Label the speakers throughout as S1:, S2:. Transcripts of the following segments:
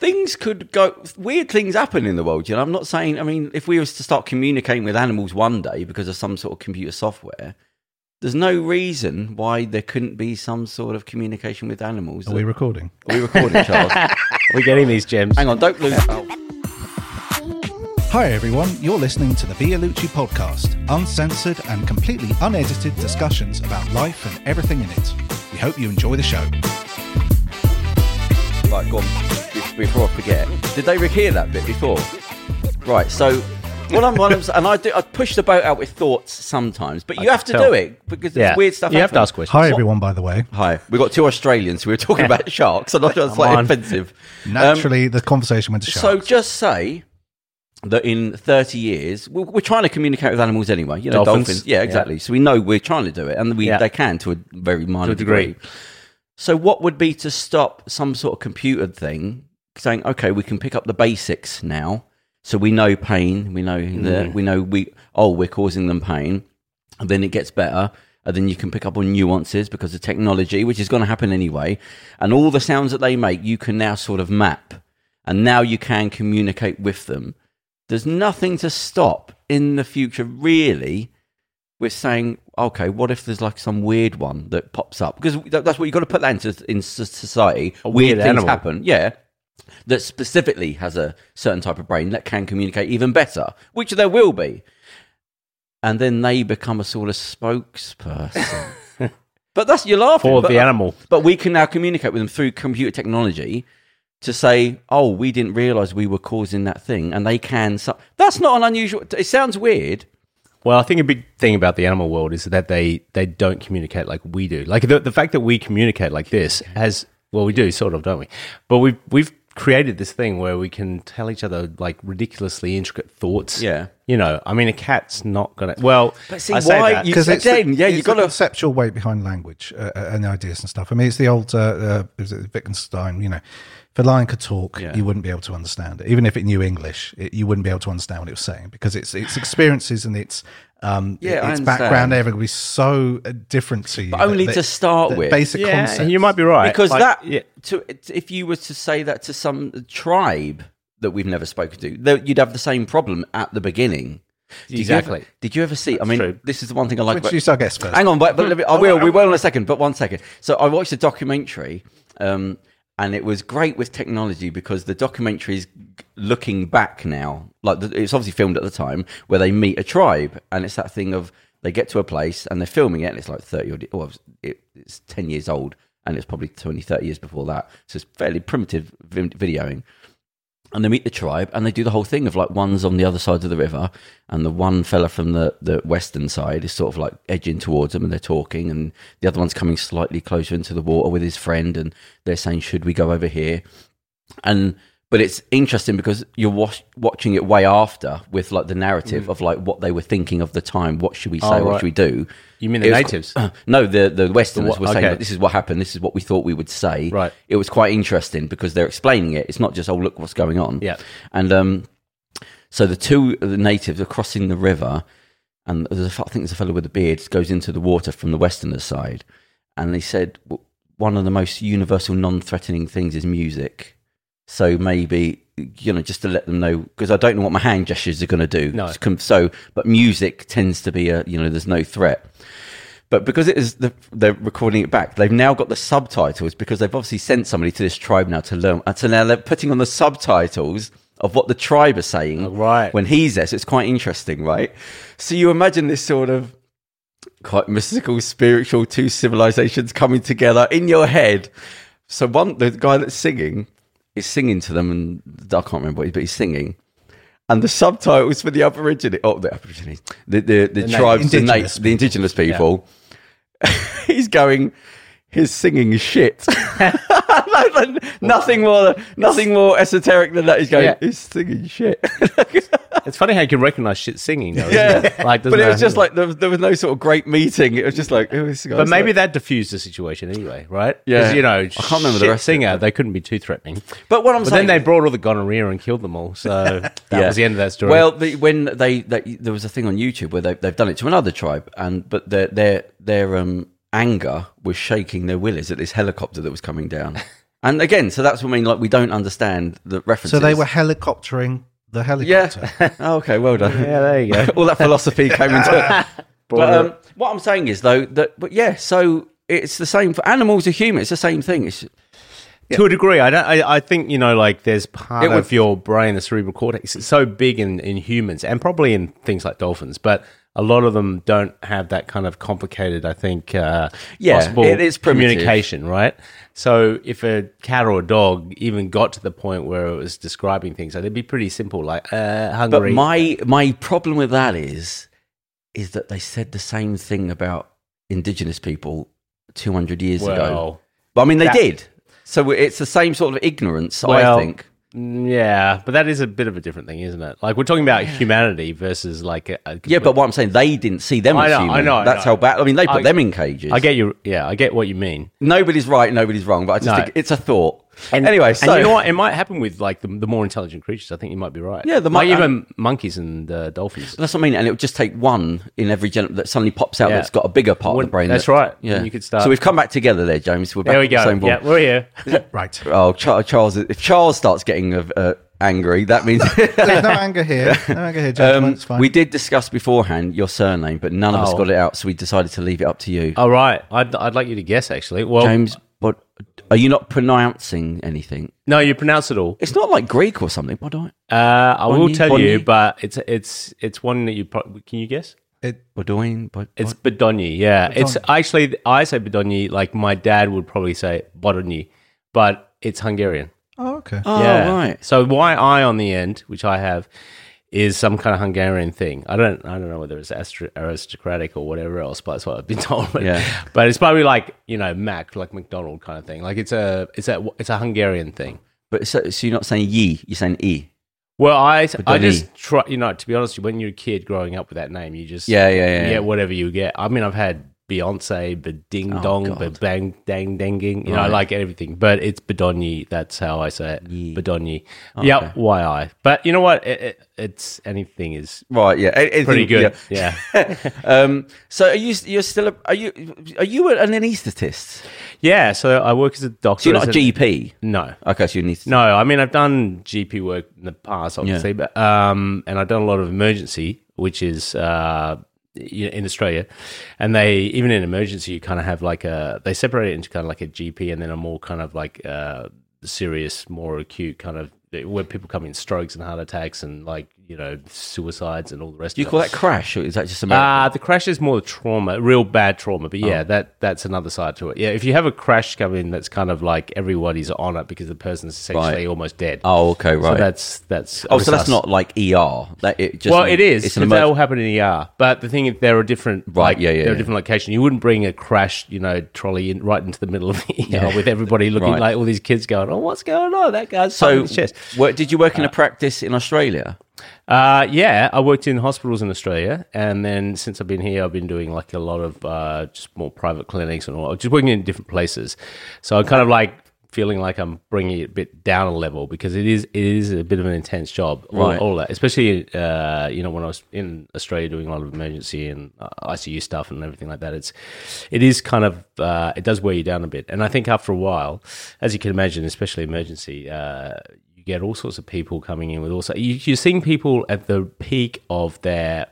S1: things could go weird things happen in the world you know i'm not saying i mean if we was to start communicating with animals one day because of some sort of computer software there's no reason why there couldn't be some sort of communication with animals
S2: Are we recording?
S1: Are we recording charles
S3: We're getting these gems.
S1: hang on don't lose oh.
S2: Hi, everyone. You're listening to the Vialucci podcast, uncensored and completely unedited discussions about life and everything in it. We hope you enjoy the show.
S1: right go on Be- before i forget did they hear that bit before right so what I'm, what I'm and I do I push the boat out with thoughts sometimes, but you have to
S3: tell.
S1: do it because
S3: Yeah.
S1: it's weird stuff.
S3: You have to ask questions.
S2: Hi, everyone, by the way.
S1: Hi, we got two Australians. We were talking about sharks. I'm not sure it's like
S3: on.
S1: offensive. Um,
S2: Naturally, the conversation went to sharks.
S1: so just say that in 30 years, we're, we're trying to communicate with animals anyway. You know,
S3: Dolphins.
S1: dolphins. Yeah, exactly. So we know we're trying to do it, and we
S3: Yeah.
S1: they can to a very minor
S3: To a
S1: degree.
S3: degree.
S1: So what would be to stop some sort of computer thing saying, okay, we can pick up the basics now. So we know pain. We know
S3: Mm.
S1: that we know we oh we're causing them pain, and then it gets better. And then you can pick up on nuances because of technology, which is going to happen anyway. And all the sounds that they make, you can now sort of map. And now you can communicate with them. There's nothing to stop in the future, really, with saying, okay, what if there's like some weird one that pops up? Because that's what you've got to put that into in society.
S3: A
S1: weird
S3: weird
S1: things
S3: animal.
S1: happen. Yeah. That specifically has a certain type of brain that can communicate even better, which there will be. And then they become a sort of spokesperson. but that's you're laughing.
S3: For
S1: but,
S3: the animal.
S1: But we can now communicate with them through computer technology to say, "Oh, we didn't realize we were causing that thing," and they can. So, that's not an unusual. It sounds weird.
S3: Well, I think a big thing about the animal world is that they, they don't communicate like we do. Like the, the fact that we communicate like this has, well, we do sort of, don't we? But we've, we've created this thing where we can tell each other like ridiculously intricate thoughts.
S1: Yeah.
S3: You know, I mean, a cat's not going to, well,
S1: But see,
S3: I say
S1: why
S3: that.
S1: you-
S2: Because
S1: again,
S2: the,
S1: yeah,
S2: it's
S1: you
S2: the
S1: got a
S2: conceptual weight behind language uh, uh, and ideas and stuff. I mean, it's the old uh, uh, is it Wittgenstein. You know, if a lion could talk,
S1: Yeah.
S2: you wouldn't be able to understand it. Even if it knew English, it, you wouldn't be able to understand what it was saying because its its experiences and its um,
S1: Yeah,
S2: its
S1: understand.
S2: background everything will be so uh, different to you.
S1: But only
S2: that-
S1: to start
S2: that
S1: with.
S2: basic
S3: yeah,
S2: concepts.
S3: you might be right.
S1: because
S3: Like,
S1: that
S3: yeah.
S1: to if you were to say that to some tribe that we've never spoken to, you'd have the same problem at the beginning. Did you
S3: Exactly.
S1: ever- did you ever see? I mean,
S3: true.
S1: this is the one thing I like. about,
S2: Introduce our guest first.
S1: Hang on, but, but let me- I will. We will in a second. But one second. So I watched a documentary, um, and it was great with technology because the documentary is looking back now. Like it's obviously filmed at the time where they meet a tribe, and it's that thing of they get to a place and they're filming it, and it's like thirty or oh, it's- it, it's ten years old, and it's probably 20, 30 years before that. So it's fairly primitive videoing and they meet the tribe and they do the whole thing of like one's on the other side of the river and the one fella from the, the western side is sort of like edging towards them and they're talking and the other one's coming slightly closer into the water with his friend and they're saying should we go over here? And but it's interesting because you're watch, watching it way after with like the narrative of like what they were thinking of the time what should we say
S3: Mm. Oh,
S1: what
S3: right.
S1: should we do
S3: You mean the
S1: It was
S3: natives?
S1: no the the westerners
S3: The
S1: were
S3: wha-
S1: saying
S3: okay.
S1: this is what happened this is what we thought we would say
S3: Right.
S1: it was quite interesting because they're explaining it. It's not just oh look what's going on.
S3: Yeah.
S1: And um, so the two the natives are crossing the river, and there's a, I think there's a fellow with a beard goes into the water from the westerner side, and he said "W- one of the most universal, non-threatening things is music. So maybe you know just to let them know because I don't know what my hand gestures are going to do.
S3: No.
S1: So, but music tends to be a you know there's no threat. But because it is the, they're recording it back, they've now got the subtitles because they've obviously sent somebody to this tribe now to learn. Uh, and so now they're putting on the subtitles of what the tribe are saying
S3: Oh, right.
S1: when he's there. So it's quite interesting, right? So you imagine this sort of quite mystical, spiritual two civilizations coming together in your head. So one, the guy that's singing is singing to them, and I can't remember what he, but he's singing. And the subtitles for the Aborigine, oh, the Aborigines, the the, the,
S3: na-
S1: tribes, the, na- the indigenous people, he's going, he's singing shit. nothing more, nothing more esoteric than that. He's going,
S3: Yeah.
S1: he's singing shit.
S3: It's funny how you can recognize shit singing, though.
S1: yeah,
S3: Isn't it? Like,
S1: but it was just like there was, there was no sort of great meeting. It was just like, oh, this guy's
S3: But maybe
S1: like-
S3: that diffused the situation anyway, right?
S1: Yeah.
S3: you know,
S1: I can't remember the rest
S3: singer, they couldn't be too threatening.
S1: But what I'm
S3: But
S1: saying,
S3: then they brought all the gonorrhea and killed them all. So that
S1: Yeah.
S3: was the end of that story.
S1: Well, the, when they, they there was a thing on YouTube where they, they've done it to another tribe, and but their their their um, anger was shaking their willies at this helicopter that was coming down. And again, so that's what I mean. Like we don't understand the references.
S2: So they were helicoptering the
S1: Yeah.
S2: helicopter.
S1: Oh, okay. Well done.
S3: Yeah, there you go.
S1: All that philosophy came into it. But um, what I'm saying is though that, but yeah. So it's the same for animals or humans. It's the same thing. It's,
S3: To a degree, I don't. I, I think you know, like there's part
S1: It would-
S3: of your brain, the cerebral cortex, it's so big in in humans and probably in things like dolphins, but a lot of them don't have that kind of complicated. I think, uh,
S1: Yeah,
S3: possible
S1: it is primitive.
S3: communication, right? So if a cat or a dog even got to the point where it was describing things, it'd be pretty simple, like uh,
S1: but my my problem with that is is that they said the same thing about indigenous people 200 years ago. But I mean, they
S3: that-
S1: did. So it's the same sort of ignorance, I think.
S3: Yeah, but that is a bit of a different thing, isn't it? Like we're talking about humanity versus like a, a
S1: Yeah, but what I'm saying, they didn't see them
S3: I
S1: as
S3: know, I know, I
S1: That's
S3: know.
S1: how bad. I mean, they put
S3: I-
S1: them in cages.
S3: I get you. Yeah, I get what you mean.
S1: nobody's right, nobody's wrong, but I just
S3: No.
S1: think it's a thought.
S3: And,
S1: anyway, so
S3: and you know what? It might happen with like the, the more intelligent creatures. I think you might be right.
S1: Yeah, the
S3: like even monkeys and uh, dolphins.
S1: that's what I mean. And it would just take one in every gen that suddenly pops out
S3: Yeah.
S1: that's got a bigger part
S3: Well,
S1: of the brain.
S3: that's
S1: that-
S3: right.
S1: Yeah,
S3: And you could start-
S1: So we've come back together there, James. We're back
S3: There we
S1: at the
S3: go.
S1: same.
S3: Yeah, we're here.
S2: right.
S1: Oh, Char- Charles! If Charles starts getting uh, uh, angry, that means
S2: There's no anger here. No anger here, gentlemen.
S1: um,
S2: it's fine.
S1: we did discuss beforehand your surname, but none of us
S3: Oh.
S1: got it out, so we decided to leave it up to you,
S3: All right. I'd, I'd like you to guess actually. Well,
S1: James. But are you not pronouncing anything?
S3: no, you pronounce it all.
S1: It's not like Greek or something. What do I?
S3: Uh, I will
S1: Bonny?
S3: tell you,
S1: Bonny?
S3: but it's it's it's one that you probably can you guess?
S2: It-
S1: Bodoin, but
S3: It's Bedonyi. Yeah, it's actually I say Bedonyi. Like my dad would probably say Bodonyi, but it's Hungarian.
S2: oh, okay.
S1: oh
S3: yeah.
S1: right.
S3: So why I on the end, which I have, is some kind of Hungarian thing. I don't I don't know whether it's aristocratic or whatever else, but that's what I've been told. But,
S1: Yeah.
S3: but it's probably like you know Mac, like McDonald kind of thing. Like it's a it's a it's a Hungarian thing.
S1: But so, so you're not saying ye, you're saying e.
S3: Well, I I just try you know to be honest, when you're a kid growing up with that name, you just
S1: Yeah, yeah, yeah, yeah.
S3: get whatever you get. I mean, I've had. Beyonce, but ding
S1: Oh,
S3: dong, but bang dang danging. You know, I like everything, but it's Bedonyi. That's how I say it.
S1: Ye.
S3: Bedonyi.
S1: Okay.
S3: Yep. Why I? But you know what? It, it, it's anything is
S1: Right, yeah, anything-
S3: pretty good.
S1: yeah.
S3: Yeah.
S1: um, so are you? You're still? A, are you? Are you an anaesthetist?
S3: yeah. So I work as a doctor.
S1: So you're not a
S3: as a-
S1: GP.
S3: No.
S1: Okay, so you need.
S3: No, I mean I've done GP work in the past, obviously, but um, and I've done a lot of emergency, which is uh, in Australia, and they even in emergency you kind of have like a they separate it into kind of like a GP and then a more kind of like uh, serious, more acute kind of where people come in strokes and heart attacks and like you know suicides and all the rest.
S1: Do you
S3: of
S1: call
S3: it.
S1: that crash, or is that just American?
S3: Uh, the crash is more trauma, real bad trauma. But
S1: Oh.
S3: yeah, that that's another side to it. Yeah, if you have a crash come in, that's kind of like everybody's on it because the person's essentially
S1: Right.
S3: almost dead.
S1: oh, okay,
S3: So
S1: right.
S3: that's that's
S1: oh, so that's
S3: us.
S1: not like ER. That it just.
S3: well, it is.
S1: It's an
S3: 'cause that will happen in ER. But the thing is, there are different.
S1: Right,
S3: like,
S1: yeah, yeah,
S3: There are different locations. You wouldn't bring a crash, you know, trolley in right into the middle of the ER with everybody looking
S1: Right.
S3: like all these kids going, "Oh, what's going on? That guy's
S1: So,
S3: so his chest."
S1: did you work in a practice in Australia?
S3: Uh, yeah, I worked in hospitals in Australia, and then since I've been here, I've been doing like a lot of uh, just more private clinics and all, just working in different places. So I'm kind of like feeling like I'm bringing it a bit down a level because it is it is a bit of an intense job, all,
S1: Right.
S3: all that. Especially uh, you know when I was in Australia doing a lot of emergency and uh, ICU stuff and everything like that. It's it is kind of uh, it does wear you down a bit, and I think after a while, as you can imagine, especially emergency. Uh, get all sorts of people coming in with also you, you're seeing people at the peak of their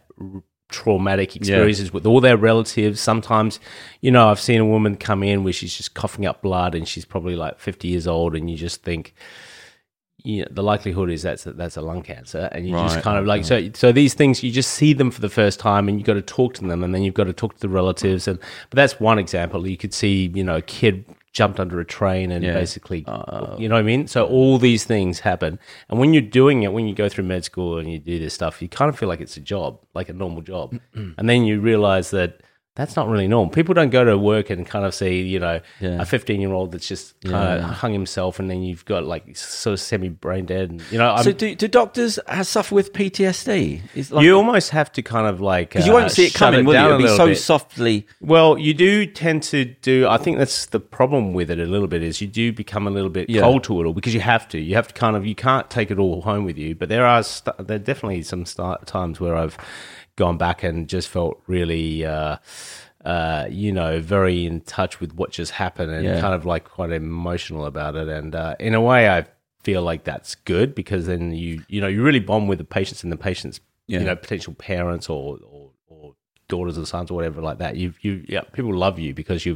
S3: traumatic experiences with all their relatives sometimes you know i've seen a woman come in where she's just coughing up blood and she's probably like 50 years old and you just think you know, the likelihood is that's a, that's a lung cancer, and you just kind of like so. So these things you just see them for the first time, and you've got to talk to them, and then you've got to talk to the relatives, and but that's one example. You could see, you know, a kid jumped under a train and
S1: Yeah.
S3: basically, oh. you know what I mean. So all these things happen, and when you're doing it, when you go through med school and you do this stuff, you kind of feel like it's a job, like a normal job, and then you realize that. That's not really normal. People don't go to work and kind of see, you know,
S1: Yeah.
S3: a 15 year old that's just kind of hung himself, and then you've got like sort of semi brain dead. And, you know, I'm,
S1: so do, do doctors have suffer with PTSD? Like,
S3: you almost have to kind of like
S1: because you
S3: uh,
S1: won't see it coming, will you? It'll be so
S3: bit.
S1: softly.
S3: Well, you do tend to do. I think that's the problem with it a little bit is you do become a little bit
S1: Yeah.
S3: cold to it all because you have to. You have to kind of you can't take it all home with you. But there are st- there are definitely some start times where I've gone back and just felt really. Uh, uh, you know, very in touch with what just happened and
S1: Yeah.
S3: kind of like quite emotional about it. And uh, in a way, I feel like that's good because then you you know you really bond with the patients and the patients,
S1: Yeah.
S3: you know, potential parents or or, or daughters or sons or whatever like that. You you yeah, people love you because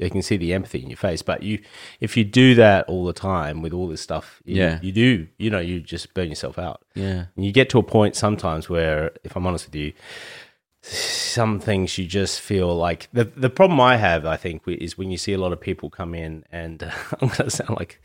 S3: you they can see the empathy in your face. But you if you do that all the time with all this stuff, you,
S1: Yeah.
S3: you do you know you just burn yourself out.
S1: Yeah.
S3: And you get to a point sometimes where, if I'm honest with you, some things you just feel like the the problem I have, I think, is when you see a lot of people come in, and I'm going to sound like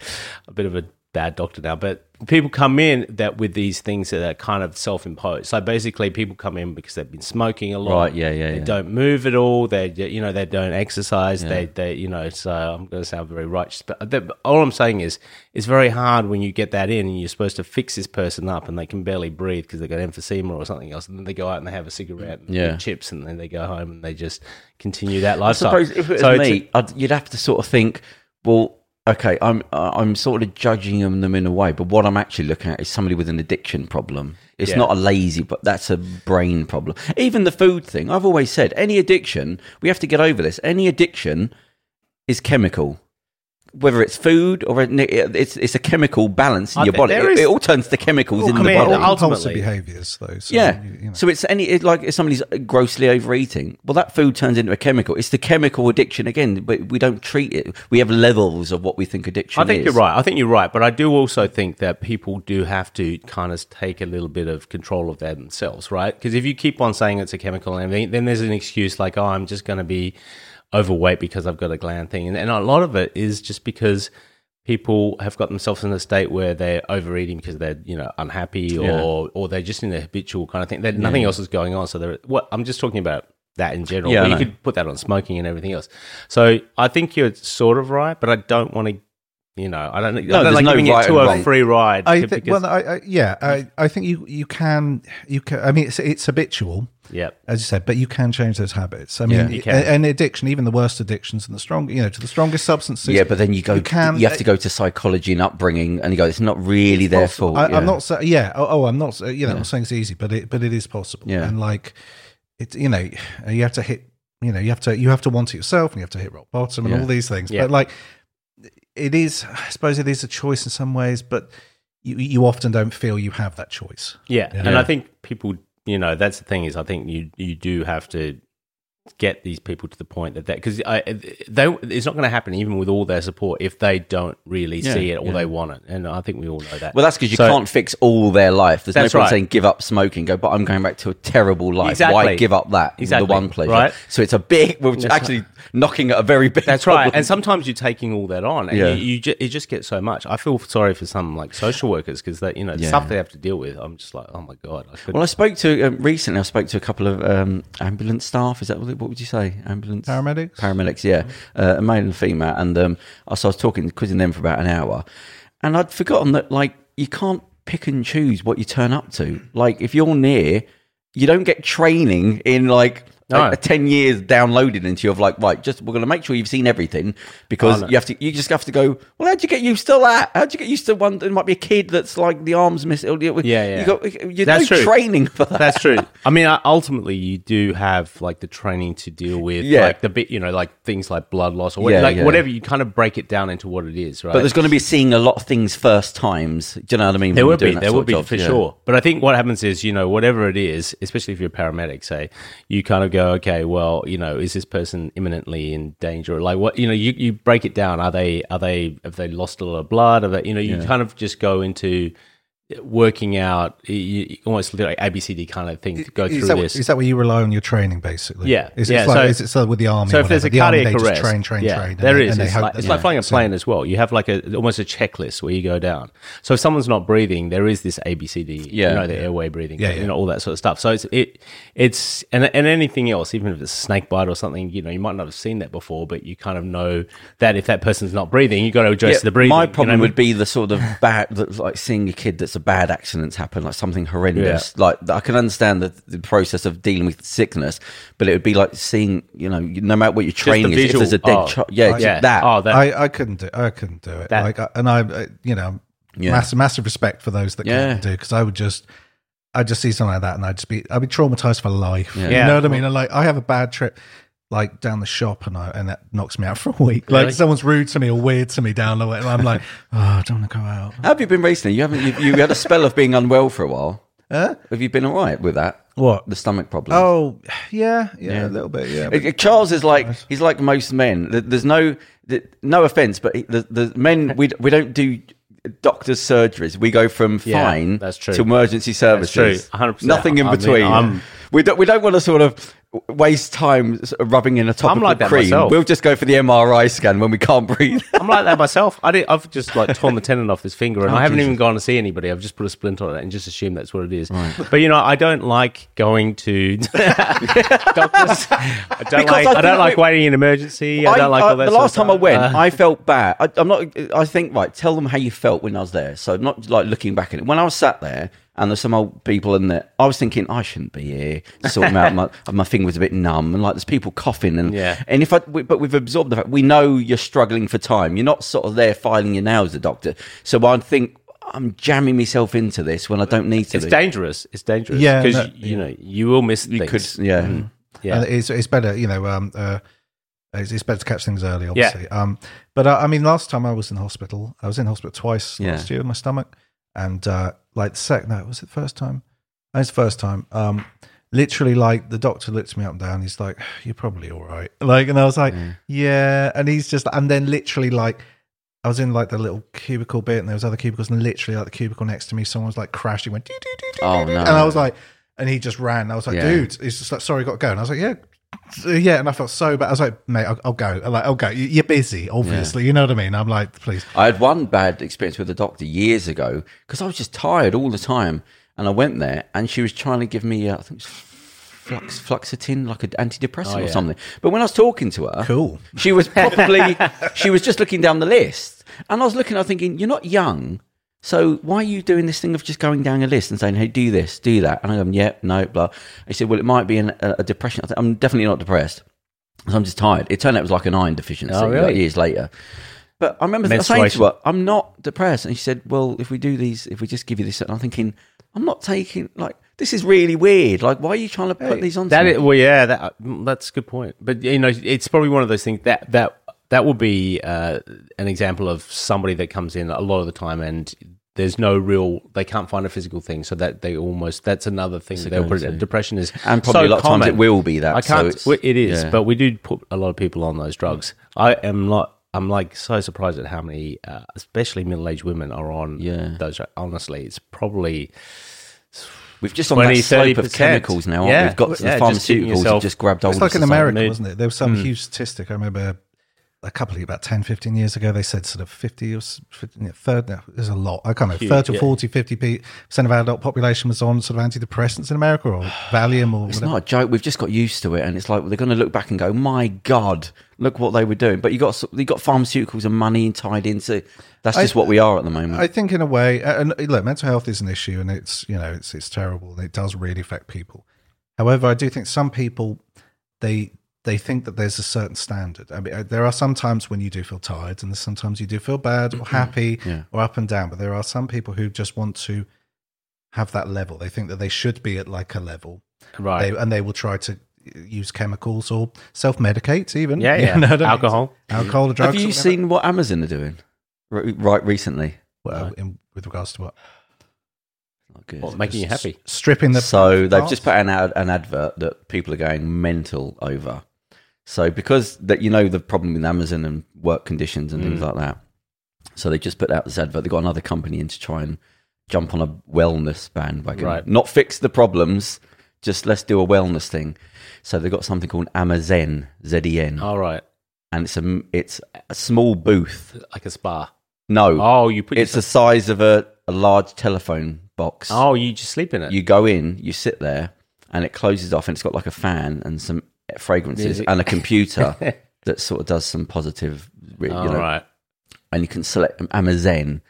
S3: a bit of a bad doctor now, but people come in that with these things that are kind of self imposed. So basically, people come in because they've been smoking a lot,
S1: Right, yeah, yeah,
S3: They
S1: yeah.
S3: don't move at all. They you know they don't exercise. They they you know. So uh, I'm going to sound very righteous, but that, all I'm saying is it's very hard when you get that in and you're supposed to fix this person up and they can barely breathe because they've got emphysema or something else, and then they go out and they have a cigarette and
S1: Yeah.
S3: chips, and then they go home and they just continue that
S1: I
S3: lifestyle.
S1: suppose if it was
S3: So a-
S1: me, I'd, you'd have to sort of think, well, okay, I'm uh, I'm sort of judging them, them in a way, but what I'm actually looking at is somebody with an addiction problem. It's
S3: Yeah.
S1: not a lazy, but that's a brain problem. Even the food thing, I've always said, any addiction, we have to get over this. Any addiction is chemical. Whether it's food or it's it's a chemical balance in
S3: I
S1: your body,
S3: there
S1: it,
S3: is-
S1: it all turns to chemicals
S3: Well,
S1: in
S3: I
S1: the
S3: mean,
S1: body.
S3: ultimately-
S2: impulsive behaviors, though. So,
S1: Yeah.
S2: you- you know.
S1: So it's any it, like if somebody's grossly overeating, well, that food turns into a chemical. It's the chemical addiction again, but we don't treat it. We have levels of what we think addiction.
S3: I think
S1: is.
S3: you're right. I think you're right, but I do also think that people do have to kind of take a little bit of control of themselves, right? Because if you keep on saying it's a chemical and everything, then there's an excuse like, "Oh, I'm just going to be overweight because I've got a gland thing," and, and a lot of it is just because people have got themselves in a state where they're overeating because they're you know unhappy or
S1: Yeah.
S3: or they're just in a habitual kind of thing. That nothing else is going on. So they're what I'm just talking about that in general.
S1: Yeah,
S3: you could put that on smoking and everything else. So I think you're sort of right, but I don't want to. You know, I don't. I don't
S1: there's
S3: like
S1: no
S3: giving
S1: right
S3: it to
S1: and
S3: a
S1: wrong.
S3: free ride.
S2: I
S3: because-
S2: think, well, I, I, yeah, I, I think you you can you can. I mean, it's it's habitual,
S3: yeah,
S2: as you said, but you can change those habits. I mean,
S1: Yeah.
S3: You can.
S2: a- and addiction, even the worst addictions and the strong, you know, to the strongest substances.
S1: Yeah, but then you go.
S2: You
S1: You, have to go to psychology and upbringing, and you go. It's not really their fault.
S2: I,
S1: yeah.
S2: I'm not saying, yeah. Oh, oh, I'm not. You know, I'm saying it's easy, but it, but it is possible.
S1: Yeah.
S2: and like, it's you know, you have to hit. You know, you have to you have to want it yourself, and you have to hit rock bottom, and
S1: Yeah.
S2: all these things.
S3: Yeah.
S2: But like, it is. I suppose it is a choice in some ways, but you you often don't feel you have that choice.
S3: yeah,
S2: Yeah.
S3: and I think people. You know, that's the thing is, I think you you do have to get these people to the point that that because they it's not going to happen even with all their support if they don't really
S1: Yeah,
S3: see it or
S1: yeah.
S3: they want it, and I think we all know that.
S1: Well, that's because you
S3: So-
S1: can't fix all their life. There's no point
S3: right.
S1: saying give up smoking. Go, but I'm going back to a terrible life.
S3: Exactly.
S1: Why give up that?
S3: Exactly.
S1: The one pleasure.
S3: Right.
S1: So it's a big. We're
S3: That's
S1: actually knocking at a very big.
S3: That's right. And sometimes you're taking all that on, and
S1: Yeah.
S3: you, you ju- it just gets so much. I feel sorry for some like social workers because that you know the
S1: Yeah.
S3: stuff they have to deal with. I'm just like, oh my god. I.
S1: Well, I spoke to um, recently. I spoke to a couple of um, ambulance staff. Is that what, what would you say? Ambulance
S2: Paramedics?
S1: Paramedics, yeah, uh, a male and female. And um, I was I was talking, quizzing them for about an hour, and I'd forgotten that like you can't pick and choose what you turn up to. Like if you're near, you don't get training in like.
S3: No.
S1: a ten years downloaded into you of like right, just we're going to make sure you've seen everything because
S3: Oh, no.
S1: you have to. You just have to go. Well, how'd you get used to that? How'd you get used to one? There might be a kid that's like the arms missing. Yeah,
S3: yeah.
S1: You got you
S3: That's
S1: no
S3: true.
S1: training for that.
S3: That's true. I mean, uh, ultimately, you do have like the training to deal with,
S1: Yeah.
S3: like the bit, you know, like things like blood loss or what,
S1: Yeah,
S3: like
S1: yeah.
S3: whatever. You kind of break it down into what it is, right?
S1: But there's going to be seeing a lot of things first times. Do you know what I mean?
S3: There would be, there would be
S1: job?
S3: for
S1: Yeah.
S3: sure. But I think what happens is, you know, whatever it is, especially if you're a paramedic, say, you kind of go, okay, well, you know, is this person imminently in danger? Like, what, you know, you, you break it down. Are they, are they, have they lost a lot of blood? Are they, you know, you kind of just go into working out, you, you almost like ABCD kind of thing to go
S2: is
S3: through
S2: that,
S3: this.
S2: Is that where you rely on your training, basically?
S3: Yeah,
S2: Is
S3: yeah,
S2: it like,
S3: so-
S2: is it so with the army?
S3: So if there's a
S2: the
S3: cardiac
S2: they just
S3: arrest,
S2: train, train,
S3: yeah,
S2: train. and
S3: there
S2: they-
S3: is.
S2: and
S3: It's,
S2: hope
S3: like,
S2: that
S3: it's like flying a
S2: so-
S3: plane as well. You have like a almost a checklist where you go down. So if someone's not breathing, there is this ABCD.
S1: Yeah.
S3: you know the airway breathing.
S2: Yeah,
S3: you
S2: yeah.
S3: know all that sort of stuff. So it's it it's and and anything else, even if it's a snake bite or something, you know you might not have seen that before, but you kind of know that if that person's not breathing, you have got to address
S1: Yeah,
S3: the breathing.
S1: My
S3: you know
S1: problem
S3: I
S1: would
S3: mean?
S1: be the sort of bad, that, like seeing a kid that's a bad accident's happen, like something horrendous. Like I can understand the, the process of dealing with sickness, but it would be like seeing, you know, no matter what your training is, if
S3: visual.
S1: there's a dead
S3: Oh,
S1: child, yeah, it's
S3: yeah.
S1: that.
S3: Oh, that
S2: I, I couldn't do. I couldn't do it.
S3: That-
S2: like, I- and I, uh, you know,
S1: Yeah.
S2: massive, massive respect for those that
S1: Yeah.
S2: can do because I would just, I would just see something like that and I'd just be, I'd be traumatized for life.
S1: Yeah.
S2: You know what I mean? And like, I have a bad trip. Like down the shop, and I and that knocks me out for a week. Like
S3: Really?
S2: someone's rude to me or weird to me down the way, and I'm like, oh, I don't want to go out.
S1: How have you been recently? You haven't. You, you had a spell of being unwell for a while.
S2: Huh?
S1: Have you been all right with that?
S2: What?
S1: The stomach problem.
S2: Oh, yeah, yeah,
S1: Yeah.
S2: a little bit, yeah.
S1: Uh, Charles is like he's like most men. Th- There's no th- no offense, but he- the, the men we we don't do doctors' surgeries. We go from
S3: Yeah,
S1: fine
S3: that's true.
S1: to emergency
S3: That's true.
S1: services.
S3: 100%.
S1: Nothing in
S3: I mean,
S1: between.
S3: I'm-
S1: we don't we don't want to sort of waste time sort of rubbing in a topical
S3: like that
S1: cream.
S3: myself.
S1: We'll just go for the MRI scan when we can't breathe.
S3: I'm like that myself. I did, I've just like torn the tendon off this finger,
S1: Oh,
S3: and I haven't even gone to see anybody. I've just put a splint on it and just assumed that's what it is. But you know, I don't like going to doctors. I don't
S1: Because
S3: like.
S1: I
S3: I, don't like
S1: we-
S3: waiting in emergency. I, don't like all that.
S1: the last time I went,
S3: Uh,
S1: I felt bad. I, I'm not. I think right. Tell them how you felt when I was there. So not like looking back at it. When I was sat there and there's some old people in there, I was thinking I shouldn't be here. Sorting out my my finger was a bit numb and like there's people coughing and
S3: Yeah.
S1: And if I we, but we've absorbed the fact we know you're struggling for time. You're not sort of there filing your nails, the doctor. So I think. I'm jamming myself into this when I don't need to.
S3: it's
S1: be.
S3: dangerous. It's dangerous.
S2: Yeah,
S3: because
S2: no,
S3: you know you will miss
S1: You
S3: things.
S1: could, yeah.
S3: yeah.
S2: And it's it's better, you know. Um, uh, it's, it's better to catch things early, obviously. Um, but uh, I mean, last time I was in hospital, I was in hospital twice
S1: Yeah.
S2: last year with my stomach, and uh, like the second, no, was it the first time? It's the first time. Um, literally, like the doctor looked me up and down. He's like, "You're probably all right." Like, and I was like, "Yeah," and he's just, and then literally, like. I was in like the little cubicle bit, and there was other cubicles, and literally like the cubicle next to me, someone was like crashing, went, doo, doo, doo, doo,
S1: Oh, no.
S2: and I was like, and he just ran. I was like,
S1: Yeah.
S2: dude, he's just like, sorry, got to go. And I was like, yeah, Uh, yeah, and I felt so bad. I was like, mate, I'll, I'll go. I'm like, I'll go. You- You're busy, obviously. You know what I mean? I'm like, please.
S1: I had one bad experience with a doctor years ago because I was just tired all the time, and I went there, and she was trying to give me, uh, I think it was flux, fluoxetine, like an antidepressant or
S3: yeah.
S1: something. But when I was talking to her,
S2: Cool.
S1: she was probably she was just looking down the list, and I was looking, I was thinking, you're not young. So why are you doing this thing of just going down a list and saying, "Hey, do this, do that"? And I'm, yeah, no, blah. He said, "Well, it might be an, a, a depression." I I'm definitely not depressed. So I'm just tired. It turned out it was like an iron deficiency.
S3: Oh, really?
S1: like years later. But I remember saying to her, "I'm not depressed," and she said, "Well, if we do these, if we just give you this," and I'm thinking, "I'm not taking like this is really weird. Like, why are you trying to put these on?"
S3: That is, well, yeah, that, mm, that's a good point. But you know, it's probably one of those things that that that will be uh, an example of somebody that comes in a lot of the time and there's no real they can't find a physical thing so that they almost that's another thing that they'll put it
S1: go-to.
S3: depression is
S1: And probably
S3: so
S1: a lot of times it will be that,
S3: i can't
S1: it's-
S3: it is
S1: yeah.
S3: but we do put a lot of people on those drugs i am not i'm like so surprised at how many uh, especially middle-aged women are on
S1: Yeah.
S3: those honestly it's probably
S1: We've just on
S3: 20,
S1: that slope of
S3: 30%.
S1: chemicals now,
S3: Yeah.
S1: we? We've got the
S3: Yeah, just
S1: pharmaceuticals have
S3: yourself-
S1: just grabbed hold
S2: It's
S1: of
S2: like in
S1: society.
S2: America,
S3: Mood.
S2: wasn't it? There was some huge statistic. I remember a couple of about 10, 15 years ago, they said sort of 50 or 50, third, no, there's a lot. I can't know, 30 or
S3: yeah.
S2: 40, 50 percent of our adult population was on sort of antidepressants in America or Valium or whatever.
S1: It's
S2: whatever.
S1: not a joke. We've just got used to it, and it's like they're going to look back and go, "My God, look what they were doing." But you got you got pharmaceuticals and money tied into. That's just what we are at the moment.
S2: I think in a way, and and look, mental health is an issue, and it's you know it's it's terrible, and it does really affect people. However, I do think some people they they think that there's a certain standard. I mean, uh, there are some times when you do feel tired, and sometimes you do feel bad or happy
S1: Yeah.
S2: or up and down. But there are some people who just want to have that level. They think that they should be at like a level,
S3: right
S2: they, and they will try to use chemicals or self medicate even.
S3: yeah
S2: You know what I mean?
S3: alcohol
S2: alcohol, or drugs.
S1: Have you
S2: whatever.
S1: seen what Amazon are doing r- right recently?
S2: well, in, with regards to what
S1: Not good.
S3: what, making you happy
S2: stripping the
S1: so they've just put an ad, an advert that people are going mental over. So because that you know the problem with Amazon and work conditions and
S3: Mm.
S1: things like that. So they just put out this advert. They got another company in to try and jump on a wellness bandwagon,
S3: Right.
S1: not fix the problems. Just let's do a wellness thing. So they've got something called Amazen, Z E N,
S3: all right
S1: and it's a it's a small booth.
S3: like a spa
S1: No,
S3: oh you put
S1: it's the size of a, a large telephone box.
S3: oh you just sleep in it
S1: You go in, you sit there, and it closes off, and it's got like a fan and some fragrances
S3: Music.
S1: and a computer that sort of does some positive, you
S3: all
S1: know,
S3: right
S1: and you can select Amazon.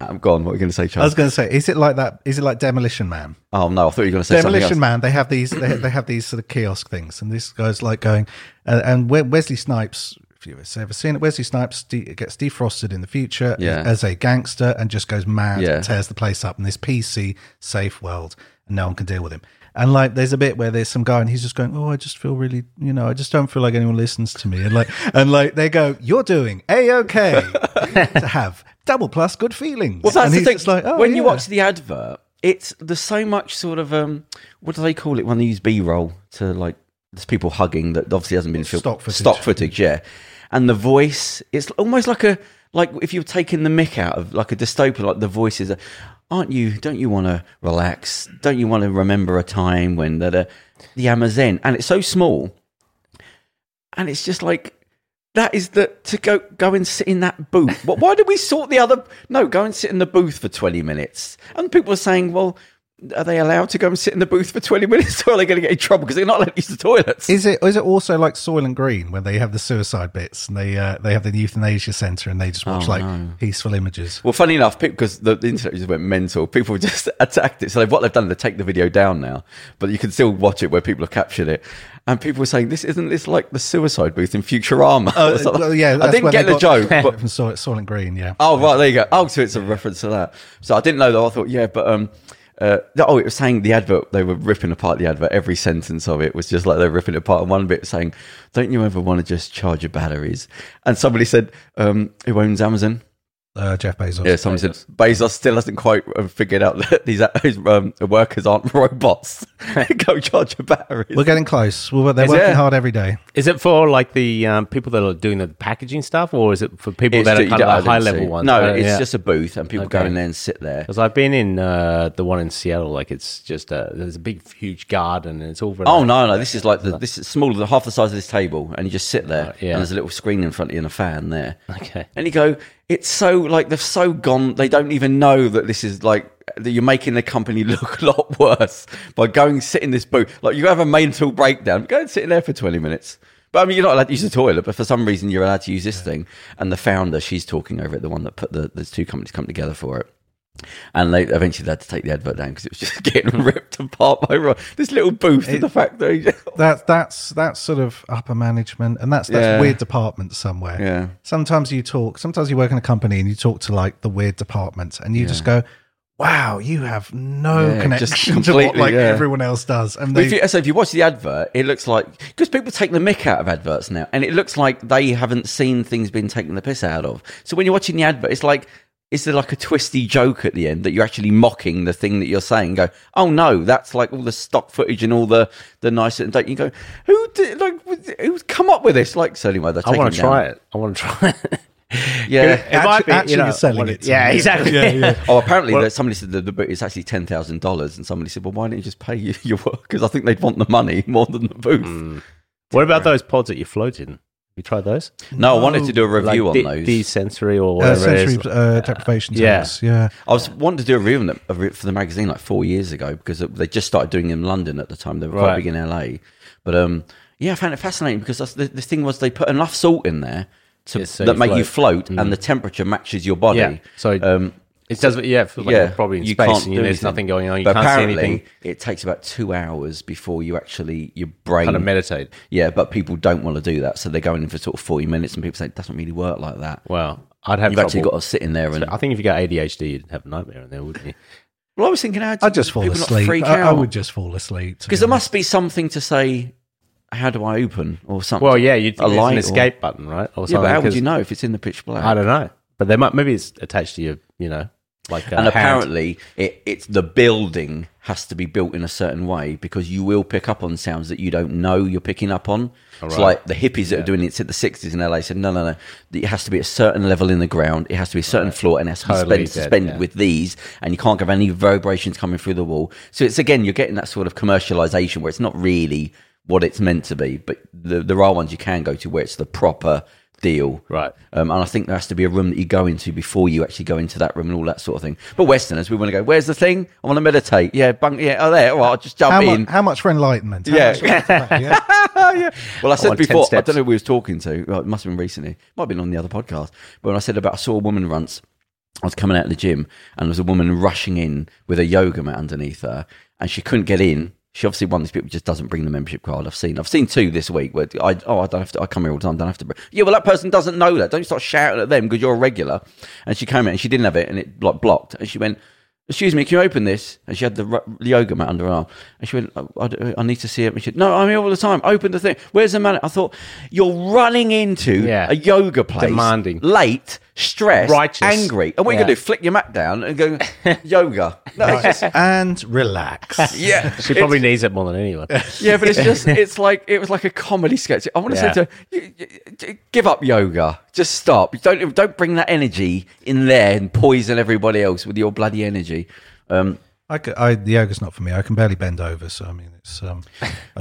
S1: I'm gone. What are you going to say,
S2: I was going to say, is it like that? Is it like Demolition Man?
S1: oh no, I thought you were going to say something
S2: Demolition. Man. They have these. They, they have these sort of kiosk things, and this guy's like going, uh, and Wesley Snipes. If you've ever seen it, Wesley Snipes de- gets defrosted in the future
S1: Yeah.
S2: as a gangster and just goes mad
S1: Yeah.
S2: and tears the place up in this PC safe world, and no one can deal with him. And like, there's a bit where there's some guy and he's just going, "Oh, I just feel really, you know, I just don't feel like anyone listens to me." And like, and like they go, "You're doing a okay to have double plus good feelings."
S1: Well, that's
S2: and
S1: the thing.
S2: like, oh,
S1: when you watch the advert, it's there's so much sort of um, what do they call it when they use B-roll to like there's people hugging that obviously hasn't been filmed.
S2: Stock footage.
S1: Stock footage, yeah. And the voice, it's almost like a like if you're taking the mick out of like a dystopian, like the voices. Are, Aren't you? Don't you want to relax? Don't you want to remember a time when that uh, the Amazon and it's so small, and it's just like that is the to go go and sit in that booth. Why did we sort the other? No, go and sit in the booth for twenty minutes. And people are saying, well, are they allowed to go and sit in the booth for twenty minutes, or are they going to get in trouble because they're not allowed to use the toilets?
S2: Is it is it also like Soylent Green when they have the suicide bits and they uh, they have the euthanasia centre and they just watch
S1: Oh,
S2: like
S1: no.
S2: peaceful images?
S1: Well, funny enough, because the, the internet just went mental, people just attacked it. So they've, what they've done, they take the video down now, but you can still watch it where people have captured it. And people were saying, "This isn't this like the suicide booth in Futurama?"
S2: Oh, well, yeah,
S1: I didn't get the joke, but
S2: from Soil, Soylent Green, yeah.
S1: Oh right, there you go. Oh, so it's a reference to that. So I didn't know that. I thought, yeah, but um, uh, oh, it was saying the advert. They were ripping apart the advert. Every sentence of it was just like they're ripping it apart. And one bit saying, "Don't you ever want to just charge your batteries?" And somebody said, um, "Who owns Amazon?"
S2: Uh, Jeff Bezos.
S1: Yeah, somebody said Bezos still hasn't quite uh, figured out that these his, um, workers aren't robots. Go charge your batteries.
S2: We're getting close. Well, they're
S1: Is
S2: working
S1: it?
S2: hard every day.
S3: Is it for like the um, people that are doing the packaging stuff, or is it for people
S1: It's
S3: that are kind of
S1: don't-
S3: the
S1: I
S3: high level ones?
S1: No,
S3: Uh,
S1: it's
S3: yeah.
S1: just a booth, and people go in there and sit there.
S3: Because I've been in uh, the one in Seattle, like it's just a, there's a big, huge garden, and it's all. Very
S1: Oh no, no! This is like the, this is smaller than half the size of this table, and you just sit there,
S3: yeah.
S1: and there's a little screen in front of you and a fan there.
S3: Okay.
S1: And you go, it's so like they've so gone. They don't even know that this is like that you're making the company look a lot worse by going sit in this booth. Like you have a mental breakdown, go and sit in there for twenty minutes. But I mean, you're not allowed to use the toilet, but for some reason you're allowed to use this thing. And the founder, she's talking over it, the one that put the there's two companies come together for it. And they eventually had to take the advert down because it was just getting ripped apart by Ro- this little booth. and the fact that he
S2: That that's that's sort of upper management, and that's that's
S1: Yeah.
S2: weird departments somewhere.
S1: Yeah.
S2: Sometimes you talk. Sometimes you work in a company and you talk to like the weird departments, and you just go, "Wow, you have no
S1: Yeah,
S2: connection to what like
S1: yeah.
S2: everyone else does." And
S1: But if you, so if you watch the advert, it looks like because people take the mick out of adverts now, and it looks like they haven't seen things being taken the piss out of. So when you're watching the advert, it's like is there like a twisty joke at the end that you're actually mocking the thing that you're saying? Go, oh no, that's like all the stock footage and all the the nice. And don't you go, who did like who's come up with this? Like so anyway, they're
S3: I want to try it. I want to try it.
S1: Yeah.
S3: It might be,
S2: actually
S3: you know,
S2: selling it
S3: Yeah,
S2: me.
S3: exactly.
S2: Yeah, yeah.
S1: Oh, apparently
S3: Well-
S1: that somebody said that the boot is actually ten thousand dollars, and somebody said, "Well, why don't you just pay your, your workers? I think they'd want the money more than the booth." Hmm.
S3: What about those pods that you float in? You tried those?
S1: No, I wanted to do a review
S3: like
S1: on
S3: de-
S1: those.
S3: desensory or
S2: uh,
S3: whatever it is.
S2: sensory uh, deprivation
S3: yeah.
S2: tests, yeah.
S1: I was wanting to do a review on them for the magazine like four years ago because they just started doing them in London at the time. They were quite
S3: Right.
S1: big in LA, but um, yeah, I found it fascinating because that's, the, the thing was they put enough salt in there to
S3: Yeah, so
S1: that
S3: you
S1: make you
S3: float.
S1: float, and the temperature matches your body.
S3: Yeah. So
S1: um,
S3: it does. Yeah, it feels like
S1: yeah,
S3: you're probably in
S1: you
S3: space
S1: can't
S3: and you, there's
S1: anything.
S3: nothing going on. You
S1: but
S3: can't see
S1: apparently,
S3: anything.
S1: it takes about two hours before you actually your brain
S3: Kind of meditate.
S1: Yeah, but people don't want to do that, so they're going in for sort of forty minutes, and people say it doesn't really work like that.
S3: Well, I'd have
S1: You've actually got
S3: trouble.
S1: to sit in there and.
S3: I think if you got ADHD, you'd have a nightmare in there, wouldn't you?
S1: well, I was thinking, how
S2: I'd just fall
S1: people not
S2: asleep.
S1: freak
S2: I, I would just fall asleep
S1: Because there must be something to say. How do I open or something?
S3: Well, yeah, you'd
S1: A
S3: think there's
S1: light
S3: an
S1: or-
S3: escape button, right? Or
S1: yeah, but how would you know if it's in the pitch black?
S3: I don't know, but there might maybe it's attached to your, you know, like
S1: and apparently, it, it's the building has to be built in a certain way because you will pick up on sounds that you don't know you're picking up on. It's
S3: right.
S1: like the hippies that are doing it in the '60s in LA said, no, no, no, it has to be a certain level in the ground. It has to be a certain floor, and it has to
S3: Totally
S1: be spend, suspended
S3: yeah.
S1: with these, and you can't have any vibrations coming through the wall. So it's again, you're getting that sort of commercialization where it's not really what it's meant to be, but the, there are ones you can go to where it's the proper deal.
S3: Right.
S1: Um, and I think there has to be a room that you go into before you actually go into that room and all that sort of thing. But Westerners, we want to go, where's the thing? I want to meditate. Yeah, bunk, yeah, oh, there. All right, I'll just jump
S2: how,
S1: in.
S2: mu- how much for enlightenment? How
S1: Yeah.
S2: much for that, yeah.
S1: Well, I said
S3: want 10
S1: before, I don't know who we was talking to. Well, it must have been recently. Might have been on the other podcast. But when I said about I saw a woman once, I was coming out of the gym and there was a woman rushing in with a yoga mat underneath her and she couldn't get in. She obviously one of these people just doesn't bring the membership card. I've seen, I've seen two this week where I, oh, I don't have to, I come here all the time, don't have to. Bring. Yeah, well, that person doesn't know that. Don't start shouting at them because you're a regular. And she came in and she didn't have it and it like blocked. And she went, excuse me, can you open this? And she had the yoga mat under her arm. And she went, "Oh, I, I- I need to see it. And she said, no, I'm here all the time. Open the thing. Where's the mat? I thought, you're running into
S3: Yeah.
S1: a yoga place.
S3: Demanding.
S1: Late, stressed,
S3: Righteous.
S1: angry. And what are you
S3: Yeah.
S1: going to do? Flick your mat down and go, yoga. No, it's just,
S2: and relax.
S1: yeah.
S3: She probably needs it more than anyone.
S1: Yeah, but it's just, it's like, it was like a comedy sketch. I want to
S3: Yeah.
S1: say to her, you, you- give up yoga. Just stop. Don't, don't bring that energy in there and poison everybody else with your bloody energy. Um,
S2: I, c- I- the yoga's not for me. I can barely bend over, so I mean, it's um.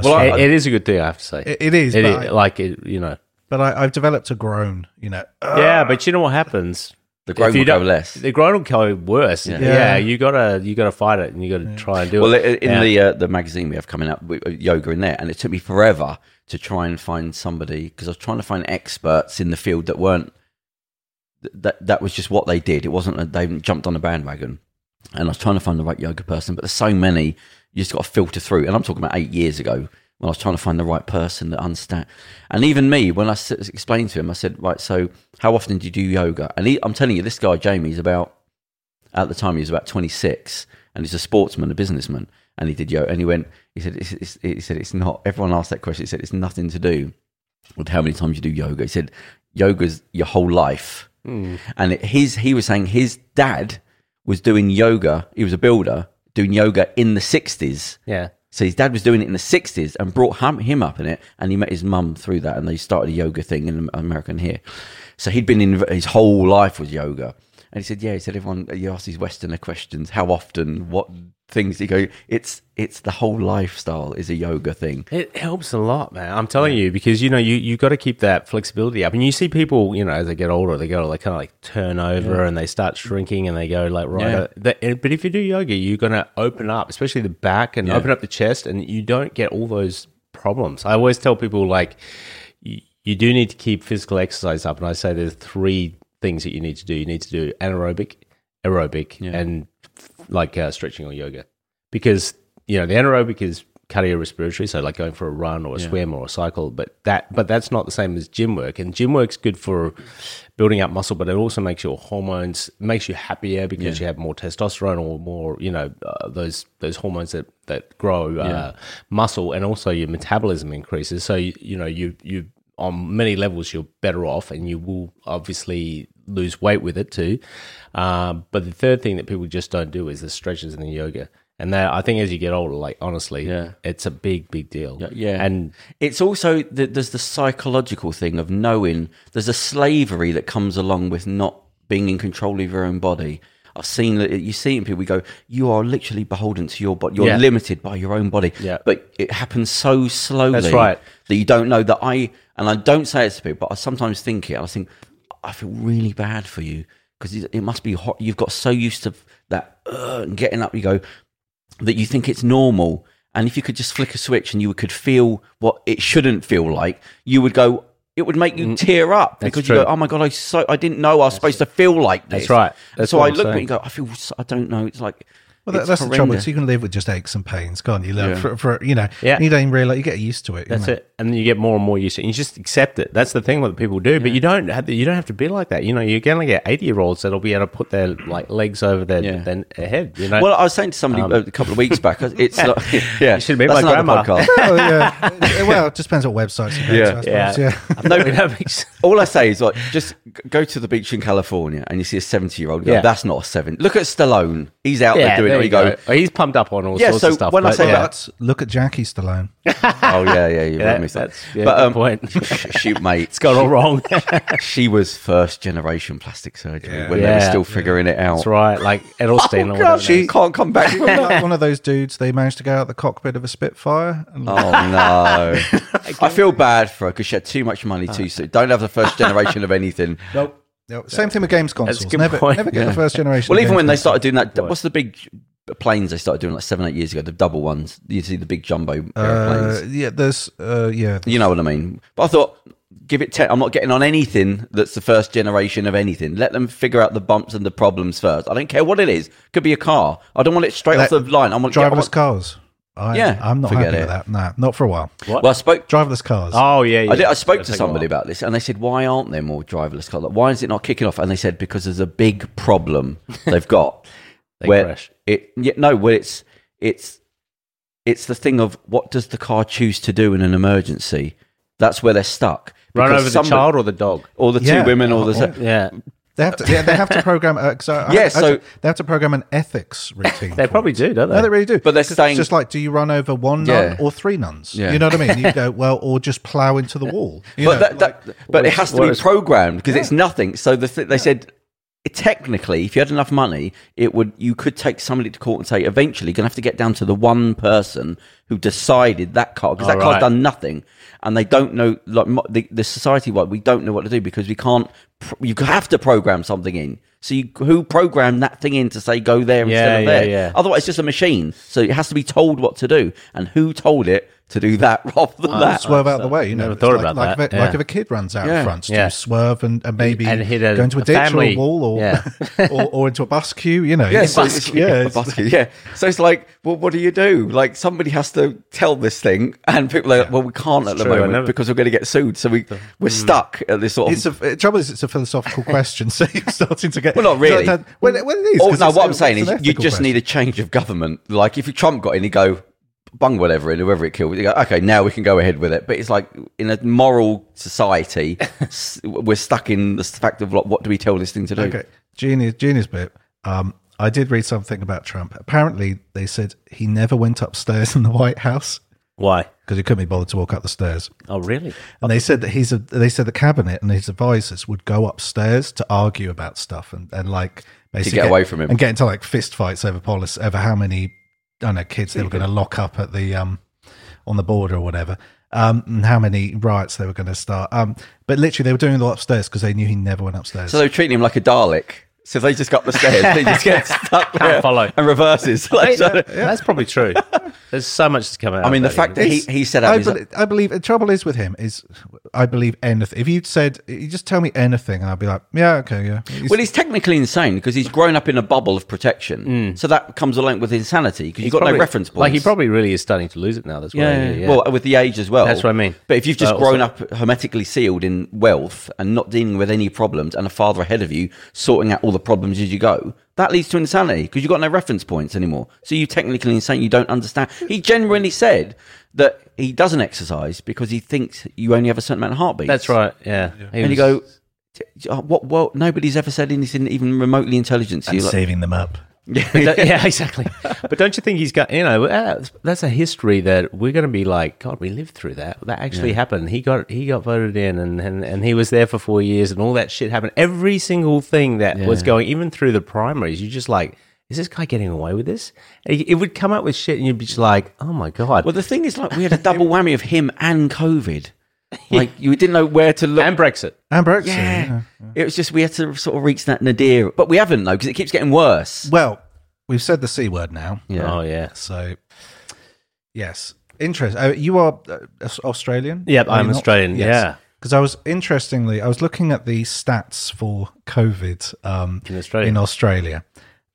S1: Well,
S3: it, it is a good thing, I have to say.
S2: It- it is,
S3: It
S2: but
S3: is
S2: I-
S3: like it, you know.
S2: But I, I've developed a groan. You know,
S3: yeah, but you know what happens?
S1: The groan
S3: you
S1: will go less.
S3: The groan will go worse. Yeah.
S2: Yeah.
S3: you gotta you gotta fight it, and you gotta try and do
S1: Well,
S3: it.
S1: Well, in
S3: Yeah.
S1: the uh, the magazine we have coming up, we, uh, yoga in there, and it took me forever to try and find somebody because I was trying to find experts in the field that weren't that that was just what they did. It wasn't that they jumped on a bandwagon, and I was trying to find the right yoga person, but there's so many you just got to filter through. And I'm talking about eight years ago when I was trying to find the right person that understand. And even me, when I s- explained to him, I said, right, so how often do you do yoga? And he, I'm telling you, this guy Jamie's about at the time he was about 26 and he's a sportsman a businessman and he did yoga and he went he said it's, it's, he said it's not everyone asked that question he said it's nothing to do with how many times you do yoga he said yoga's your whole life hmm. and it, his he was saying his dad was doing yoga he was a builder doing yoga in the 60s
S3: yeah.
S1: So his dad was doing it in the 60s and brought him, up in it. And he met his mum through that. And they started a yoga thing in America and here. So he'd been in, his whole life was yoga. And he said, yeah, he said, everyone, you ask these Westerner questions, how often, what things. you go, it's, it's the whole lifestyle is a yoga thing.
S3: It helps a lot, man. I'm telling you because you know you you got to keep that flexibility up, and you see people, you know, as they get older, they go they kind of like turn over and they start shrinking, and they go like right.
S1: Yeah.
S3: uh, but if you do yoga, you're gonna open up, especially the back, and
S1: Yeah.
S3: open up the chest, and you don't get all those problems. I always tell people like you, you do need to keep physical exercise up, and I say there's three things that you need to do. You need to do anaerobic, aerobic, and like uh, stretching or yoga, because you know the anaerobic is cardiorespiratory, so like going for a run or a swim or a cycle. But that, but that's not the same as gym work. And gym work's good for building up muscle, but it also makes your hormones makes you happier because you have more testosterone or more, you know, uh, those those hormones that that grow uh, muscle, and also your metabolism increases. So you, you know you you on many levels you're better off, and you will obviously lose weight with it too. Um, but the third thing that people just don't do is the stretches and the yoga. And that I think as you get older, like honestly,
S1: Yeah.
S3: it's a big, big deal.
S1: Yeah.
S3: and
S1: It's also, the, there's the psychological thing of knowing there's a slavery that comes along with not being in control of your own body. I've seen that you see in people. We go, you are literally beholden to your body. You're
S3: Yeah.
S1: limited by your own body.
S3: Yeah.
S1: But it happens so slowly.
S3: That's right.
S1: That you don't know that I, and I don't say it to people, but I sometimes think it. I think, I feel really bad for you because it it must be hot. You've got so used to that uh, and getting up. You go, that you think it's normal. And if you could just flick a switch and you could feel what it shouldn't feel like, you would go. It would make you tear up because you go, "Oh my god, I so I didn't know I was supposed to feel like this."
S3: That's right. That's
S1: so I
S3: I'm
S1: look at it and go, "I feel. so- I don't know." It's like
S2: Well, that,
S1: it's
S2: that's the trouble. So you can live with just aches and pains, can't you? Like,
S1: Yeah.
S2: for, for you know,
S3: Yeah.
S2: you don't even realize you get used to it. you
S3: That's
S2: know.
S3: it, and then you get more and more used to it. You just accept it. That's the thing what people do, but you don't have to, you don't have to be like that. You know, you're going to get eighty year olds that'll be able to put their like legs over their,
S1: Yeah.
S3: their head. You know,
S1: Well, I was saying to somebody um, a couple of weeks back, it's like, yeah,
S3: You should have been
S1: that's
S3: my
S1: another
S3: grandma.
S1: podcast.
S2: Oh yeah. well, it just depends what websites you go
S1: Yeah.
S2: to. I suppose.
S3: yeah,
S2: yeah.
S3: no, that makes
S1: All I say is like, just go to the beach in California and you see a seventy-year-old.
S3: Yeah.
S1: That's not a seven. Look at Stallone. He's out there doing
S3: there
S1: it. You go,
S3: Oh, he's pumped up on all
S1: Yeah,
S3: sorts
S1: so
S3: of stuff.
S1: when I say
S3: yeah.
S1: that-
S2: look at Jackie Stallone.
S1: oh yeah, yeah, you
S3: Yeah,
S1: yeah, me some.
S3: yeah,
S1: but
S3: good
S1: um,
S3: point.
S1: shoot, mate,
S3: it's gone all wrong.
S1: she was first generation plastic surgery
S2: Yeah.
S1: when they were still figuring it out.
S3: That's right, like Edelstein
S1: Oh. God, she
S3: is.
S1: can't come back from that.
S2: one of those dudes, they managed to go out the cockpit of a Spitfire. And
S1: Oh no! I feel bad for her because she had too much money too soon. Don't have the first generation of anything.
S2: Nope. Nope. Same thing with games consoles.
S3: a good
S2: Never,
S3: point.
S2: never get the first generation.
S1: Well, even when they started doing that, what's the big planes they started doing like seven, eight years ago? The double ones. You see the big jumbo airplanes.
S2: Uh, yeah, there's, uh, yeah,
S1: You know what I mean? But I thought, give it ten. I'm not getting on anything that's the first generation of anything. Let them figure out the bumps and the problems first. I don't care what it is. Could be a car. I don't want it straight off the line. I want
S2: driverless cars. I,
S1: Yeah,
S2: I'm not happy
S1: it.
S2: with that. Nah, not for a while.
S3: What?
S1: Well, I spoke.
S2: Driverless cars.
S3: Oh yeah, yeah.
S1: I, did, I spoke
S3: It'll
S1: to somebody about this, and they said, "Why aren't there more driverless cars? Like, why is it not kicking off?" And they said, "Because there's a big problem they've got.
S3: They
S1: where
S3: crash.
S1: it yeah, no, where it's it's it's the thing of what does the car choose to do in an emergency? That's where they're stuck.
S3: Run
S1: Because
S3: over the child or the dog.
S1: or the
S2: Yeah.
S1: two women, or the
S2: Oh,
S3: Yeah.
S2: They have to. Yeah, they have to program. Uh, 'cause I- I-
S1: Yeah,
S2: I-
S1: so-
S2: they have to program an ethics routine.
S3: They probably
S2: it.
S3: do, don't they?
S2: No, they really do.
S1: But they're saying-
S2: it's just like, do you run over one
S1: Yeah.
S2: nun or three nuns?
S1: Yeah.
S2: You know what I mean? You go well, or just plow into the wall. You
S1: but
S2: know,
S1: that,
S2: like-
S1: that, but it has to be
S3: whereas-
S1: programmed because it's nothing. So the th- they said technically, if you had enough money, it would you could take somebody to court and say eventually you're gonna have to get down to the one person who decided that car because that
S3: Oh,
S1: car's done nothing, and they don't know like the, the society wide we don't know what to do because we can't. You have to program something in. So you, who programmed that thing in to say go there
S3: Yeah,
S1: instead of
S3: yeah,
S1: there?
S3: yeah.
S1: Otherwise, it's just a machine. So it has to be told what to do, and who told it to do that rather than that.
S2: swerve out of the way. You know,
S3: Never thought
S2: like,
S3: about
S2: like
S3: that,
S2: If it, Like if a kid runs out
S1: Yeah.
S2: in front, do
S3: Yeah.
S2: you swerve and, and maybe
S3: And hit a-
S2: go into a
S3: a
S2: ditch
S3: family.
S2: or a wall or,
S3: Yeah.
S2: or or into a bus queue. You know,
S1: Yeah,
S2: It's-
S1: so
S2: it's-
S1: it's,
S2: yeah,
S1: yeah,
S2: it's-
S1: basket, yeah. So it's like, well, what do you do? Like somebody has to tell this thing, and people are like, well, we can't at the
S3: true, I
S1: moment because we're going to get sued. So we we're hmm. stuck at this sort of.
S2: It's a the trouble is it's a philosophical question, so you're starting to get
S1: Well, not really.
S2: Well, well, it is.
S1: Oh,
S2: 'cause
S1: no, what I'm saying is you just need a change of government. Like if Trump got in, he'd go bung whatever in whoever it killed. You go, okay, now we can go ahead with it. But it's like in a moral society, we're stuck in the fact of like, what do we tell this thing to do?
S2: Okay, genius, genius bit. Um, I did read something about Trump. Apparently, they said he never went upstairs in the White House
S3: Why?
S2: because he couldn't be bothered to walk up the stairs.
S3: Oh, really?
S2: And they said that he's a. They said the cabinet and his advisors would go upstairs to argue about stuff and, and like basically
S1: get away from him.
S2: and get into like fist fights over policy over how many I don't know kids they were going to lock up at the um on the border or whatever. Um, and how many riots they were going to start. Um, but literally they were doing it all upstairs because they knew he never went upstairs.
S1: So they were treating him like a Dalek. So they just got up the stairs, They just get stuck there
S3: follow.
S1: and reverses. Like, so-
S3: That's probably true. There's so much to come out.
S1: I mean, the fact that he, he set up
S2: I,
S1: his,
S2: bel- I believe the trouble is with him is I believe anything. If you'd said you just tell me anything, and I'll be like, yeah, okay, yeah. He's-
S1: Well, he's technically insane because he's grown up in a bubble of protection. So that comes along with insanity because you've got
S3: Mm. Probably-
S1: no reference points.
S3: Like he probably really is starting to lose it now. That's why.
S1: yeah,
S3: Yeah, yeah.
S1: Well, with the age as well.
S3: That's what I mean.
S1: But if you've just
S3: Uh,
S1: grown
S3: also-
S1: up hermetically sealed in wealth and not dealing with any problems, and a father ahead of you sorting out all the problems as you go, that leads to insanity because you've got no reference points anymore. So you're technically insane. You don't understand. He genuinely said that he doesn't exercise because he thinks you only have a certain amount of heartbeats.
S3: that's right. Yeah. He
S1: and you go, uh, what? Well, nobody's ever said anything even remotely intelligent to you. Like,
S2: saving them up.
S3: Don't- yeah, exactly. But don't you think he's got, you know, uh, that's a history that we're going to be like, God, we lived through that. That actually happened. He got he got voted in and, and, and he was there for four years and all that shit happened. Every single thing that was going, even through the primaries, you just like, is this guy getting away with this? It, it would come up with shit and you'd be just like, oh my God.
S1: well, the thing is, like, we had a double whammy of him and COVID. Like, you didn't know where to look.
S3: and Brexit.
S2: And Brexit.
S1: yeah.
S2: yeah.
S1: It was just we had to sort of reach that nadir, but we haven't though because it keeps getting worse.
S2: Well, we've said the c word now.
S1: Yeah.
S3: Oh, yeah.
S2: So, yes, interesting. Uh, you are uh, Australian.
S3: Yep,
S2: Are
S3: I'm
S2: you not?
S3: Australian, yeah.
S2: Because I was interestingly, I was looking at the stats for COVID um,
S3: In Australia.
S2: in Australia,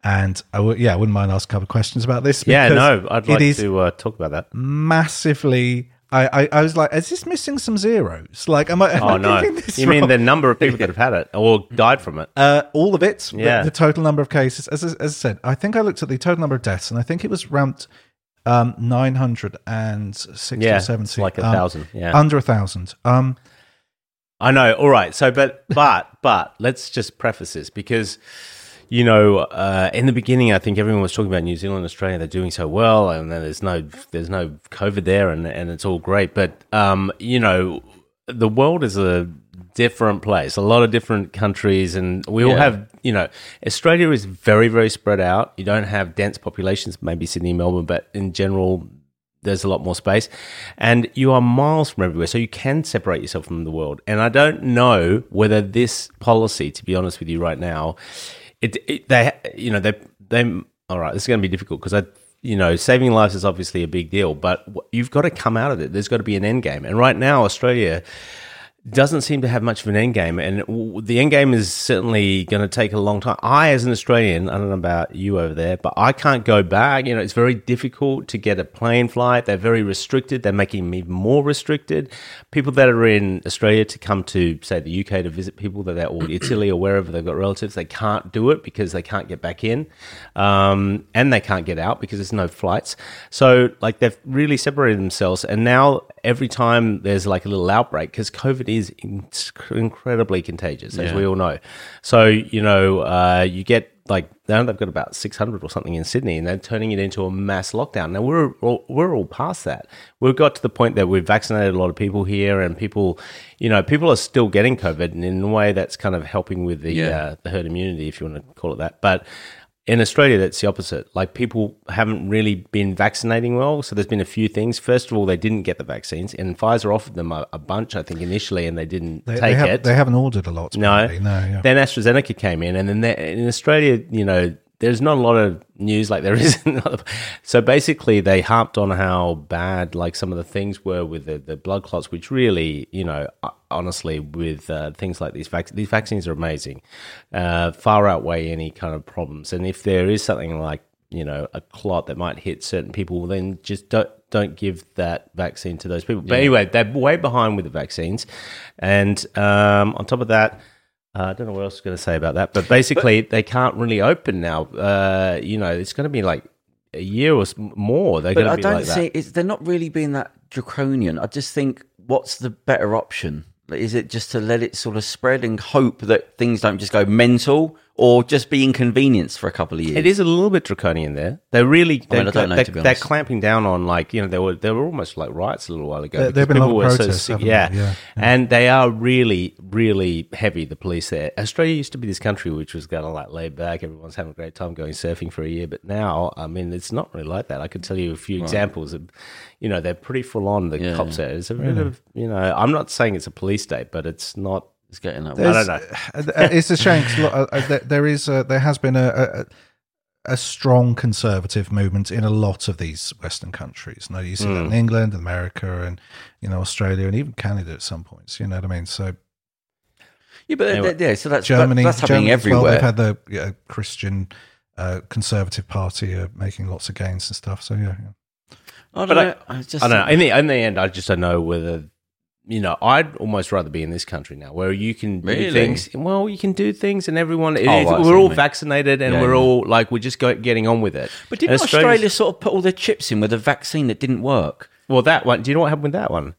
S2: and I w- yeah, I wouldn't mind asking a couple of questions about this.
S3: Yeah, no, I'd like to uh, talk about that.
S2: massively. I, I, I was like, is this missing some zeros? Like, am I? Am
S3: Oh
S2: I
S3: no! You mean the number of people that have had it or died from it?
S2: Uh, all of it.
S3: Yeah.
S2: The, total number of cases. As, I- as I said, I think I looked at the total number of deaths, and I think it was around um, 960
S3: Yeah,
S2: or 70.
S3: like a
S2: um,
S3: thousand. Yeah,
S2: Under a thousand. Um,
S3: I know. All right. So, but but but let's just preface this because you know, uh, in the beginning, I think everyone was talking about New Zealand, Australia. They're doing so well, and there's no there's no COVID there, and and it's all great. But um, you know, the world is a different place. A lot of different countries, and we all have. You know, Australia is very very spread out. You don't have dense populations, maybe Sydney, Melbourne, but in general. There's a lot more space, and you are miles from everywhere, so you can separate yourself from the world. And I don't know whether this policy, to be honest with you, right now, it, it they you know they they all right this is going to be difficult because i you know saving lives is obviously a big deal but you've got to come out of it. There's got to be an end game. And right now australia doesn't seem to have much of an end game, and the end game is certainly going to take a long time. I, as an Australian, I don't know about you over there, but I can't go back. You know, it's very difficult to get a plane flight. They're very restricted. They're making them even more restricted. People that are in Australia to come to, say, the UK to visit people that they're or Italy or wherever they've got relatives, they can't do it because they can't get back in, um, and they can't get out because there's no flights. So, like, they've really separated themselves, and now every time there's like a little outbreak because COVID is in- incredibly contagious, as
S1: Yeah.
S3: we all know. So you know, uh, you get like now they've got about 600 or something in Sydney, and they're turning it into a mass lockdown. Now we're all, we're all past that. We've got to the point that we've vaccinated a lot of people here, and people, you know, people are still getting COVID, and in a way that's kind of helping with the
S1: Yeah.
S3: uh, the herd immunity, if you want to call it that. But in Australia, that's the opposite. Like people haven't really been vaccinating well. So there's been a few things. First of all, they didn't get the vaccines, and Pfizer offered them a, a bunch, I think, initially, and they didn't
S2: They,
S3: take
S2: they, have,
S3: it.
S2: they haven't ordered a lot.
S3: no,
S2: apparently. no, yeah.
S3: Then AstraZeneca came in, and then in Australia, you know, there's not a lot of news like there is. So basically, they harped on how bad like some of the things were with the, the blood clots, which really, you know, honestly, with uh, things like these vac- these vaccines are amazing, uh, far outweigh any kind of problems. And if there is something like you know a clot that might hit certain people, then just don't don't give that vaccine to those people. But anyway, they're way behind with the vaccines, and um, on top of that. Uh, I don't know what else I was going to say about that, but basically they can't really open now. Uh, you know, it's going to be like a year or more. They're
S1: But
S3: going to
S1: I
S3: be
S1: don't
S3: like
S1: see
S3: that.
S1: it's, they're not really being that draconian. I just think what's the better option? Is it just to let it sort of spread and hope that things don't just go mental, or just be inconvenienced for a couple of years?
S3: It is a little bit draconian there. They're really they're,
S1: I don't know,
S3: they're,
S1: to be
S3: they're clamping down on like you know there were there were almost like riots a little while ago.
S2: There- there have been a lot
S3: people
S2: of
S3: were so
S2: protests,
S3: sick.
S2: haven't
S3: yeah.
S2: there? Yeah,
S3: and they are really really heavy. The police there. Australia used to be this country which was kind of like laid back. Everyone's having a great time going surfing for a year, but now I mean it's not really like that. I could tell you a few examples of you know they're pretty full on. The
S1: Yeah.
S3: cops there. It's a bit of you know I'm not saying it's a police state, but it's not.
S1: It's getting that.
S3: I don't know.
S2: uh, it's a shame. 'cause, look, uh, uh, there- there is, a, there has been a, a, a strong conservative movement in a lot of these Western countries. Now you see that
S3: Hmm.
S2: in England, America, and you know Australia, and even Canada at some points. You know what I mean? So
S1: Yeah, but
S3: Anyway,
S1: yeah, so that's
S2: Germany,
S1: that's happening
S2: Germany as well,
S1: everywhere.
S2: they've had the yeah, Christian uh, conservative party uh, making lots of gains and stuff. So yeah, yeah.
S1: I don't
S3: But I-
S1: I, just
S3: I don't know. In the in the end, I just don't know whether you know. I'd almost rather be in this country now, where you can
S1: Really?
S3: do things. Well, you can do things, and everyone.
S1: Oh,
S3: it's-
S1: right, I see
S3: we're all vaccinated, and
S1: Yeah,
S3: we're
S1: yeah.
S3: all like we're just go, getting on with it.
S1: But didn't Australia sort of put all their chips in with a vaccine that didn't work?
S3: Well, that one. Do you know what happened with that one?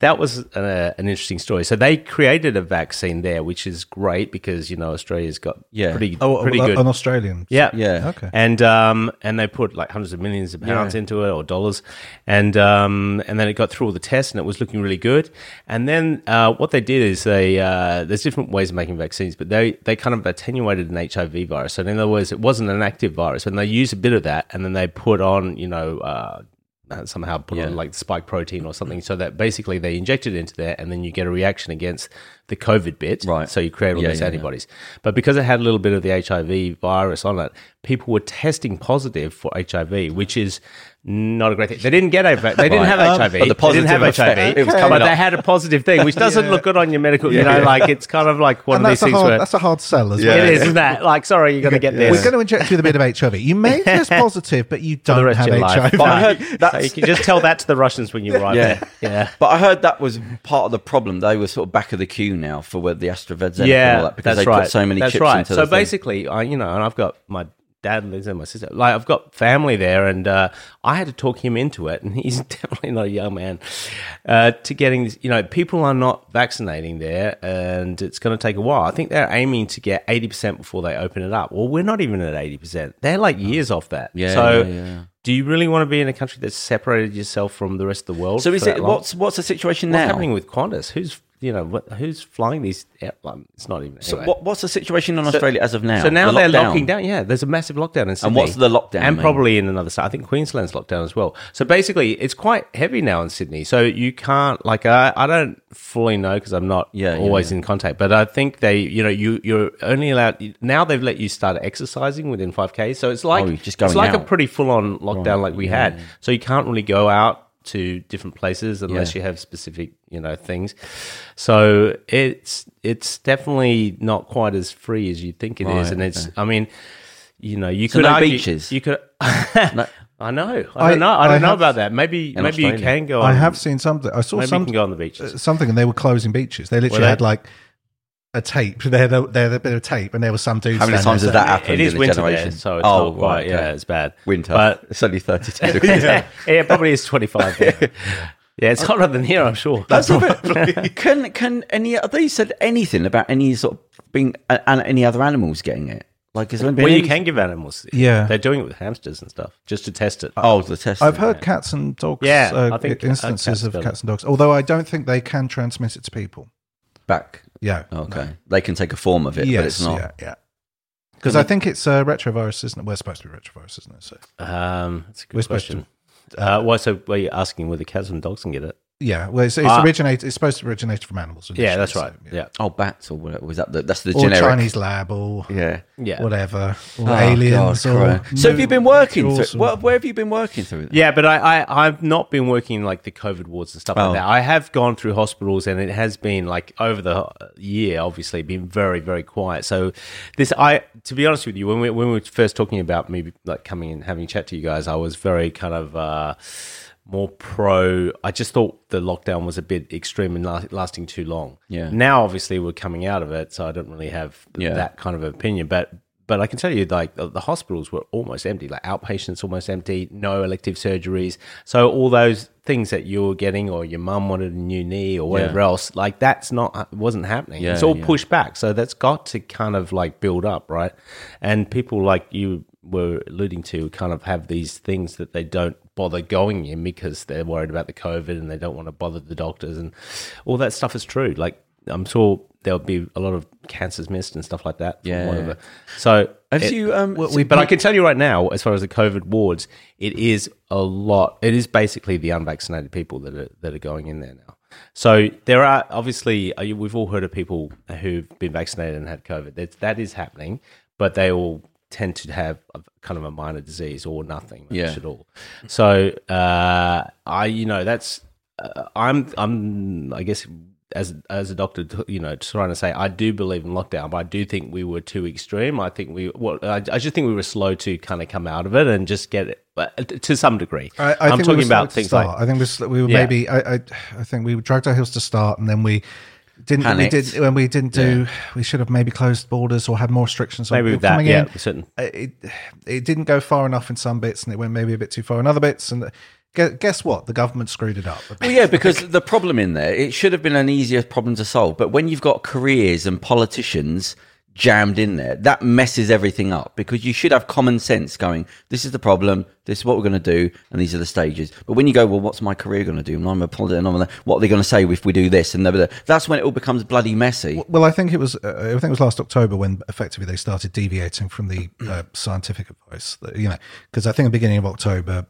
S3: That was uh, an interesting story. So they created a vaccine there, which is great because you know Australia's got
S1: Yeah.
S3: pretty
S2: Oh,
S3: pretty
S2: uh,
S3: good.
S2: an Australian.
S3: Yeah,
S1: Yeah.
S2: Okay.
S3: and um, and they put like hundreds of millions of pounds
S1: Yeah.
S3: into it or dollars, and um, and then it got through all the tests and it was looking really good. And then uh, what they did is they uh, there's different ways of making vaccines, but they they kind of attenuated an HIV virus. So in other words, it wasn't an active virus, and they used a bit of that, and then they put on you know. Uh, Uh, somehow put
S1: Yeah.
S3: on like spike protein or something so that basically they inject it into there and then you get a reaction against the COVID bit.
S1: Right.
S3: So you create all
S1: Yeah,
S3: these
S1: yeah, yeah.
S3: antibodies. But because it had a little bit of the HIV virus on it, people were testing positive for HIV, which is not a great thing. They didn't get HIV. They didn't
S1: Right.
S3: have
S1: Um,
S3: HIV.
S1: but the
S3: they didn't have
S1: effect,
S3: HIV.
S1: it was coming
S3: but
S1: up.
S3: they had a positive thing, which doesn't
S2: Yeah.
S3: look good on your medical. You
S2: Yeah,
S3: know, like it's kind of like one
S2: And
S3: of
S2: that's
S3: these things
S2: hard,
S3: where
S2: that's a hard sell as
S3: it
S2: well.
S3: It is, isn't that? Like, sorry, you're going to get this.
S2: We're going to inject you with a bit of HIV. You may test positive, but you don't have
S3: of your life.
S2: HIV.
S1: But I heard
S3: So you can just tell that to the Russians when you arrive
S1: Yeah.
S3: there. Yeah.
S1: But I heard that was part of the problem. They were sort of back of the queue now for where the AstraZeneca and
S3: yeah,
S1: all that because
S3: that's
S1: they
S3: right.
S1: put so many
S3: that's
S1: chips
S3: right.
S1: into
S3: so
S1: the thing.
S3: basically, I, you know, and I've got my dad lives there, my sister. Like I've got family there, and uh, I had to talk him into it, and he's definitely not a young man. Uh, to getting this, you know, people are not vaccinating there, and it's going to take a while. I think they're aiming to get eighty percent before they open it up. Well, we're not even at eighty percent. They're like years off that.
S1: Yeah,
S3: So.
S1: yeah, yeah.
S3: Do you really want to be in a country that's separated yourself from the rest of the world?
S1: So is it
S3: long?
S1: what's what's the situation
S3: What's
S1: now?
S3: happening with Qantas? Who's you know who's flying these? It's not even.
S1: So
S3: anyway.
S1: what, what's the situation in Australia as of now?
S3: So now
S1: The
S3: they're
S1: lockdown?
S3: locking down. Yeah, there's a massive lockdown in Sydney.
S1: And what's the lockdown
S3: And
S1: mean?
S3: probably in another state. I think Queensland's locked down as well. So basically, it's quite heavy now in Sydney. So you can't like I, I don't fully know because I'm not
S1: Yeah, yeah,
S3: always
S1: yeah.
S3: in contact. But I think they, you know, you you're only allowed now. They've let you start exercising within 5k. So it's like
S1: Oh, just
S3: it's
S1: going
S3: like a pretty full on lockdown like we had. So you can't really go out to different places unless
S1: Yeah.
S3: you have specific, you know, things. So it's it's definitely not quite as free as you think it is,
S1: Right,
S3: and it's.
S1: okay.
S3: I mean, you know, you
S1: So
S3: could
S1: no
S3: argue,
S1: beaches?
S3: You could.
S1: No.
S3: I know. I,
S2: I-
S3: don't know. I
S2: I
S3: don't know
S2: have-
S3: about that. Maybe
S1: In
S3: maybe you can go.
S2: I have seen something. I saw
S3: Maybe
S2: some
S3: you can go on the beaches.
S2: uh, something, and they were closing beaches. They literally
S3: Were they?
S2: had like a tape. They had a, they had a bit of tape, and there was some dude.
S1: How many times
S2: there
S1: has that happened
S3: It is
S1: in a
S3: winter
S1: generation?
S3: there, so it's
S1: oh,
S3: not quite.
S1: right,
S3: Yeah,
S1: okay.
S3: it's bad.
S1: winter.
S3: But
S1: it's only 32 degrees.
S3: yeah, it probably is twenty five. Yeah. yeah, it's hotter than here. I'm sure.
S1: That's a can can any have they said anything about any sort of being and any other animals getting it? Like is there been
S3: well, you can give animals.
S2: Yeah.
S3: they're doing it with hamsters and stuff just to test it.
S1: Oh, the test.
S2: I've heard cats and dogs.
S3: Yeah,
S2: uh,
S3: I think, uh,
S2: instances
S3: cats
S2: of cats and dogs. Although I don't think they can transmit it to people.
S1: back.
S2: Yeah.
S1: Okay, they can take a form of it,
S2: yes.
S1: but it's not.
S2: Yeah. Yeah. Because I think it's a retrovirus, isn't it? We're supposed to be retrovirus, isn't it? So
S3: Um, that's a
S2: We're
S3: good
S2: supposed
S3: question. Uh, why? So, were you asking whether cats and dogs can get it?
S2: Yeah, well, it's, it's
S3: Ah.
S2: originated. It's supposed to originate from animals.
S3: Yeah,
S2: initially,
S3: that's
S2: so,
S3: right. Yeah,
S1: Oh, bats or whatever. Was that the, that's the
S2: Or
S1: generic?
S2: Chinese lab, or
S1: Yeah.
S3: yeah,
S2: whatever, or
S1: Oh,
S2: aliens,
S1: God,
S2: or
S1: Christ. so have you been working through?
S2: or-
S1: Where, where have you been working through?
S3: Yeah, but I, I I've not been working like the COVID wards and stuff
S1: Oh.
S3: like that. I have gone through hospitals, and it has been like over the year, obviously, been very very quiet. So this, I to be honest with you, when we when we were first talking about me like coming and having a chat to you guys, I was very kind of. uh more pro. I just thought the lockdown was a bit extreme and la- lasting too long.
S1: Yeah.
S3: Now, obviously, we're coming out of it, so I don't really have
S1: Yeah.
S3: that kind of opinion. But but I can tell you, like the, the hospitals were almost empty, like outpatients almost empty, no elective surgeries. So all those things that you were getting, or your mum wanted a new knee, or whatever
S1: Yeah.
S3: else, like that's not uh, wasn't happening.
S1: Yeah,
S3: it's all pushed back. So that's got to kind of like build up, right? And people like you were alluding to kind of have these things that they don't bother going in because they're worried about the COVID and they don't want to bother the doctors and all that stuff is true. Like I'm sure there'll be a lot of cancers missed and stuff like that.
S1: Yeah.
S3: Whatever. So
S1: Have
S3: it-
S1: you? Um,
S3: we, but I can tell you right now, as far as the COVID wards, it is a lot. It is basically the unvaccinated people that are that are going in there now. So there are obviously uh, we've all heard of people who've been vaccinated and had COVID. That that is happening, but they all tend to have a, kind of a minor disease or nothing much
S1: Yeah.
S3: at all. So uh, I, you know, that's uh, I'm I'm I guess as as a doctor, you know, trying to say I do believe in lockdown, but I do think we were too extreme. I think we, well, I, I just think we were slow to kind of come out of it and just get it uh, to some degree.
S2: I, I
S3: am
S2: think we
S3: talking about
S2: to
S3: things
S2: start.
S3: like
S2: I think we, was- we were
S3: Yeah.
S2: maybe. I, I I think we dragged our heels to start, and then we didn't.
S1: Panicked.
S2: We did when we didn't do. We should have maybe closed borders or had more restrictions. on
S3: maybe
S2: people
S3: that,
S2: coming
S3: yeah,
S2: in.
S3: certain.
S2: Uh, it it didn't go far enough in some bits, and it went maybe a bit too far in other bits. And uh, guess what? The government screwed it up.
S1: Well, yeah, because the problem in there, it should have been an easier problem to solve. But when you've got careers and politicians jammed in there, that messes everything up because you should have common sense going, this is the problem, this is what we're going to do, and these are the stages. But when you go, well, what's my career going to do? And I'm a politician, what are they going to say if we do this? And blah, that's when it all becomes bloody messy.
S2: Well, I think it was. Uh, I think it was last October when effectively they started deviating from the uh, scientific advice. That, you know, because I think at the beginning of October,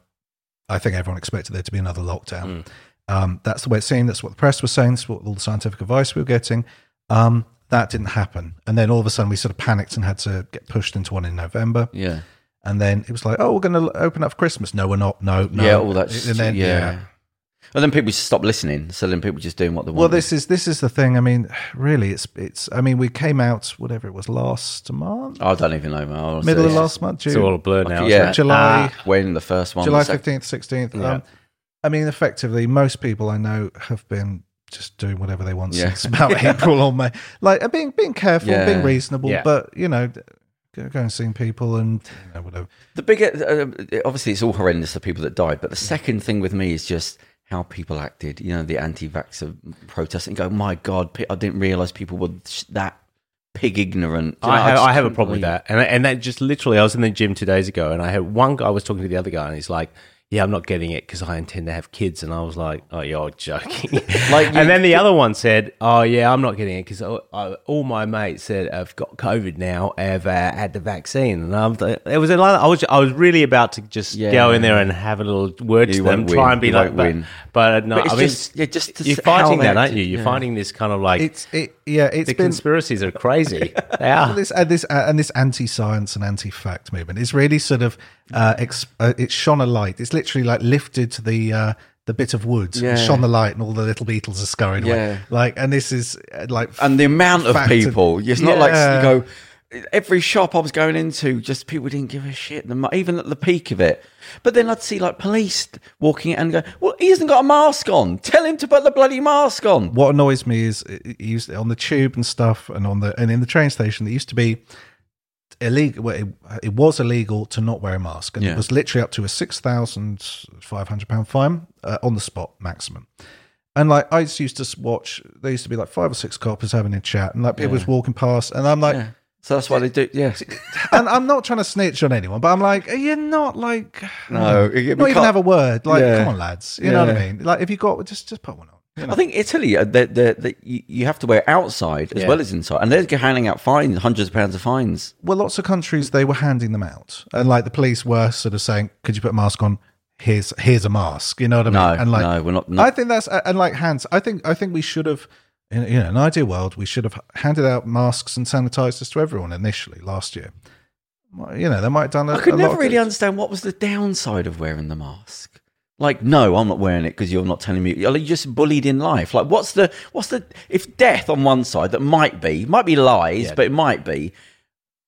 S2: I think everyone expected there to be another lockdown. Um, that's the way it seemed. That's what the press was saying. That's what all the scientific advice we were getting. Um, that didn't happen, and then all of a sudden we sort of panicked and had to get pushed into one in November.
S1: Yeah.
S2: And then it was like, oh, we're going to open up for Christmas. No, we're not. No, no.
S1: Yeah, all that.
S2: And then,
S1: yeah. And then people just stop listening. So then people just doing what they want.
S2: Well, this is this is the thing. I mean, really, it's it's. I mean, we came out whatever it was last month,
S1: I don't even know. man. Honestly.
S2: middle of last month, June,
S3: It's all a blur now.
S1: Yeah.
S3: isn't it?
S2: July,
S1: when the first one,
S2: July fifteenth, sixteenth.
S3: Yeah.
S2: Um, I mean, effectively, most people I know have been just doing whatever they want
S1: Yeah.
S2: since about April or May. Like being being careful,
S1: Yeah.
S2: being reasonable,
S3: Yeah.
S2: but you know, going go and see people and you know, whatever.
S1: The bigger, uh, obviously, it's all horrendous the people that died. But the second thing with me is just how people acted. You know, the anti-vaxxer protests and go, "My God, I didn't realize people were that pig ignorant." You know,
S3: I have,
S1: just
S3: I have a
S1: couldn't
S3: problem with that, and and that just literally, I was in the gym two days ago, and I had one guy I was talking to the other guy, and he's like, "Yeah, I'm not getting it because I intend to have kids," and I was like, "Oh, you're joking."
S1: Like, you-
S3: and then the other one said, "Oh, yeah, I'm not getting it because all my mates said I've got COVID now, have uh, had the vaccine," and I'm, it was a lot. I was I was really about to just
S1: Yeah.
S3: go in there and have a little word
S1: You
S3: to them,
S1: won't
S3: try and be
S1: You
S3: like, but,
S1: win.
S3: but no,
S1: But it's
S3: I mean,
S1: just, yeah, just to
S3: you're fighting that, aren't you? You're
S1: yeah.
S3: fighting this kind of like
S2: It's it, yeah, it's
S3: the
S2: been
S3: conspiracies are crazy. they are.
S2: this and this uh, and this anti-science and anti-fact movement is really sort of uh, ex- uh, it's shone a light. It's literally like lifted the uh, the bit of wood,
S1: Yeah.
S2: shone the light, and all the little beetles are scurrying
S1: Yeah.
S2: away. Like, and this is uh, like,
S1: and the amount of
S2: Fact and-
S1: people. It's not like you go. Every shop I was going into, just people didn't give a shit. The, even at the peak of it, but then I'd see like police walking in and go, "Well, he hasn't got a mask on. Tell him to put the bloody mask on."
S2: what annoys me is it it used on the tube and stuff, and on the and in the train station, it used to be illegal. Well, it, it was illegal to not wear a mask, and
S1: Yeah.
S2: it was literally up to a six thousand five hundred pound fine uh, on the spot maximum. And like I used to watch, there used to be like five or six coppers having a chat, and like people was walking past, and I'm like,
S1: Yeah. So that's why they do. Yeah.
S2: and I'm not trying to snitch on anyone, but I'm like, are you not like,
S1: No,
S2: not even
S1: can't-
S2: have a word? Like,
S1: Yeah.
S2: come on, lads, you know what I mean? Like, if you got just just put one on. You know?
S1: I think Italy, uh, the, the, the, you have to wear outside as
S3: Yeah.
S1: well as inside, and they're handing out fines, hundreds of pounds of fines.
S2: well, lots of countries they were handing them out, and like the police were sort of saying, "Could you put a mask on? Here's here's a mask." You know what I mean?
S1: No,
S2: and like,
S1: no, we're not.
S2: I think that's and like hands. I think I think we should have, in you know, an ideal world, we should have handed out masks and sanitizers to everyone initially last year. You know, they might have done. A,
S1: I could never really
S2: good.
S1: understand what was the downside of wearing the mask. Like, no, I'm not wearing it because you're not telling me. You're just bullied in life? Like, what's the what's the if death on one side that might be might be lies,
S3: Yeah.
S1: but it might be,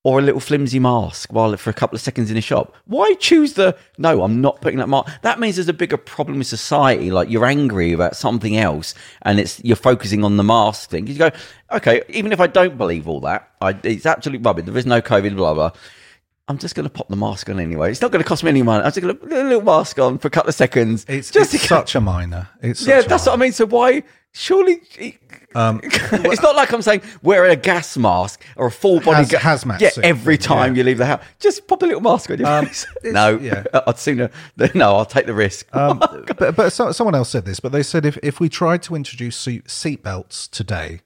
S1: or a little flimsy mask while for a couple of seconds in a shop. Why choose the no? I'm not putting that mask. That means there's a bigger problem with society. Like you're angry about something else, and it's you're focusing on the mask thing. You go, okay, even if I don't believe all that, I, it's absolute rubbish. There is no COVID, blah blah. I'm just going to pop the mask on anyway. It's not going to cost me any money. I'm just going to put a little mask on for a couple of seconds.
S2: It's,
S1: just
S2: it's such a minor. It's
S1: yeah, that's what I mean. So why? Surely,
S2: Um,
S1: it's not like I'm saying wear a gas mask or a full body
S2: Haz-
S1: ga-
S2: hazmat
S1: Yeah,
S2: suit
S1: every time
S2: yeah.
S1: you leave the house, just pop a little mask on your
S2: Um,
S1: face. No,
S2: yeah.
S1: I'd sooner. No, I'll take the risk.
S2: Um, but but so, someone else said this, but they said if, if we tried to introduce seat, seat belts today,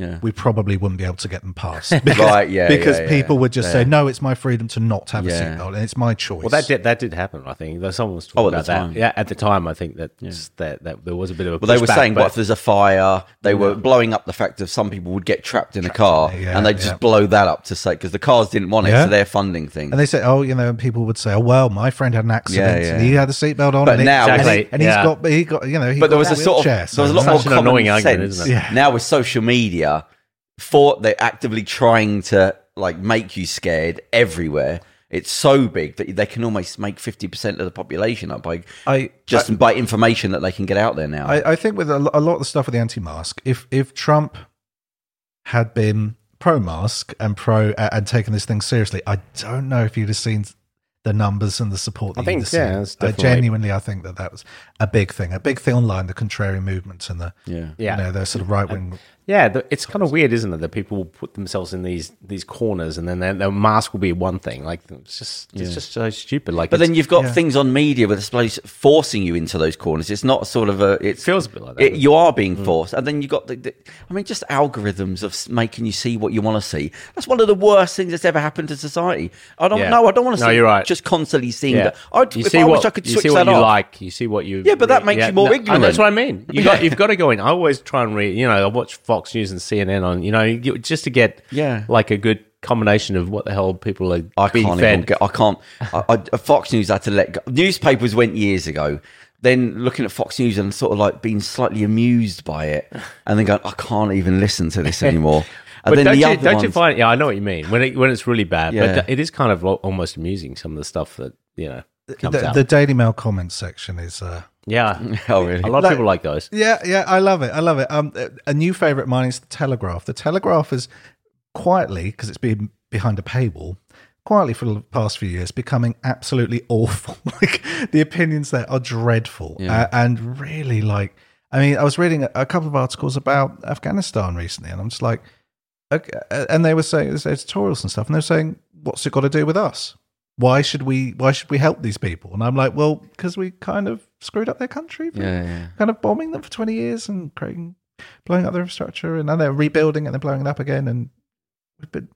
S1: yeah.
S2: we probably wouldn't be able to get them passed. Because,
S1: Right, yeah,
S2: Because
S1: yeah, yeah.
S2: people would just say, no, it's my freedom to not have a seatbelt, and it's my choice.
S3: Well, that did that did happen. I think Though someone was talking
S1: Oh,
S3: about that.
S1: time.
S3: Yeah, at the time, I think that that, that there was a bit of a.
S1: Well, they were
S3: pushback,
S1: saying,
S3: but-
S1: what if there's a fire? They were blowing up the fact that some people would get trapped in a car,
S2: in it, yeah,
S1: and they just
S2: yeah.
S1: blow that up to say because the cars didn't want it,
S2: Yeah.
S1: so they're funding things.
S2: And they say, oh, you know, and people would say, oh, well, my friend had an accident,
S1: Yeah,
S2: and he had a seatbelt on,
S1: But
S2: and,
S1: now-
S2: and, he,
S3: Exactly,
S2: and he's
S3: yeah.
S2: got, he got, you know, he
S1: but there
S2: got
S1: was a
S2: a
S1: sort of there was a lot more common sense.
S3: argument, isn't it?
S2: Yeah.
S1: Now with social media, for they're actively trying to like make you scared everywhere. It's so big that they can almost make fifty percent of the population up by
S2: I
S1: just by information that they can get out there now.
S2: I, I think with a, a lot of the stuff with the anti-mask, if if Trump had been pro-mask and pro uh, and taken this thing seriously, I don't know if you'd have seen the numbers and the support. That
S3: I think,
S2: you'd
S3: yeah,
S2: seen. I
S3: definitely-
S2: genuinely, I think that that was a big thing, a big thing online. The contrarian movements and the
S1: yeah.
S3: Yeah.
S2: you know the sort of right wing.
S3: Yeah, the, it's kind of weird, isn't it? That people will put themselves in these these corners, and then their, their mask will be one thing. Like it's just it's just so stupid. Like,
S1: But then you've got
S2: yeah.
S1: things on media where the place forcing you into those corners. It's not sort of a. It
S3: feels a bit like that,
S1: It, you are being mm. forced, and then you've got the, the. I mean, just algorithms of making you see what you want to see. That's one of the worst things that's ever happened to society. I don't
S3: Yeah.
S1: know. I don't want to
S3: No,
S1: see.
S3: you're right.
S1: Just constantly seeing
S3: yeah.
S1: that. I'd,
S3: you see
S1: I
S3: what
S1: wish I could
S3: you
S1: switch
S3: see what
S1: that
S3: you
S1: off.
S3: like. You see what you.
S1: Yeah, but that makes you more
S3: no,
S1: ignorant.
S3: That's what I mean. You got you've got to go in. I always try and read. You know, I watch Fox News and CNN on. You know, just to get
S1: Yeah.
S3: like a good combination of what the hell people are
S1: I
S3: being
S1: can't
S3: fed.
S1: even get. I can't. I, I, Fox News had to let go. Newspapers went years ago. Then looking at Fox News and sort of like being slightly amused by it, and then going, I can't even listen to this anymore. And
S3: But
S1: then
S3: don't,
S1: the
S3: you,
S1: other
S3: don't you find? Yeah, I know what you mean. When it, when it's really bad,
S1: Yeah.
S3: but it is kind of almost amusing. Some of the stuff that you know comes
S2: The,
S3: out.
S2: the Daily Mail comments section is. Uh,
S3: yeah,
S1: Oh, really?
S3: a lot of
S2: Like-
S3: people like those.
S2: Yeah, yeah, I love it. I love it. Um, a new favorite of mine is the Telegraph. The Telegraph is quietly because it's been behind a paywall. Quietly for the past few years, becoming absolutely awful. like the opinions there are dreadful,
S1: Yeah.
S2: uh, and really like. I mean, I was reading a, a couple of articles about Afghanistan recently, and I'm just like, okay, and they were saying there's editorials and stuff, and they're saying, "What's it got to do with us? Why should we? Why should we help these people?" And I'm like, "Well, because we kind of screwed up their country
S1: Yeah, yeah.
S2: kind of bombing them for 20 years and creating, blowing up their infrastructure, and then they're rebuilding and then blowing it up again. And we've been,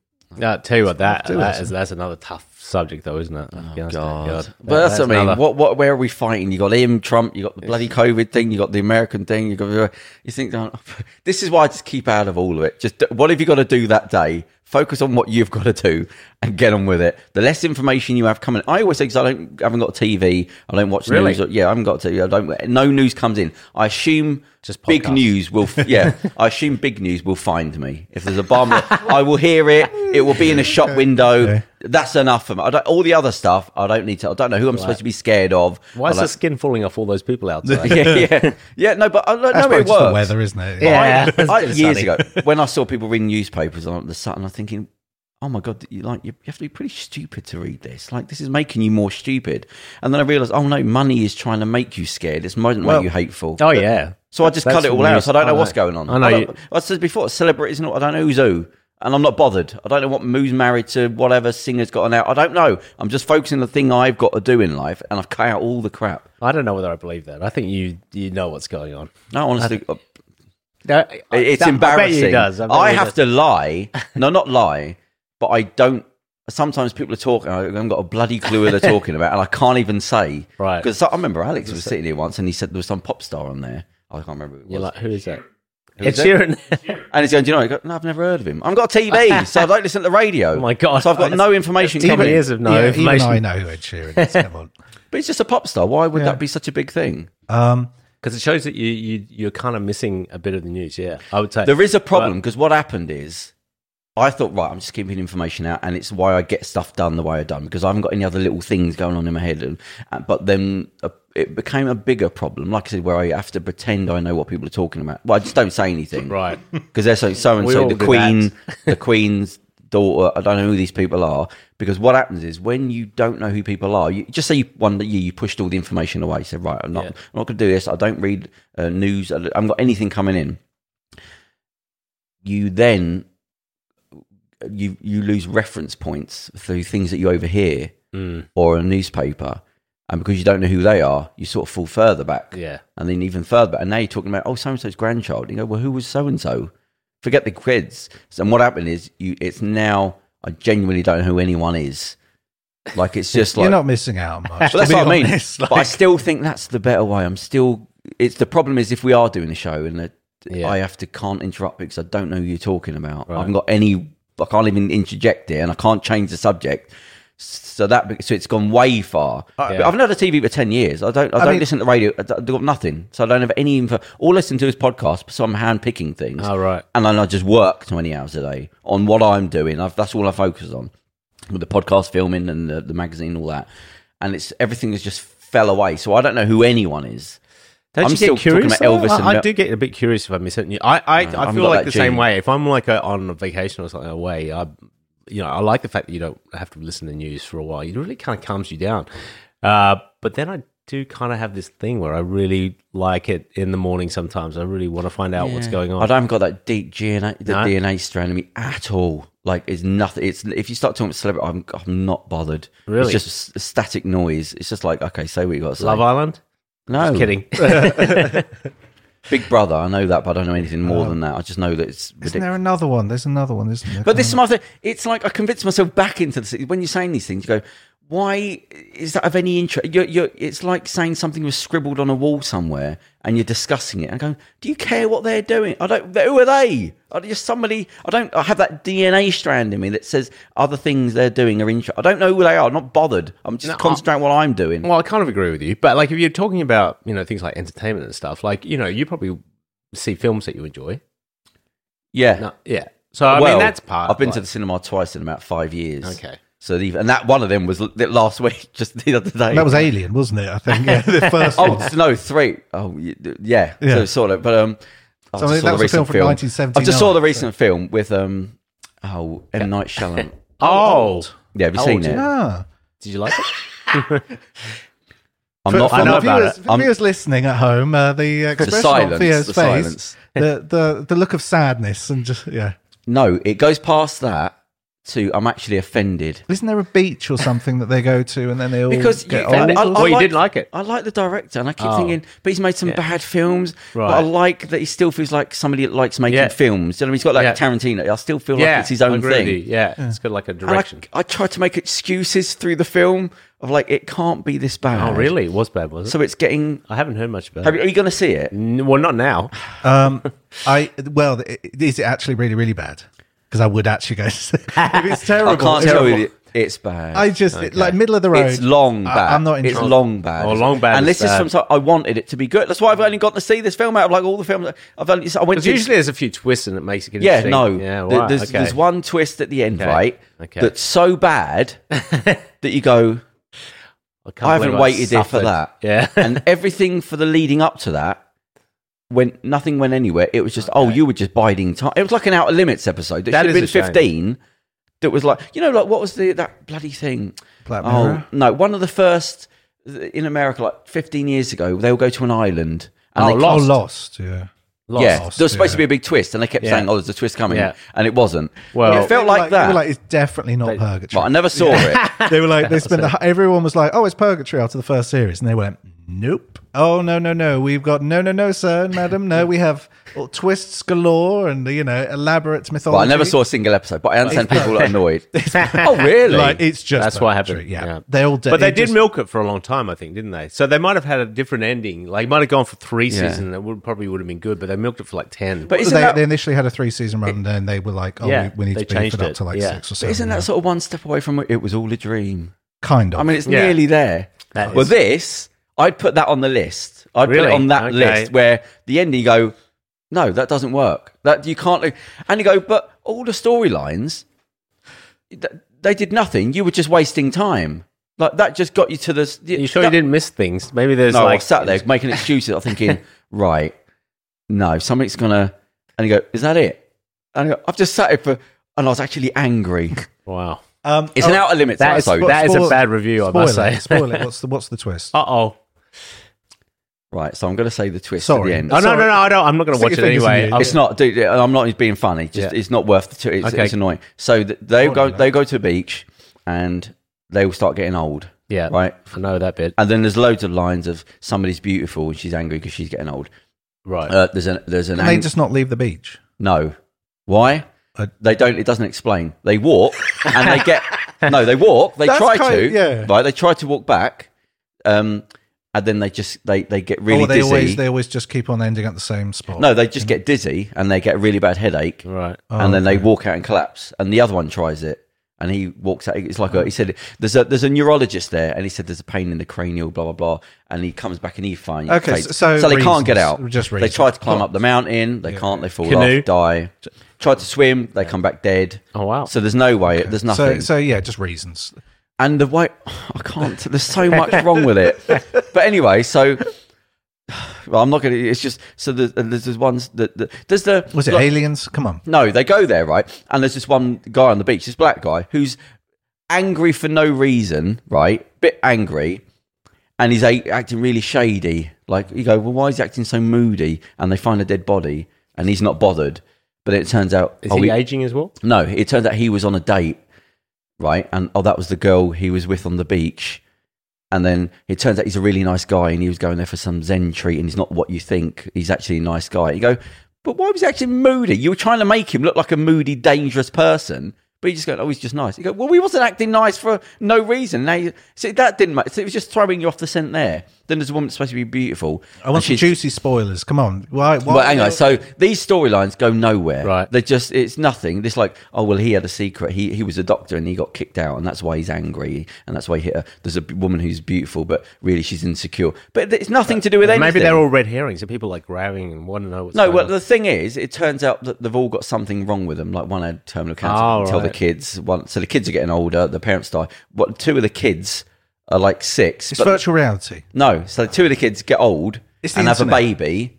S3: Uh, tell you what, that,
S2: Do
S3: that
S2: it.
S3: is, that's another tough subject, though, isn't it? Afghanistan.
S1: God. But that's, what I mean.
S3: another-
S1: What, what, where are we fighting? You got him, Trump. You got the bloody COVID thing. You got the American thing. You got. You think oh, this is why I just keep out of all of it. Just what have you got to do that day? Focus on what you've got to do and get on with it. The less information you have coming, I always say because I don't, I haven't got a TV. I don't watch
S3: Really?
S1: news. Or, yeah, I haven't got TV. I don't. No news comes in. I assume
S3: Just
S1: big news will. Yeah, I assume big news will find me. If there's a bomb, I will hear it. It will be in a shop window.
S2: Okay.
S1: That's enough for me. I don't, all the other stuff, I don't need to. I don't know who I'm supposed to be scared of.
S3: Why
S1: I
S3: is the skin falling off all those people outside?
S1: yeah, yeah, yeah. No, but I don't know. It
S2: just the
S1: works.
S2: weather, isn't it?
S3: Yeah.
S1: I, I, years ago, when I saw people reading newspapers on the Sun, I'm thinking, "Oh my god, you like you have to be pretty stupid to read this. Like this is making you more stupid." And then I realised, oh no, money is trying to make you scared. It's not
S2: Well-
S1: make you hateful.
S3: Oh yeah.
S1: So I just
S3: That's
S1: cut it all out. So I don't
S3: I
S1: know
S3: know.
S1: what's going on.
S3: I know
S1: don't-
S3: you-
S1: I said before, celebrities. Not, I don't know who's who, and I'm not bothered. I don't know what who's married to whatever singer's got an out. I don't know. I'm just focusing on the thing I've got to do in life, and I've cut out all the crap.
S3: I don't know whether I believe that. I think you you know what's going on.
S1: No, honestly, uh,
S3: No,
S1: it's
S3: that-
S1: embarrassing.
S3: I bet he does. bet
S1: I
S3: he
S1: have
S3: does.
S1: to lie. No, not lie, but I don't. Sometimes people are talking. I haven't got a bloody clue what they're talking about, and I can't even say.
S3: Right.
S1: Because I remember Alex was sitting here once, and he said there was some pop star on there. I can't remember. Who it was.
S3: You're like, who is that?
S1: Who's
S3: Ed Sheeran.
S1: And he's going, do you know? I go, no, I've never heard of him. I've got a TV, so I don't listen to the radio.
S3: Oh my God.
S1: So I've got no information
S3: Ten
S1: coming.
S3: years of no
S2: yeah,
S3: information.
S2: Even I know who Ed Sheeran is. Come on.
S1: But it's just a pop star. Why would
S2: Yeah.
S1: that be such a big thing?
S2: Um,
S3: Because it shows that you, you you're kind of missing a bit of the news. Yeah, I would say
S1: There is a problem because what happened is I thought, right, I'm just keeping information out, and it's why I get stuff done the way I've done because I haven't got any other little things going on in my head. And, uh, but then uh, it became a bigger problem, like I said, where I have to pretend I know what people are talking about. Well, I just don't say anything,
S3: right.
S1: Because they're so so and so the queen, the queen's daughter. I don't know who these people are because what happens is when you don't know who people are, you just say you, one year you pushed all the information away. You said, right, I'm not,
S3: Yeah.
S1: I'm not going to do this. I don't read uh, news. I haven't got anything coming in. You then you you lose reference points through things that you overhear
S3: Mm,
S1: or a newspaper. And because you don't know who they are, you sort of fall further back
S3: yeah.
S1: and then even further back. And now you're talking about, oh, so and so's grandchild. You go, well, who was so and so? Forget the kids. And what happened is, you it's now, I genuinely don't know who anyone is. Like, it's just like,
S2: you're not missing out on much.
S1: that's
S2: to be
S1: what I mean.
S2: honest.
S1: but I still think that's the better way. I'm still, it's the problem is if we are doing a show and that
S3: Yeah.
S1: I have to, can't interrupt because I don't know who you're talking about. I haven't got any, I can't even interject it and I can't change the subject. So that so it's gone way far.
S3: Yeah.
S1: I've not had a TV for ten years. I don't. I,
S2: I
S1: don't
S2: mean-
S1: listen to radio. I I've got nothing. So I don't have any info. All I listen to is podcasts. So I'm hand picking things.
S3: Oh, right.
S1: And then I just work twenty hours a day on what I'm doing. I've, that's all I focus on with the podcast filming and the, the magazine, and all that. And it's everything has just fell away. So I don't know who anyone is.
S3: Don't
S1: I'm
S3: you
S1: still
S3: get curious?
S1: talking about? Elvis and
S3: I, I do get a bit curious if I miss it. I, I, I feel like the same way. If I'm like a, on a vacation or something away, I, you know, I like the fact that you don't have to listen to news for a while. It really kind of calms you down. Uh, but then I do kind of have this thing where I really like it in the morning. Sometimes I really want to find out what's going on.
S1: I haven't got that deep DNA, the
S3: No?
S1: DNA strand in me at all. Like it's nothing. It's if you start talking about celebrity, I'm, I'm not bothered.
S3: Really?
S1: it's just a static noise. It's just like okay, say what you got to say.
S3: Love Island?
S1: no,
S3: Just kidding.
S1: Big Brother. I know that, but I don't know anything more uh, than that. I just know that it's
S2: Isn't there another one? There's another one, isn't there?
S1: But this is my thing. It's like I convinced myself back into the city. When you're saying these things, you go, "Why is that of any interest?" You're, you're, it's like saying something was scribbled on a wall somewhere, and you're discussing it. And going, "Do you care what they're doing? I don't. Who are they? Are they just somebody? I don't. I have that DNA strand in me that says other things they're doing are interesting. I don't know who they are. I'm not bothered. I'm just
S3: No,
S1: concentrating on what I'm doing.
S3: Well, I kind of agree with you, but like if you're talking about you know things like entertainment and stuff, like you know you probably see films that you enjoy.
S1: yeah.
S3: No, yeah. So I
S1: well,
S3: mean that's part.
S1: I've been
S3: like-
S1: to the cinema twice in about five years.
S3: Okay.
S1: So the, and that one of them was last week, just the other day.
S2: that was Alien, wasn't it? I think yeah, the first
S1: Oh
S2: one.
S1: no, three. Oh yeah,
S2: Yeah.
S1: So sort of, but um, I
S2: So
S1: just saw
S2: that
S1: the
S2: was a
S1: recent
S2: film from 1979,
S1: I just saw the
S2: so-
S1: recent film with um, oh M Night Shyamalan.
S3: Oh,
S1: yeah, have you seen it?
S3: it?
S2: Ah.
S3: did you like it?
S1: I'm
S2: For,
S1: not.
S2: for
S1: I'm
S3: know
S1: not
S3: about
S2: viewers,
S3: it.
S2: viewers listening at home, uh, the expression
S1: silence,
S2: on Theo's
S1: the
S2: face, the, the the look of sadness, and just yeah,
S1: No, it goes past that to I'm actually offended.
S2: Isn't there a beach or something that they go to and then they all
S1: Because
S2: get
S1: you-
S2: old?
S1: I- I-
S3: well, you didn't like it.
S1: I like the director, and I keep
S3: Oh.
S1: thinking, but he's made some
S3: Yeah.
S1: bad films. But I like that he still feels like somebody that likes making
S3: Yeah.
S1: films. You know, he's got like
S3: Yeah.
S1: Tarantino. I still feel
S3: yeah,
S1: like it's his own thing.
S3: you. Yeah, it's got like a
S1: And I,
S3: direction.
S1: I tried to make excuses through the film of like it can't be this bad.
S3: oh, really? It was bad, was it?
S1: So it's getting.
S3: I haven't heard much about
S1: Have
S3: it.
S1: are you going to see it?
S3: N- Well, not now.
S2: Um, I well, is it actually really really bad? Because I would actually go. To see if it's terrible,
S1: I can't
S2: it's
S1: tell you. It's bad.
S2: I just like middle of the road.
S1: It's long bad.
S2: I'm not
S1: It's
S2: interested.
S1: long bad.
S3: Oh, long bad
S1: And
S3: is
S1: this is
S3: bad.
S1: from. so- I wanted it to be good. That's why I've only got to see this film out of like all the films. that I've only. I went to
S3: usually there's a few twists and it makes it
S1: Yeah,
S3: interesting.
S1: no.
S3: Yeah,
S1: There-
S3: right,
S1: there's,
S3: okay.
S1: there's one twist at the end,
S3: Okay,
S1: right?
S3: okay.
S1: That's so bad that you go,
S3: I,
S1: I haven't
S3: believe
S1: waited here for that.
S3: Yeah.
S1: and everything for the leading up to that, when nothing went anywhere, it was just, oh, you were just biding time. It was like an Outer Limits episode. That,
S3: That
S1: should have been
S3: a shame.
S1: 15. That was like, you know, like what was the that bloody thing?
S2: Black
S1: Oh no, one of the first in America, like 15 years ago, they'll go to an island. And
S3: Oh,
S1: they
S2: Oh,
S1: cast-
S2: lost. Yeah.
S1: yeah, there was supposed to be a big twist, and they kept
S3: Yeah.
S1: saying, "Oh, there's a twist coming,"
S3: Yeah.
S1: and it wasn't.
S3: Well-
S1: it felt
S2: They were
S1: like, that.
S2: like, it's definitely not purgatory.
S1: but I never saw it.
S2: they were like, they spent. The, everyone was like, "Oh, it's purgatory" after the first series, and they went, "Nope. Oh no, no, no. We've got no, no, no, sir, madam. No, we have all twists galore and you know elaborate mythology."
S1: But I never saw a single episode. But I understand people are annoyed. oh, really?
S2: Like it's just
S3: That's what
S2: purgatory,
S3: happened.
S2: Yeah, yeah. they all.
S3: But they did
S2: just-
S3: milk it for a long time, I think, didn't they? So they might have had a different ending. Like, might have gone for three
S1: Yeah.
S3: seasons. and It would probably would have been good, but they milked it for like ten.
S1: But isn't
S2: They,
S1: that,
S2: they initially had a three season run, and then they were like, "Oh,
S3: Yeah,
S2: we, we need to beef it up
S3: it,
S2: to like
S3: yeah.
S2: six or
S1: but
S2: seven.
S1: isn't that
S2: now."
S1: sort of one step away from it was all a dream?
S2: kind of?
S1: I mean, it's
S3: Yeah.
S1: nearly there.
S3: That
S1: well,
S3: is-
S1: this I'd put that on the list. I'd put it on that
S3: Okay.
S1: list where the end you go, no, that doesn't work. That you can't. And you go, but all the storylines, they did nothing. You were just wasting time. Like that just got you to the.
S3: you sure
S1: that-
S3: you didn't miss things? Maybe there's
S1: No,
S3: like
S1: I sat there making excuses. I'm thinking, right, no, something's gonna. And you go, is that it? And I go, I've just sat here for, and I was actually angry.
S3: Wow,
S2: Um,
S1: It's
S2: oh,
S1: an outer limits
S3: that is
S1: episode.
S3: that is a
S2: spoil-
S3: bad review. I must
S2: it.
S3: say.
S2: Spoil it. What's the what's the twist?
S3: Uh oh.
S1: Right, so I'm going to say the twist at the end.
S3: Oh no, no, no! I don't. I'm not going to watch it anyway.
S2: you.
S3: I'll-
S1: It's not, dude. I'm not being funny. Just
S3: Yeah.
S1: it's not worth the. Two, it's,
S3: Okay.
S1: it's annoying. So th- they
S2: Hold
S1: go,
S2: on,
S1: they go to the beach, and they will start getting old.
S3: yeah,
S1: Right.
S3: I know that bit.
S1: And then there's loads of lines of somebody's beautiful and she's angry because she's getting old.
S3: Right.
S1: Uh, there's an there's an
S2: Can they
S1: ang-
S2: just not leave the beach?
S1: no. Why?
S2: Uh,
S1: they don't. It doesn't explain. They walk and they get no. They walk. They
S2: That's
S1: try
S2: kind-
S1: to.
S2: yeah.
S1: Right. They try to walk back. Um, and then they just they they get really
S2: or they
S1: dizzy.
S2: always they always just keep on ending at the same spot.
S1: no, they just get dizzy and they get a really bad headache.
S3: right.
S2: Oh,
S1: and then they walk out and collapse. And the other one tries it, and he walks out. It's like a, he said, "There's a there's a neurologist there," and he said, "There's a pain in the cranial, blah blah blah." And he comes back and he fine.
S2: Okay,
S1: So-
S2: so
S1: so they can't get out.
S2: just reasons.
S1: they try to climb up the mountain. They can't. They fall
S3: Canoe.
S1: off, die. Try to swim. They come back dead.
S3: Oh wow.
S1: So there's no way. There's
S2: So
S1: nothing.
S2: so yeah, just reasons.
S1: And the way I can't. There's so much wrong with it. But anyway, so. Well, I'm not going to. It's just so there's, there's this ones that that- there's the
S2: Was it
S1: like-
S2: aliens? Come on.
S1: no, they go there, right? And there's this one guy on the beach, this black guy, who's angry for no reason, right? Bit angry. And he's a- acting really shady. Like, you go, well, why is he acting so moody? And they find a dead body and he's not bothered. But it turns out.
S3: Is
S1: oh,
S3: he
S1: he-
S3: aging as well?
S1: no, it turns out he was on a date, right? And oh, that was the girl he was with on the beach. And then it turns out he's a really nice guy and he was going there for some Zen treat and he's not what you think. He's actually a nice guy. You go, but why was he actually moody? You were trying to make him look like a moody, dangerous person. But you just go, oh, he's just nice. You go, well, he wasn't acting nice for no reason. Now, you, see, that didn't matter. So it was just throwing you off the scent there. Then there's a woman that's supposed to be beautiful.
S2: I want
S1: and
S2: some juicy spoilers. Come on. Why? why
S1: but anyway, so these storylines go nowhere.
S3: Right.
S1: They're just it's nothing. It's like, oh well, he had a secret. He he was a doctor and he got kicked out, and that's why he's angry, and that's why he hit her. There's a woman who's beautiful, but really she's insecure. But it's nothing to do with anything.
S3: Maybe they're all red herrings and people like grabbing and want to know what's
S1: No,
S3: going
S1: well,
S3: on.
S1: the thing is, it turns out that they've all got something wrong with them. Like one had terminal cancer.
S3: Oh,
S1: tell the kids. One, so the kids are getting older. The parents die. What? Two of the kids are like six.
S2: it's
S1: but-
S2: virtual reality.
S1: no, so two of the kids get old
S2: It's the
S1: and have a
S2: internet.
S1: baby,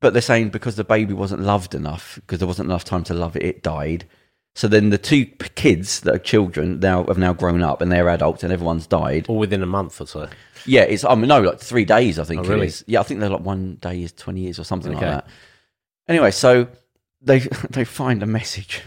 S1: but they're saying because the baby wasn't loved enough, because there wasn't enough time to love it, it died. So then the two p- kids that are children now have now grown up and they're adults and everyone's died.
S3: all within a month or so.
S1: Yeah, it's I mean no, like three days I think
S3: Oh,
S1: it
S3: really?
S1: is. Yeah, I think they're like one day is twenty years or something
S3: Okay.
S1: like that. Anyway, so they they find a message,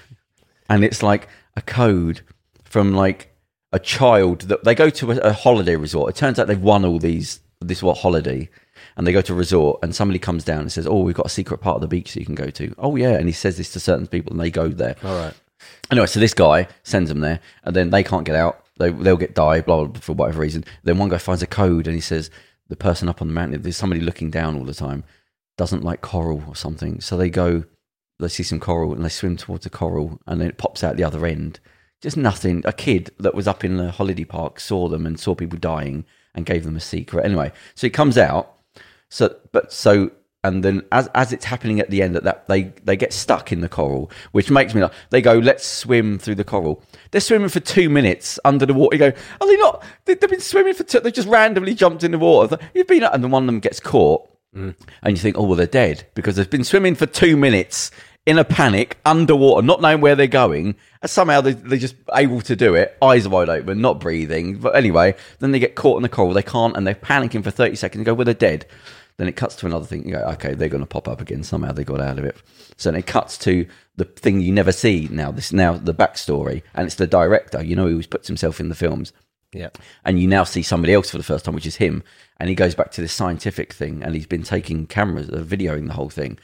S1: and it's like a code from like a child that they go to a, a holiday resort. It turns out they've won all these this what holiday, and they go to a resort, and somebody comes down and says, "Oh, we've got a secret part of the beach that you can go to." Oh yeah, and he says this to certain people, and they go there.
S3: All right.
S1: Anyway, so this guy sends them there, and then they can't get out. They they'll get died, blah, blah blah for whatever reason. Then one guy finds a code, and he says the person up on the mountain, there's somebody looking down all the time, doesn't like coral or something. So they go, they see some coral, and they swim towards the coral, and then it pops out the other end. Just nothing. A kid that was up in the holiday park saw them and saw people dying and gave them a secret. Anyway, so it comes out. So, but so and then as as it's happening at the end, that that they they get stuck in the coral, which makes me like they go, let's swim through the coral. They're swimming for two minutes under the water. You go, are they not? They, they've been swimming for two. They just randomly jumped in the water. You've been, and then one of them gets caught, mm. and you think, oh well, they're dead because they've been swimming for two minutes in a panic underwater, not knowing where they're going, and somehow they, they're just able to do it, eyes wide open, not breathing. But anyway, then they get caught in the coral. They can't, and they're panicking for 30 seconds and go, well, they're dead. Then it cuts to another thing. You go, okay, they're going to pop up again. Somehow they got out of it. So then it cuts to the thing you never see now. This now the backstory, and it's the director. You know, he always puts himself in the films
S3: Yeah.
S1: and you now see somebody else for the first time, which is him, and he goes back to this scientific thing, and he's been taking cameras, uh, videoing the whole thing,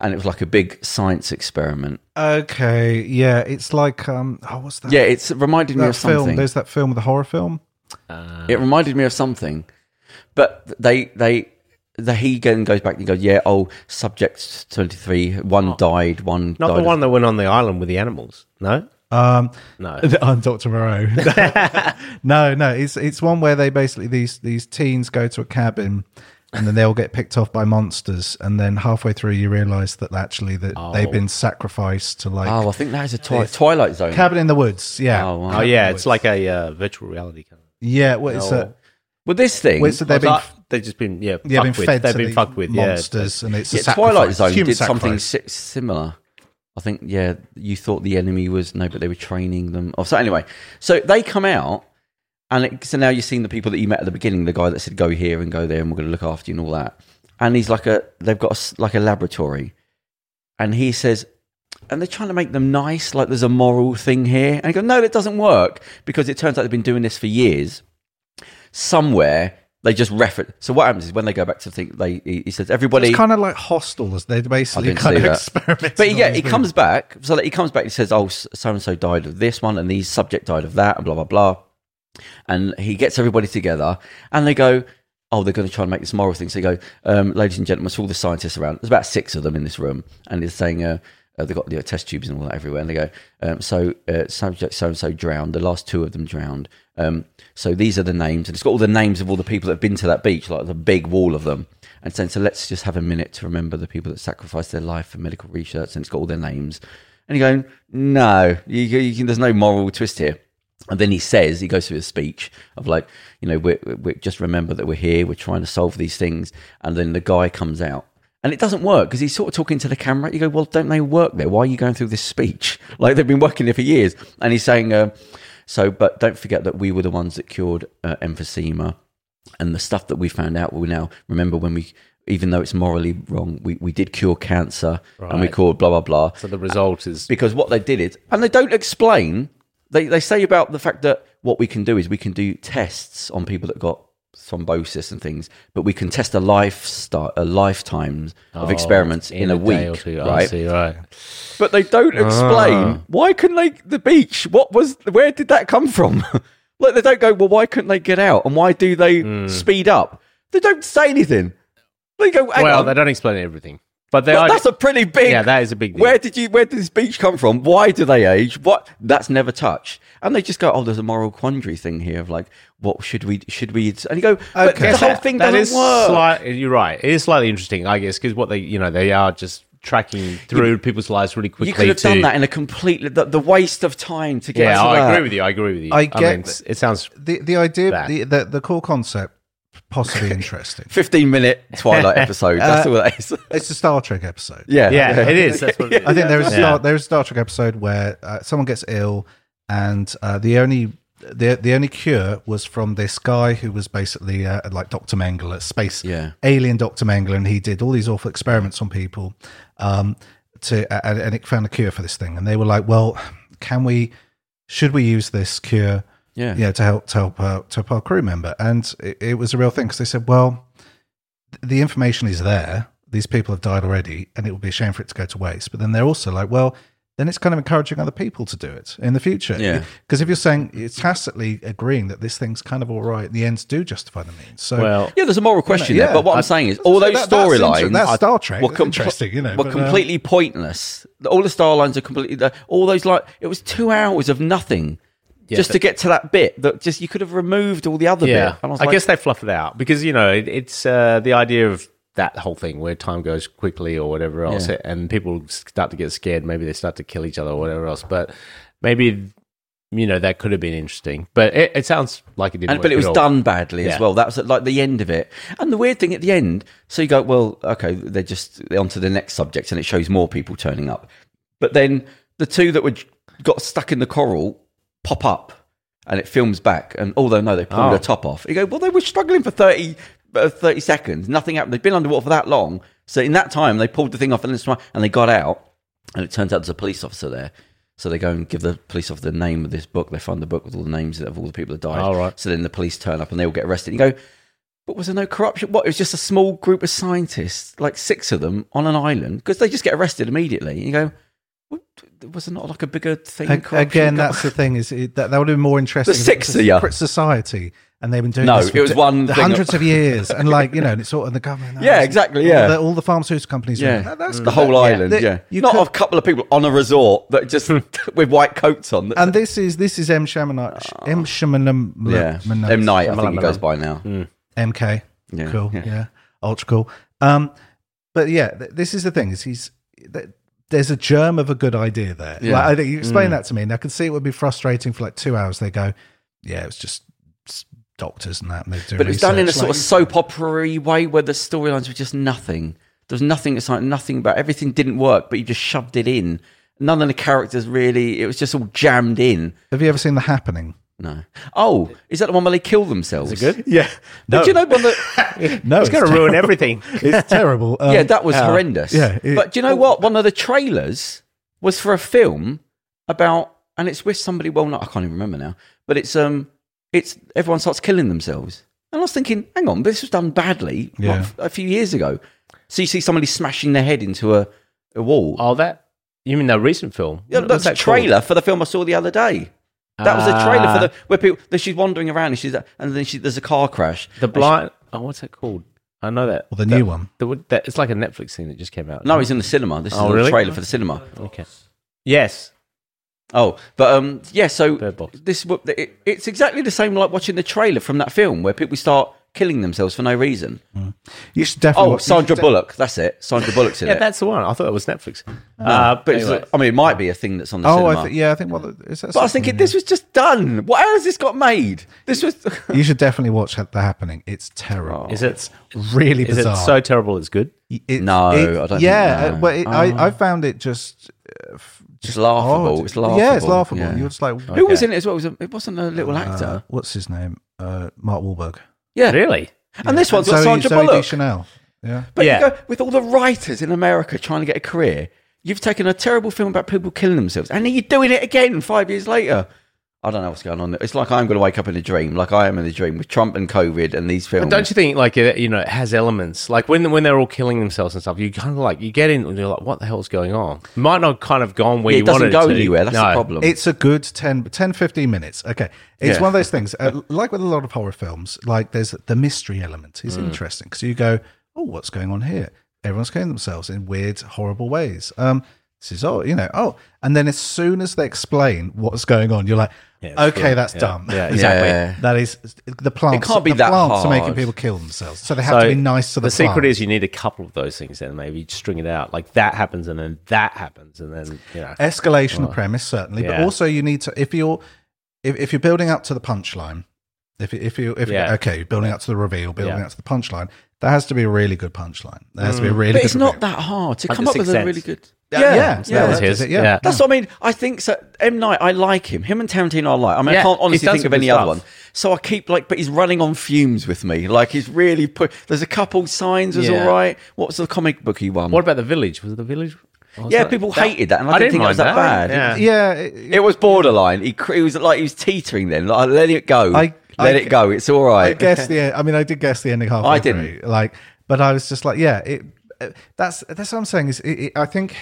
S1: and it was like a big science experiment.
S2: Okay, yeah, it's like um, oh, what's that?
S1: Yeah, it's it reminded me
S2: that
S1: of something.
S2: film. There's that film, the horror film.
S1: It reminded me of something, but they they. The he then goes back and goes, yeah. Oh, subject twenty three. One died. One
S3: Not
S1: died.
S3: the
S1: of-
S3: one that went on the island with the animals. No.
S2: Um,
S3: No.
S2: I'm Dr. Moreau. no, no, it's it's one where they basically these these teens go to a cabin and then they'll get picked off by monsters and then halfway through you realise that actually that they've been sacrificed to like
S1: Oh, I think that is a twi- Twilight Zone.
S2: cabin in the woods. Yeah,
S1: Oh, wow.
S3: Oh yeah, it's like a uh, virtual reality kind of.
S2: yeah. Well, it's a,
S1: Well, this thing.
S2: well, it's a, they've been
S3: Oh, they've just been yeah,
S2: yeah been
S3: with.
S2: fed
S3: They've been
S2: these
S3: fucked with
S2: monsters and it's a
S1: yeah,
S2: sacrifice,
S1: Twilight Zone
S2: human
S1: did something si- similar. I think, yeah, you thought the enemy was no, but they were training them. Oh, so anyway, so they come out, and it, so now you've seen the people that you met at the beginning, the guy that said go here and go there, and we're going to look after you and all that. And he's like a, they've got a like a laboratory, and he says, and they're trying to make them nice, like there's a moral thing here, and he goes, no, that doesn't work because it turns out they've been doing this for years. Somewhere they just reference. So what happens is when they go back to think, they he, he says everybody
S2: It's kind of like hostels. They're basically kind of
S1: that.
S2: experimenting.
S1: But yeah, he comes back. So that he comes back. He says, "Oh, so and so died of this one, and these subject died of that, and blah blah blah." And he gets everybody together, and they go, "Oh, they're going to try and make this moral thing." So they go, um, "Ladies and gentlemen, so all the scientists around. There's about six of them in this room, and he's saying." Uh, uh, they've got you know, test tubes and all that everywhere, and they go. Um, so uh, subject so and so drowned. The last two of them drowned. Um, so these are the names, and it's got all the names of all the people that have been to that beach, like the big wall of them. And saying, so let's just have a minute to remember the people that sacrificed their life for medical research, and it's got all their names. And you're going, no, you, you there's no moral twist here. And then he says, he goes through a speech of like, you know, we we just remember that we're here, we're trying to solve these things. And then the guy comes out. And it doesn't work because he's sort of talking to the camera. You go, well, don't they work there? Why are you going through this speech? Like they've been working there for years. And he's saying, uh, so, but don't forget that we were the ones that cured uh, emphysema and the stuff that we found out. We now remember when we, even though it's morally wrong, we, we did cure cancer and we
S3: Right.
S1: cured blah, blah, blah
S3: So the result is
S1: because what they did is, and they don't explain. They they say about the fact that what we can do is we can do tests on people that got thrombosis and things, but we can test a lifestyle, a lifetimes of experiments in, a,
S3: day or
S1: week,
S3: two.
S1: Right?
S3: see, right.
S1: But they don't explain
S3: Ah.
S1: why couldn't they the beach? What was where did that come from? like they don't go, well, why couldn't they get out, and why do they
S3: Hmm.
S1: speed up? They don't say anything. They go, hang
S3: Well,
S1: on,
S3: they don't explain everything, but they
S1: but
S3: are.
S1: that's a pretty big.
S3: yeah, that is a big deal.
S1: Where did you? Where did this beach come from? Why do they age? What? That's never touched. And they just go, oh, there's a moral quandary thing here of like, what should we? Should we? And you go, but
S2: Okay.
S1: the whole thing
S3: that
S1: doesn't
S3: is
S1: work.
S3: slight- you're right. It is slightly interesting, I guess, because what they, you know, they are just tracking through people's lives really quickly.
S1: you could have
S3: to,
S1: done that in a completely the, the waste of time to get.
S3: Yeah,
S1: to
S3: I
S1: that.
S3: agree with you. I agree with you.
S2: I get-
S3: mean, it's- it sounds.
S2: the the idea,
S3: That.
S2: the, the the core concept, possibly interesting.
S1: Fifteen minute Twilight episode. That's all that is.
S2: It's a Star Trek episode.
S1: Yeah,
S3: Yeah, it is. That's what. It is.
S2: I think there is, a Star, there is a Star Trek episode where uh, someone gets ill, and uh, the only the the only cure was from this guy who was basically uh, like Doctor Mengele, a space
S1: Yeah.
S2: alien Doctor Mengele, and he did all these awful experiments on people, um, to and, and it found a cure for this thing. And they were like, "Well, can we should we use this cure?
S1: Yeah.
S2: yeah, to help to help uh, to help our crew member, and it, it was a real thing because they said, well, the information is there. These people have died already, and it would be a shame for it to go to waste. But then they're also like, well, then it's kind of encouraging other people to do it in the future.
S1: Yeah.
S2: Because if you're saying it's tacitly agreeing that this thing's kind of all right, the ends do justify the means. So
S3: Well,
S1: Yeah, there's a moral question
S2: Yeah,
S1: there. But what I,
S2: I-
S1: am saying is, all those
S2: That- that's inter-
S1: storylines
S2: that's
S1: are-
S2: Star Trek.
S1: were, com-
S2: interesting, you know,
S1: were
S2: but, um,
S1: completely pointless. All the storylines are completely. All those like it was two hours of nothing. Just to get to that bit that just you could have removed all the other
S3: yeah.
S1: bit. Was
S3: I
S1: like,
S3: guess they fluff it out because you know it, it's uh, the idea of that whole thing where time goes quickly or whatever else,
S1: Yeah.
S3: and people start to get scared. Maybe they start to kill each other or whatever else. But maybe you know that could have been interesting. But it, it sounds like it didn't.
S1: and, but it was done badly
S3: Yeah.
S1: as well. That was at, like the end of it. And the weird thing at the end, so you go, well, okay, they're just on to the next subject, and it shows more people turning up. But then the two that were got stuck in the coral pop up, and it films back. And although no, they pulled
S3: Oh.
S1: their top off. You go, well, they were struggling for 30, uh, 30 seconds. Nothing happened. They've been underwater for that long. So in that time, they pulled the thing off and this one- and they got out. And it turns out there's a police officer there. So they go and give the police officer the name of this book. They find the book with all the names of all the people that died.
S3: All right.
S1: So then the police turn up and they all get arrested. You go, but was there no corruption? What? It was just a small group of scientists, like six of them, on an island because they just get arrested immediately. You go, what, was there not like a bigger thing?
S2: Ag- again, that's the thing is it, that that would have been more interesting.
S1: The
S2: if it
S1: six
S2: was
S1: of
S2: a
S1: ya.
S2: separate society, and they've been doing
S1: No,
S2: this for
S1: it was one thing
S2: hundreds
S1: of-
S2: of years, and like you know, and it's all and the government.
S1: Yeah, exactly, yeah.
S2: all the, all the pharmaceutical companies. are-
S1: Yeah,
S2: that- that's
S1: the whole
S2: that-
S1: island.
S2: that-
S1: Yeah,
S2: you
S1: not
S2: could-
S1: a couple of people on a resort that just with white coats on.
S2: and this is this is M Shamanite, M Shamanum,
S1: Ah. yeah, M Night. I think he goes by now.
S2: MK.
S1: Yeah,
S2: cool.
S1: yeah.
S2: Yeah. ultra cool. Um, but yeah, this is the thing: is he's th- there's a germ of a good idea there.
S1: Yeah.
S2: Like, I think you explain mm. that to me, and I can see it would be frustrating for like two hours. They go, yeah, it was just doctors and that, and they do.
S1: But it was done in a
S2: research."
S1: sort of soap opera way where the storylines were just nothing. There was nothing exciting, nothing about everything didn't work, but you just shoved it in. None of the characters really. It was just all jammed in.
S2: Have you ever seen The Happening?
S1: No. Oh, is that the one where they kill themselves?
S3: Is it good?
S2: Yeah.
S1: But you know one that?
S2: No,
S3: It's going to ruin everything.
S2: It's terrible. Um,
S1: yeah, that was horrendous.
S2: yeah, it-
S1: but do you know what? One of the trailers was for a film about, and it's with somebody. Well, not I can't even remember now. But it's um, it's everyone starts killing themselves, and I was thinking, hang on, this was done badly like,
S2: Yeah.
S1: a few years ago. So you see somebody smashing their head into a, a wall.
S3: Oh, that you mean the recent film?
S1: yeah, that's
S3: what's
S1: a
S3: that called?
S1: trailer for the film I saw the other day. That was a trailer
S3: Ah.
S1: for the where people that she's wandering around and she's and then she, there's a car crash.
S3: The blind. Oh, what's it called? I know that.
S2: Well, the
S3: That-
S2: new one.
S3: The, that, it's like a Netflix thing that just came out.
S1: No, he's in the cinema. This is
S3: Oh,
S1: a
S3: really?
S1: trailer for the cinema.
S3: Okay. Yes.
S1: Oh, but um, yeah. So
S3: Bird Box.
S1: this it, it's exactly the same like watching the trailer from that film where people start killing themselves for no reason.
S2: You should definitely.
S1: Oh,
S2: watch-
S1: Sandra
S2: should de-
S1: Bullock. That's it. Sandra Bullock's in
S3: Yeah,
S1: it.
S3: Yeah, that's the one. I thought it was Netflix.
S1: Uh,
S3: Uh,
S1: but it's,
S3: anyway.
S1: I mean, it might be a thing that's on the
S2: Oh,
S1: cinema.
S2: I th- yeah, I think. Well, is that
S1: but I was thinking this was just done. What how has this got made? This was.
S2: You should definitely watch The Happening. It's terrible.
S3: is it?
S2: really
S3: Is
S2: bizarre?
S3: it so terrible? It's good.
S2: It-
S1: No,
S2: it-
S1: I don't think-
S2: Yeah,
S1: no.
S2: uh, but it, I, I found it just, uh, f- just
S1: laughable.
S2: odd.
S1: It's laughable.
S2: Yeah, it's
S1: laughable.
S2: laughable.
S1: Yeah.
S2: You're just like,
S1: Who was in it as well? It, was a, it wasn't a little
S2: uh,
S1: actor.
S2: what's his name? Uh, Mark Wahlberg.
S1: Yeah,
S3: Really?
S1: and this one's got
S2: Zoe,
S1: Sandra
S2: Zoe
S1: Bullock.
S2: Deschanel. Yeah.
S1: But
S3: Yeah.
S1: you go with all the writers in America trying to get a career. You've taken a terrible film about people killing themselves, and then you're doing it again five years later. I don't know what's going on. It's like I'm going to wake up in a dream, like I am in a dream with Trump and COVID and these films.
S3: But don't you think like it, you know it has elements like when when they're all killing themselves and stuff? You kind of like you get in and you're like, what the hell's going on? Might not kind of gone where
S1: Yeah,
S3: you
S1: it doesn't go anywhere. That's the problem.
S2: It's a good 10, 10 15 minutes. Okay. It's
S1: Yeah.
S2: one of those things, uh, like with a lot of horror films, like there's the mystery element is
S1: Mm.
S2: interesting because you go, oh, what's going on here? Everyone's killing themselves in weird, horrible ways. Um, is, oh, you know, oh. And then as soon as they explain what's going on, you're like,
S3: it's
S2: okay,
S3: true.
S2: that's
S3: Yeah.
S2: dumb.
S3: Yeah, exactly.
S1: Yeah.
S2: That is the plants.
S1: It can't be
S2: the
S1: that
S2: plants are making people kill themselves, so they have to be nice to the.
S3: the secret is you need a couple of those things and maybe string it out like that happens and then that happens and then you know
S2: escalation of oh. premise certainly, but also you need to if you're if, if you're building up to the punchline, if if you if
S3: Yeah.
S2: okay, you're building up to the reveal, building
S3: Yeah.
S2: up to the punchline, there has to be a really good punchline. There has to be a mm. really.
S1: but
S2: good
S1: it's not
S2: reveal.
S1: that hard to
S3: Like
S1: come
S3: The
S1: up with
S3: Sixth
S1: a
S3: Sense.
S1: really good.
S2: Yeah, yeah,
S3: that
S2: yeah,
S3: was his
S2: yeah.
S3: yeah
S1: That's what I mean. I think so. M Night, I like him. Him and Tarantino, I like. I mean, I
S3: Yeah,
S1: can't
S3: he
S1: honestly
S3: does
S1: think of
S3: good
S1: any other
S3: stuff.
S1: one. So I keep like, but he's running on fumes with me. Like he's really put. There's a couple signs was
S3: Yeah.
S1: all right. What was the comic booky one?
S3: what about the village was it the village
S1: yeah, people hated that, and I,
S3: I
S1: didn't
S3: didn't
S1: think it was
S3: mind
S1: that,
S3: that.
S1: bad.
S3: Yeah.
S2: Yeah, it,
S1: It was borderline. He, cr- he was like he was teetering then. Like let it go,
S2: I-
S1: let
S2: I-
S1: it go. It's all right.
S2: I guess the. I mean, I did guess the ending halfway
S1: I didn't.
S2: through, Like, but I was just like, yeah, it. uh, That's that's what I'm saying. Is it, it, I think.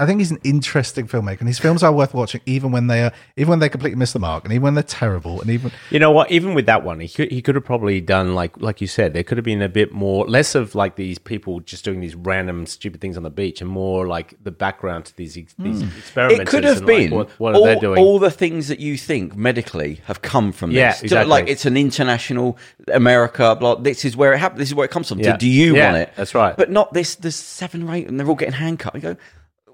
S2: I think he's an interesting filmmaker, and his films are worth watching, even when they are, even when they completely miss the mark, and even when they're terrible, and even
S3: You know what? Even with that one, he could he could have probably done like like you said. There could have been a bit more, less of like these people just doing these random stupid things on the beach, and more like the background to these ex- these experiments.
S1: Hmm. it could have been
S3: what, what
S1: all,
S3: are they doing?
S1: all the things that you think medically have come from
S3: Yeah,
S1: this. Do-
S3: exactly.
S1: Like it's an international America. Blah, this is where it happened. This is where it comes from. Do-
S3: Yeah.
S1: Do, you
S3: Yeah,
S1: want it?
S3: that's right.
S1: But not this. There's seven or eight, and they're all getting handcuffed. You go.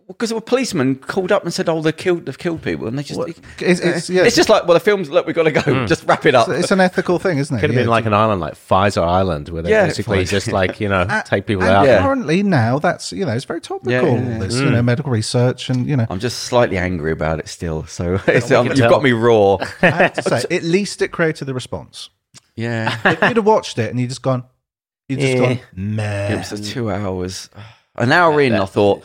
S1: Because a policeman called up and said, "Oh, they killed, they've killed people," and they just,
S2: Well, it's- it's- yeah.
S1: it's just like, well, the film's look, we've got to go,
S3: Hmm.
S1: just wrap it up.
S2: it's an ethical thing, isn't it?
S3: could have
S2: Yeah,
S3: been like an island like Pfizer Island, where they
S1: Yeah,
S3: basically
S1: Pfizer.
S3: just like you know take people
S2: and
S3: out.
S1: Yeah.
S2: currently now that's you know it's very topical.
S1: Yeah, yeah, yeah.
S2: This you know medical research and you know
S1: I'm just slightly angry about it still. So it's, um, you've
S3: tell.
S1: got me raw.
S2: I have to say at least it created the response.
S1: Yeah,
S2: If you'd have watched it and you'd just gone, you'd just
S3: Yeah.
S2: gone meh.
S1: it was the two hours. An hour in, I thought,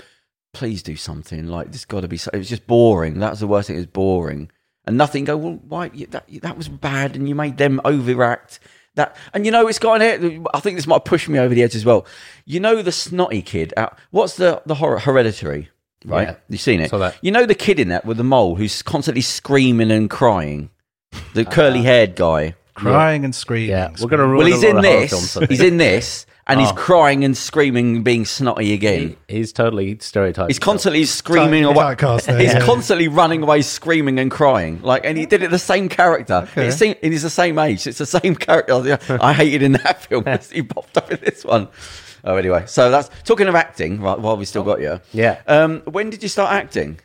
S1: please do something. Like this got to be. so- It was just boring. That was the worst thing. It was boring, and nothing. Go well. Why you- that? That was bad, and you made them overact. That and you know it's got in it. I think this might push me over the edge as well. You know the snotty kid. Out, what's the the horror hereditary? Right,
S3: Yeah.
S1: you've seen it.
S3: Saw that.
S1: You know the kid in that with the mole who's constantly screaming and crying. The curly uh-huh. haired guy.
S2: crying and screaming.
S3: Yeah, we're gonna ruin
S1: Well, he's in this.
S3: films,
S1: He's in this, and he's
S3: Oh.
S1: crying and screaming, and being snotty again.
S3: He's totally stereotyped.
S1: He's constantly screaming
S2: Type-
S1: away.
S2: typecast there,
S1: He's
S2: yeah.
S1: constantly running away, screaming and crying. Like, and he did it the same character.
S2: Okay.
S1: It seemed, and he's the same age. It's the same character. I hated in that film. he popped up in this one. Oh, anyway. So that's talking of acting. Right, while we still got you.
S3: Yeah.
S1: Um, when did you start acting?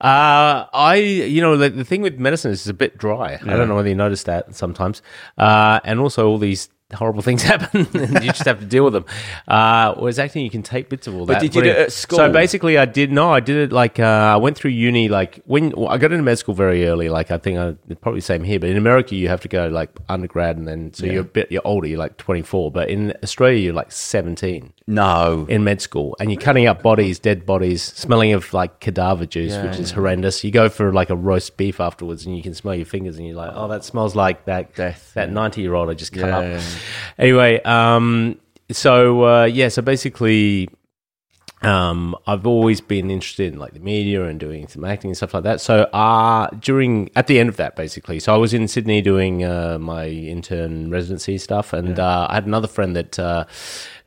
S3: Uh, I, you know, the, the thing with medicine is it's a bit dry. I don't know whether you notice that sometimes. Uh, and also all these horrible things happen and you just have to deal with them. Uh, whereas acting, you can take bits of all
S1: But
S3: that.
S1: did you do it at school?
S3: So basically I did, no, I did it like, uh, I went through uni, like when well, I got into med school very early, like I think I, probably the same here, but in America you have to go like undergrad and then, so you're a bit, you're older, you're like 24, but in Australia you're like 17
S1: No.
S3: in med school and you're cutting up bodies, dead bodies, smelling of like cadaver juice, which is horrendous. You go for like a roast beef afterwards and you can smell your fingers and you're like, oh, that smells like that
S1: Death,
S3: that 90 year old I just cut
S1: Yeah,
S3: up.
S1: Yeah, yeah.
S3: Anyway, um, so uh, yeah, so basically, um, I've always been interested in like the media and doing some acting and stuff like that. So uh, during at the end of that, basically, so I was in Sydney doing uh, my intern residency stuff, and uh, I had another friend that. Uh,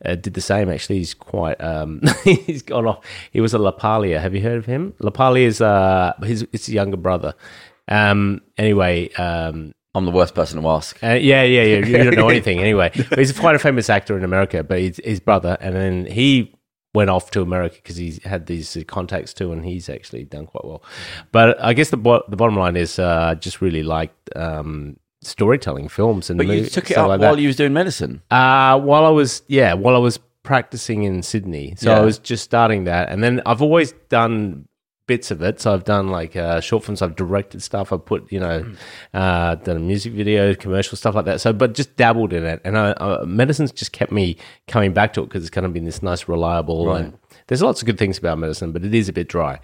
S3: uh, did the same actually. He's quite. Um, he's gone off. He was a LaPaglia. Have you heard of him? LaPaglia is uh, his. A younger brother. Um, anyway, um,
S1: I'm the worst person to ask.
S3: uh, yeah, yeah, yeah. You don't know anything anyway. But he's quite a famous actor in America. But he's his brother, and then he went off to America because he had these uh, contacts too, and he's actually done quite well. But I guess the bo- the bottom line is, uh, I just really liked um, storytelling films and
S1: But you
S3: movies,
S1: took it up
S3: like
S1: while you was doing medicine.
S3: Uh, while I was, yeah, while I was practicing in Sydney. So
S1: Yeah.
S3: I was just starting that. And then I've always done bits of it. So I've done like uh, short films, I've directed stuff, I've put, you know, uh, done a music video, commercial stuff like that. So, but just dabbled in it. And I, uh, medicine's just kept me coming back to it because it's kind of been this nice, reliable.
S1: Right.
S3: And there's lots of good things about medicine, but it is a bit dry.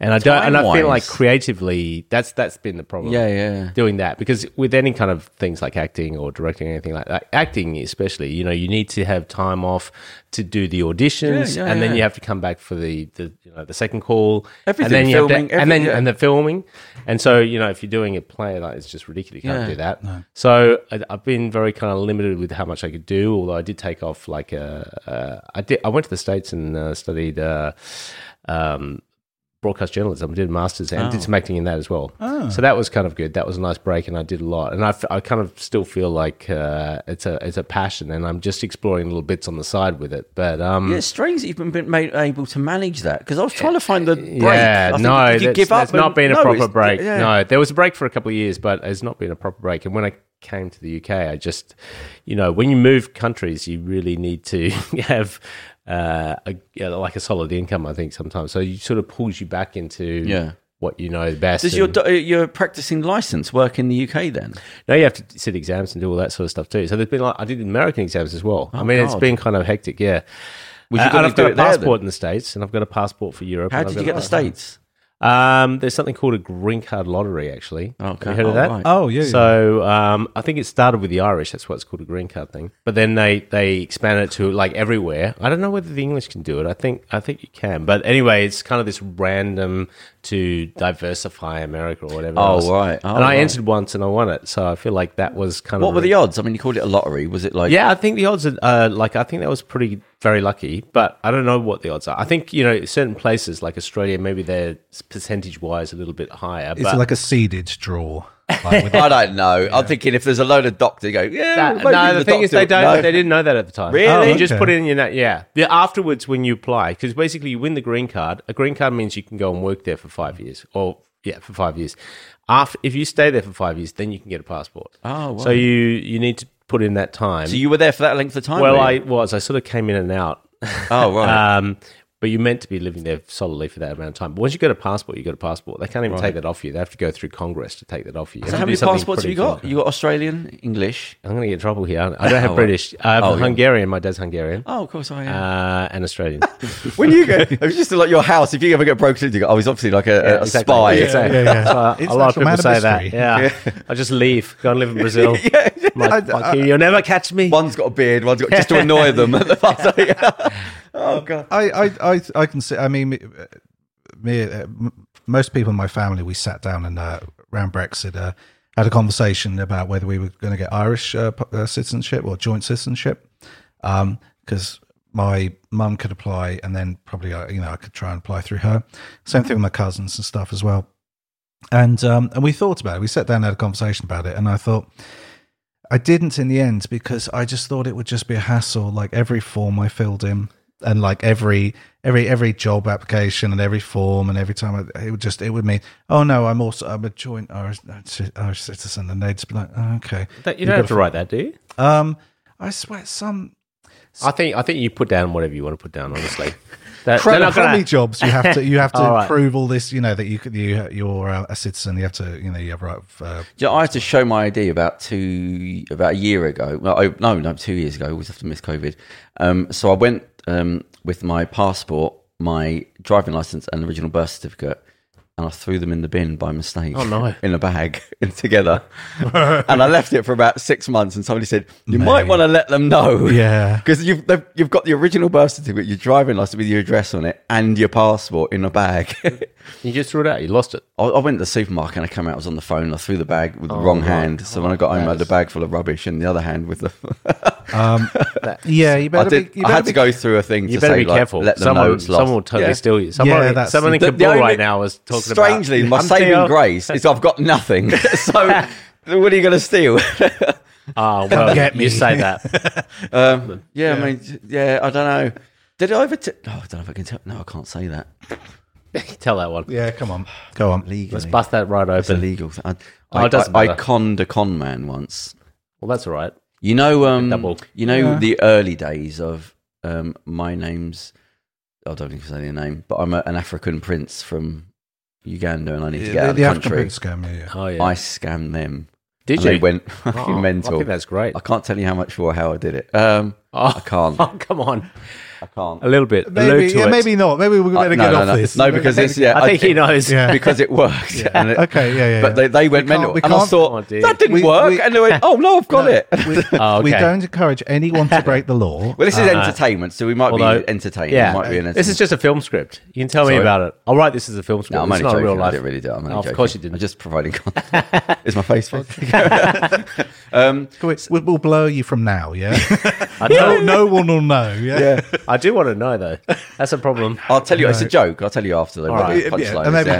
S3: And I don't, and I feel like creatively, that's that's been the problem
S1: Yeah, yeah.
S3: doing that because with any kind of things like acting or directing anything like that acting especially you know you need to have time off to do the auditions
S1: Yeah, yeah,
S3: and then
S1: yeah.
S3: you have to come back for the, the you know the second call.
S1: Everything,
S3: and then you
S1: filming,
S3: have to, and then and the filming. And so you know if you're doing a play like it's just ridiculous. You can't do that. so I, I've been very kind of limited with how much I could do although I did take off like a, uh, I did I went to the states and uh, studied uh, um, broadcast journalism. I did a masters and
S1: Oh.
S3: did some acting in that as well. So that was kind of good. That was a nice break, and I did a lot. And I, f- I kind of still feel like uh, it's a it's a passion, and I'm just exploring little bits on the side with it. But um,
S1: Yeah, it's strange that you've been- been made able to manage that because I was trying to find the break.
S3: Yeah, no,
S1: you
S3: that's,
S1: give up
S3: that's not been a
S1: No,
S3: proper break.
S1: yeah.
S3: No, there was a break for a couple of years, but it's not been a proper break. And when I came to the UK, I just, you know, when you move countries, you really need to have uh, a, like a solid income. I think sometimes, so it sort of pulls you back into
S1: Yeah.
S3: what you know best.
S1: Does your
S3: and-
S1: uh, your practicing license work in the UK then?
S3: No, you have to sit exams and do all that sort of stuff too. So there's been like I did American exams as well. I mean, it's
S1: Oh, God.
S3: been kind of hectic, yeah.
S1: Would you
S3: Uh, I've
S1: do
S3: got a
S1: it there,
S3: passport in the States, and I've got a passport for Europe.
S1: How did you get the states?
S3: Um, there's something called a green card lottery, actually.
S1: Okay.
S3: Have you heard of
S1: Oh,
S3: that?
S1: right.
S2: Oh yeah. yeah.
S3: So um, I think it started with the Irish. That's why it's called a green card thing. But then they they expanded it to like everywhere. I don't know whether the English can do it. I think I think you can. But anyway, it's kind of this random to diversify America or whatever.
S1: Oh,
S3: else.
S1: right. Oh,
S3: and I
S1: right.
S3: entered once and I won it. So I feel like that was kind
S1: What
S3: of What
S1: were the odds? I mean, you called it a lottery. Was it like?
S3: yeah, I think the odds are uh, like I think that was pretty very lucky, but I don't know what the odds are. I think you know certain places like Australia, maybe they're percentage wise a little bit higher.
S2: It's
S3: but
S2: like a seeded draw? Like with-
S1: I don't know. I'm thinking if there's a load of doctors, you go, yeah.
S3: That- no, the, thing is they don't.
S1: No.
S3: They didn't know that at the time.
S1: Really?
S3: You oh,
S2: just
S3: put it in your na- yeah. The, afterwards, when you apply, because basically you win the green card. A green card means you can go and work there for five years, or yeah, for five years. After if you stay there for five years, then you can get a passport.
S1: Oh, wow.
S3: So you you need to put in that time.
S1: So you were there for that length of time?
S3: well, I was. I sort of came in and out.
S1: Oh, right.
S3: Um, but you're meant to be living there solidly for that amount of time. But once you get a passport, you got a passport. They can't even take that off you. They have to go through Congress to take that off you. You
S1: so how many passports have you got?
S3: cool.
S1: You got Australian, English.
S3: I'm going to get in trouble here. I don't have
S1: Oh,
S3: British. I have
S1: oh, yeah.
S3: Hungarian. My dad's Hungarian.
S1: Oh, of course I am.
S3: Uh, and Australian.
S1: when you go, it was just like your house. If you ever get broken into, you go, oh, he's obviously like a, a
S3: exactly.
S1: spy.
S3: Exactly.
S2: Yeah, yeah.
S3: So, uh, a lot of
S2: like a man
S3: people
S2: of
S3: say that.
S2: mystery.
S3: Yeah. I just leave, go and live in Brazil.
S1: yeah.
S3: Like, fuck you, you'll never catch me.
S1: One's got a beard, one's got just to annoy them. Oh god.
S2: I, I, I, I can see. I mean, me, me uh, most people in my family, we sat down and uh, around Brexit, uh, had a conversation about whether we were going to get Irish uh, uh, citizenship or joint citizenship, because my mum could apply, and then probably uh, you know I could try and apply through her. Same thing with my cousins and stuff as well. And um, and we thought about it. We sat down and had a conversation about it, and I thought. I didn't in the end because I just thought it would just be a hassle. Like every form I filled in, and like every every every job application and every form and every time I, it would just it would mean oh no I'm also I'm a joint Irish, Irish citizen and they'd just be like oh, okay
S3: That- you don't have to write that, do you?
S2: um I swear some
S3: I think I think you put down whatever you want to put down. Honestly, That-
S2: crummy,
S3: not gonna-
S2: crummy jobs you have to you have to
S3: All right.
S2: prove all this you know that you could you you're a citizen you have to you know you have right uh,
S1: Yeah, I had to show my ID about two, about a year ago. Well, I, no, no, two years ago. I always have to miss COVID. Um, so I went um, with my passport, my driving license, and original birth certificate, and I threw them in the bin by mistake.
S3: Oh, no.
S1: In a bag together, and I left it for about six months. And somebody said, "You might want to let them know."
S2: yeah
S1: Because you've you've got the original birth certificate, your driving license with your address on it, and your passport in a bag.
S3: You just threw it out. You lost it.
S1: I, I went to the supermarket and I came out. I was on the phone. I threw the bag with the wrong
S3: right.
S1: hand. So when I got home, I had
S3: a
S1: bag full of rubbish, and the other hand with the.
S2: Um yeah you
S1: I
S2: better
S1: did.
S2: be, you
S1: I had
S2: be
S1: to go through a thing.
S3: You
S1: to
S3: better
S1: say,
S3: be
S1: like,
S3: careful.
S1: Let them know
S3: someone,
S1: it's lost.
S3: someone will totally
S1: Yeah.
S3: steal you. Someone,
S2: Yeah, that's-
S3: someone in
S1: The- the
S3: Kabul
S1: only-
S3: right now is talking
S1: Strangely,
S3: about.
S1: my saving grace is I've got nothing. so what are you going to steal?
S3: Oh well,
S2: get
S3: you
S2: me.
S3: say that.
S1: um, yeah, I mean, yeah, I don't know. Did I ever? T- oh, I don't know if I can tell. No, I can't say that.
S3: Tell that one.
S2: yeah come on go on
S1: Legally,
S3: Let's bust that right
S1: it's
S3: open.
S1: illegal. I,
S3: Oh,
S1: I,
S3: it
S1: I, I conned a con man once.
S3: Well, that's all right.
S1: You know, um,
S3: Double.
S1: you know
S2: Yeah.
S1: the early days of um, my name's. I don't think I say the name, but I'm a, an African prince from Uganda, and I need to get
S2: the,
S1: out of
S2: the
S1: the
S2: African
S1: country.
S2: Prince scam yeah, yeah.
S3: Oh yeah.
S1: I scammed them.
S3: Did
S1: and
S3: you?
S1: They went fucking
S3: Oh, I
S1: mental.
S3: think that's great.
S1: I can't tell you how much or how I did it. Um, I
S3: Oh,
S1: can't.
S3: oh, come on.
S1: I can't.
S3: A little bit.
S2: maybe
S3: Allude to
S2: yeah
S3: it.
S2: maybe not maybe we're
S1: Uh,
S2: better
S1: no,
S2: get
S1: no,
S2: off
S1: no.
S2: this
S1: No, because it's yeah.
S3: I think he knows.
S2: Yeah.
S1: because it worked. And it-
S2: okay yeah yeah
S1: But
S2: yeah.
S1: they, they went
S2: We can't-
S1: mental,
S2: we
S1: and I
S2: can't-
S1: thought
S3: Oh, dear.
S1: that didn't
S2: We-
S1: work.
S2: we-
S1: and they went, "Oh no, I've got it."
S2: we,
S3: Oh,
S2: we
S3: okay.
S2: don't encourage anyone to break the law.
S1: well, this is
S3: Uh,
S1: entertainment, so we might
S3: although-
S1: be entertaining.
S3: Yeah,
S1: it might be an
S3: this is just a film script. You can tell me
S1: Sorry?
S3: about it. I'll write this as a film script.
S1: No, I'm
S3: it's
S1: only
S3: not
S1: joking.
S3: real
S1: I
S3: life.
S1: didn't really do it. I'm only
S3: of
S1: joking.
S3: course you didn't.
S1: I'm just providing content. is my face fake? um,
S2: We'll, we'll blur you from now, yeah.
S3: I,
S2: no,
S3: do,
S2: no one will know. Yeah,
S1: yeah.
S3: I do want to know though. That's a problem.
S1: I'll tell you. It's a joke. I'll tell you after the
S3: All right.
S1: the
S2: Yeah,
S1: punchline.
S2: and maybe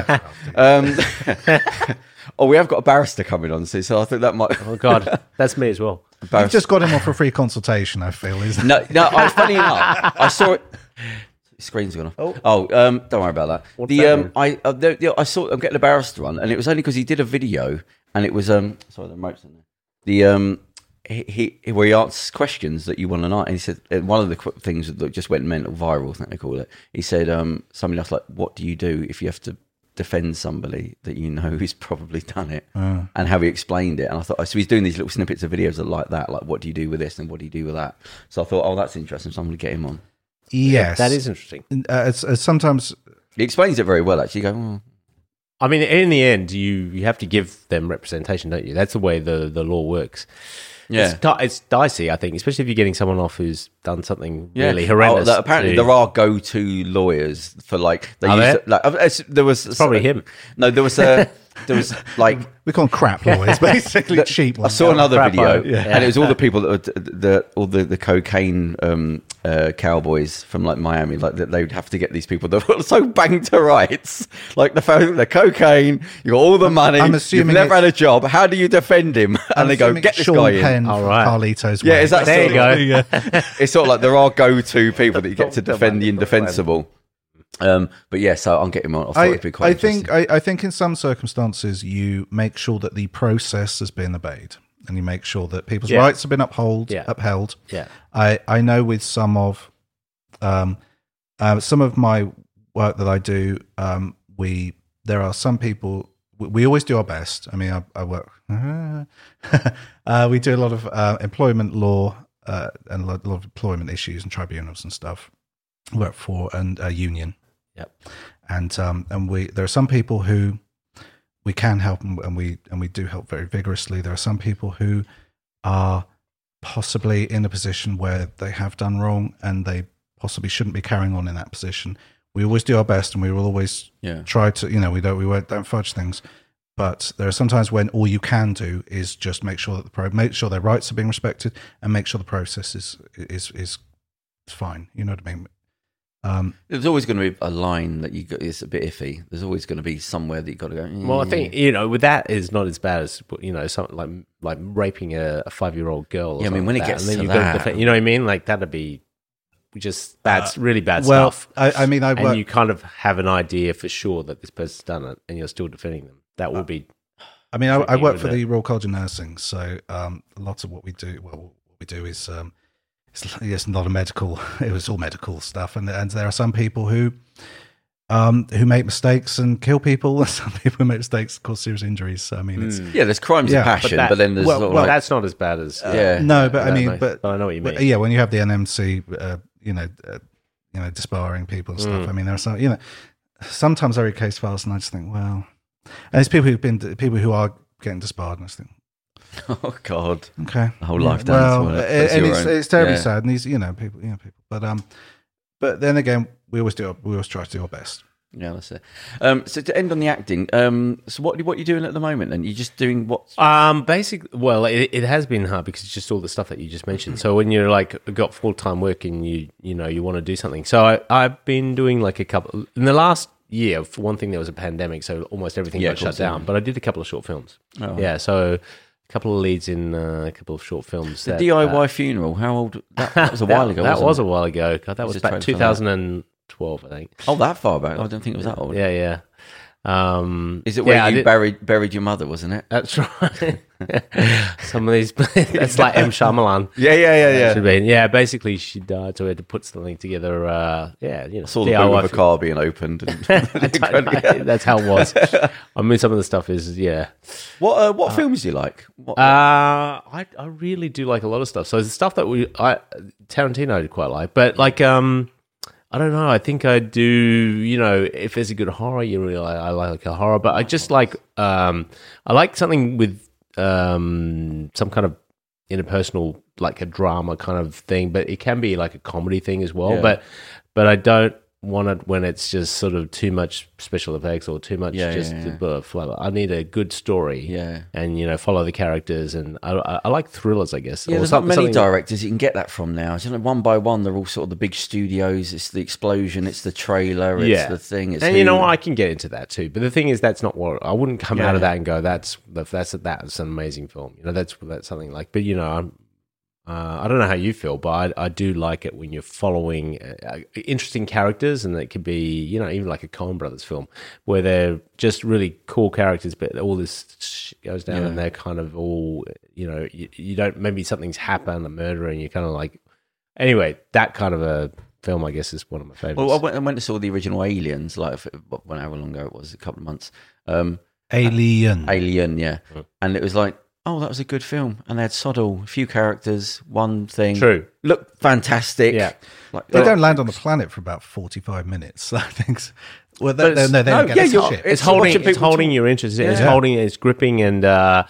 S1: yeah. Um, oh, we have got a barrister coming on, see, so I think that might.
S3: Oh God, that's me as well.
S2: You've just got him off for a free consultation. I feel is
S1: No, no. I, funny enough, I saw it. Screen's gone off. Oh, um, don't worry about that.
S3: What's
S1: the
S3: that
S1: um,
S3: mean?
S1: I uh, the, the, I saw I'm getting a barrister on, and it was only because he did a video, and it was um, sorry, the remote's in there. The um, he, he where he asks questions that you want to know, and he said uh, one of the qu- things that just went mental viral, I think they call it. He said um, something else like, "What do you do if you have to?" defend somebody that you know who's probably done it and how he explained it and i thought so he's doing these little snippets of videos that like that like what do you do with this and what do you do with that so i thought oh that's interesting so i'm going to get him on
S2: Yes,
S3: That is interesting.
S2: Uh, it's, it's sometimes
S1: He explains it very well. Actually, you go. "Oh,
S3: I mean, in the end, you you have to give them representation, don't you? That's the way the, the law works.
S1: Yeah.
S3: it's, it's dicey, I think, especially if you're getting someone off who's done something
S1: Yeah.
S3: really horrendous.
S1: Oh, that- apparently,
S3: to-
S1: there are go-to lawyers for like they
S3: Are
S1: use
S3: there?
S1: like uh, it's- there was
S3: probably him.
S1: No, there was a there was like
S2: we call them crap lawyers, basically cheap
S1: I saw another
S3: crap
S1: video.
S3: Yeah.
S1: and it was all the people that were the all the the cocaine um, uh, cowboys from like Miami. Like that, they would have to get these people that were so banged to rights. Like the phone, the cocaine, you got all the money.
S2: I'm assuming
S1: you've
S2: assuming
S1: never had a job. How do you defend him? And
S2: I'm
S1: they go, get this
S2: Sean
S1: guy in.
S2: Penn
S3: All
S2: from
S3: right.
S2: Carlitos.
S1: Yeah,
S2: way.
S1: is that
S3: There you
S1: sort
S3: go.
S1: of-
S2: Yeah.
S1: it's sort of like there are go-to people that you get to defend the indefensible. Um, but yeah, so I'm getting on. I thought
S2: I,
S1: it'd be quite
S2: I think. I, I think in some circumstances you make sure that the process has been obeyed and you make sure that people's
S3: Yeah.
S2: rights have been upheld
S3: Yeah.
S2: upheld.
S3: Yeah.
S2: I, I know with some of um, uh, some of my work that I do, um, we there are some people. We, we always do our best. I mean, I, I work. uh, we do a lot of uh, employment law uh, and a lot, a lot of employment issues and tribunals and stuff. Work for and a union,
S3: Yep.
S2: and um, and we there are some people who we can help and, and we and we do help very vigorously. There are some people who are possibly in a position where they have done wrong and they possibly shouldn't be carrying on in that position. We always do our best and we will always
S1: Yeah.
S2: try to you know we don't we won't don't fudge things. But there are sometimes when all you can do is just make sure that the pro make sure their rights are being respected and make sure the process is is is fine. You know what I mean? Um,
S1: There's always going to be a line that you got, is a bit iffy. There's always going to be somewhere that you got to go.
S3: Well, I
S1: "Mm."
S3: think you know, with that is not as bad as you know, something like like raping a, a five year old girl. or
S1: Yeah, I mean,
S3: something
S1: when it
S3: like that,
S1: gets
S3: and then
S1: to
S3: you've got
S1: that-
S3: defend, you know what I mean? Like that'd be just bad, really bad
S2: well,
S3: stuff.
S2: I, I mean, I work- and
S3: you kind of have an idea for sure that this person's done it, and you're still defending them. That will be
S2: I mean, I, I work for
S3: it.
S2: the Royal College of Nursing, so um, a lot of what we do, well, what we do is um, it's, it's not a medical. It was all medical stuff, and and there are some people who um, who make mistakes and kill people, and some people who make mistakes cause serious injuries. So I mean, it's
S1: yeah, there's crimes
S2: Yeah,
S1: of
S2: but
S1: passion, but,
S3: that-
S1: then there's
S2: well- well,
S1: like,
S3: that's not as bad as uh,
S1: yeah.
S2: no, but I
S3: that
S2: mean,
S3: may-
S2: but,
S3: but I know what you
S2: but,
S3: mean.
S2: yeah, when you have the NMC, uh, you know, uh, you know, disbarring people and stuff. I mean, there are some, you know, sometimes I read case files and I just think, well, and there's people who've been people who are getting disbarred, and I just think.
S1: oh god,
S2: Okay.
S1: The whole
S2: Yeah,
S1: life down
S2: Well,
S1: to it.
S2: and it's,
S1: own-
S2: it's terribly
S1: yeah.
S2: sad. And these, you know, people, you know, people. But um, but then again, we always do. Our, we always try to do our best.
S1: yeah, that's it. Um, so to end on the acting, um, so what what are you doing at the moment? And you're just doing what?
S3: Um, basically, well, it, it has been hard because it's just all the stuff that you just mentioned. So when you're like got full time work and you you know you want to do something. So I, I've been doing like a couple in the last year. For one thing, there was a pandemic, so almost everything
S1: Yeah,
S3: got shut
S1: course, yeah.
S3: down. But I did a couple of short films.
S1: Oh.
S3: Yeah, so a couple of leads in uh, a couple of short films.
S1: The
S3: that,
S1: DIY
S3: uh,
S1: funeral. How old? That, that was a while ago.
S3: That was
S1: it?
S3: a while ago. God, that
S1: Was
S3: was back
S1: trailer for that?
S3: 2012, I think.
S1: Oh, that far back. I don't think it was that old.
S3: Yeah, yeah. Um,
S1: Is it where
S3: yeah,
S1: you buried buried your mother? Wasn't it?
S3: That's right. Some of these, that's like M. Shyamalan.
S1: Yeah, yeah, yeah,
S3: Should be. Yeah, basically she died, so we had to put something together. Uh, yeah, you know,
S1: Saw the boot of a car being opened. And
S3: I. That's how it was. I mean, some of the stuff is yeah.
S1: what uh, what films do you like? What,
S3: Uh, I I really do like a lot of stuff. So the stuff that we I Tarantino I quite like, but like um. I don't know. I think I do. You know, if there's a good horror, you really I, I like a horror. But I just like um, I like something with um, some kind of interpersonal, like a drama kind of thing. But it can be like a comedy thing as well.
S1: Yeah.
S3: But but I don't want it when it's just sort of too much special effects or too much
S1: Yeah,
S3: just
S1: yeah, yeah.
S3: I need a good story
S1: yeah.
S3: and you know follow the characters and I, I, I like thrillers I guess
S1: Yeah,
S3: Or
S1: there's not many directors you can get that from now. You know, one by one, they're all sort of the big studios. It's the explosion. It's the trailer. It's
S3: yeah
S1: the thing. It's
S3: and you know I can get into that too but the thing is that's not what I wouldn't come out of that and go that's that's that's an amazing film you know that's that's something like but you know I'm uh, I don't know how you feel, but I, I do like it when you're following uh, interesting characters, and it could be, you know, even like a Coen Brothers film where they're just really cool characters, but all this sh- goes down,
S1: Yeah.
S3: and they're kind of all, you know, you, you don't maybe something's happened, a murder, and you're kind of like, anyway, that kind of a film, I guess, is one of my favorites.
S1: Well, I went, I went to saw the original Aliens, like if- when however long ago it was, a couple of months. Um,
S2: Alien.
S1: Alien, yeah,
S3: Mm.
S1: and it was like oh, that was a good film, and they had Soddle, a few characters, one thing.
S3: True.
S1: Looked fantastic.
S3: Yeah.
S1: Like,
S2: They don't land on the planet for about forty-five minutes. I think. Well, they,
S3: But
S2: they, no, they
S1: no,
S2: don't get
S1: yeah, you're,
S2: shit.
S3: it's
S1: It's
S3: holding it's holding
S1: talk.
S3: your interest. It's
S2: Yeah.
S3: holding it's gripping and uh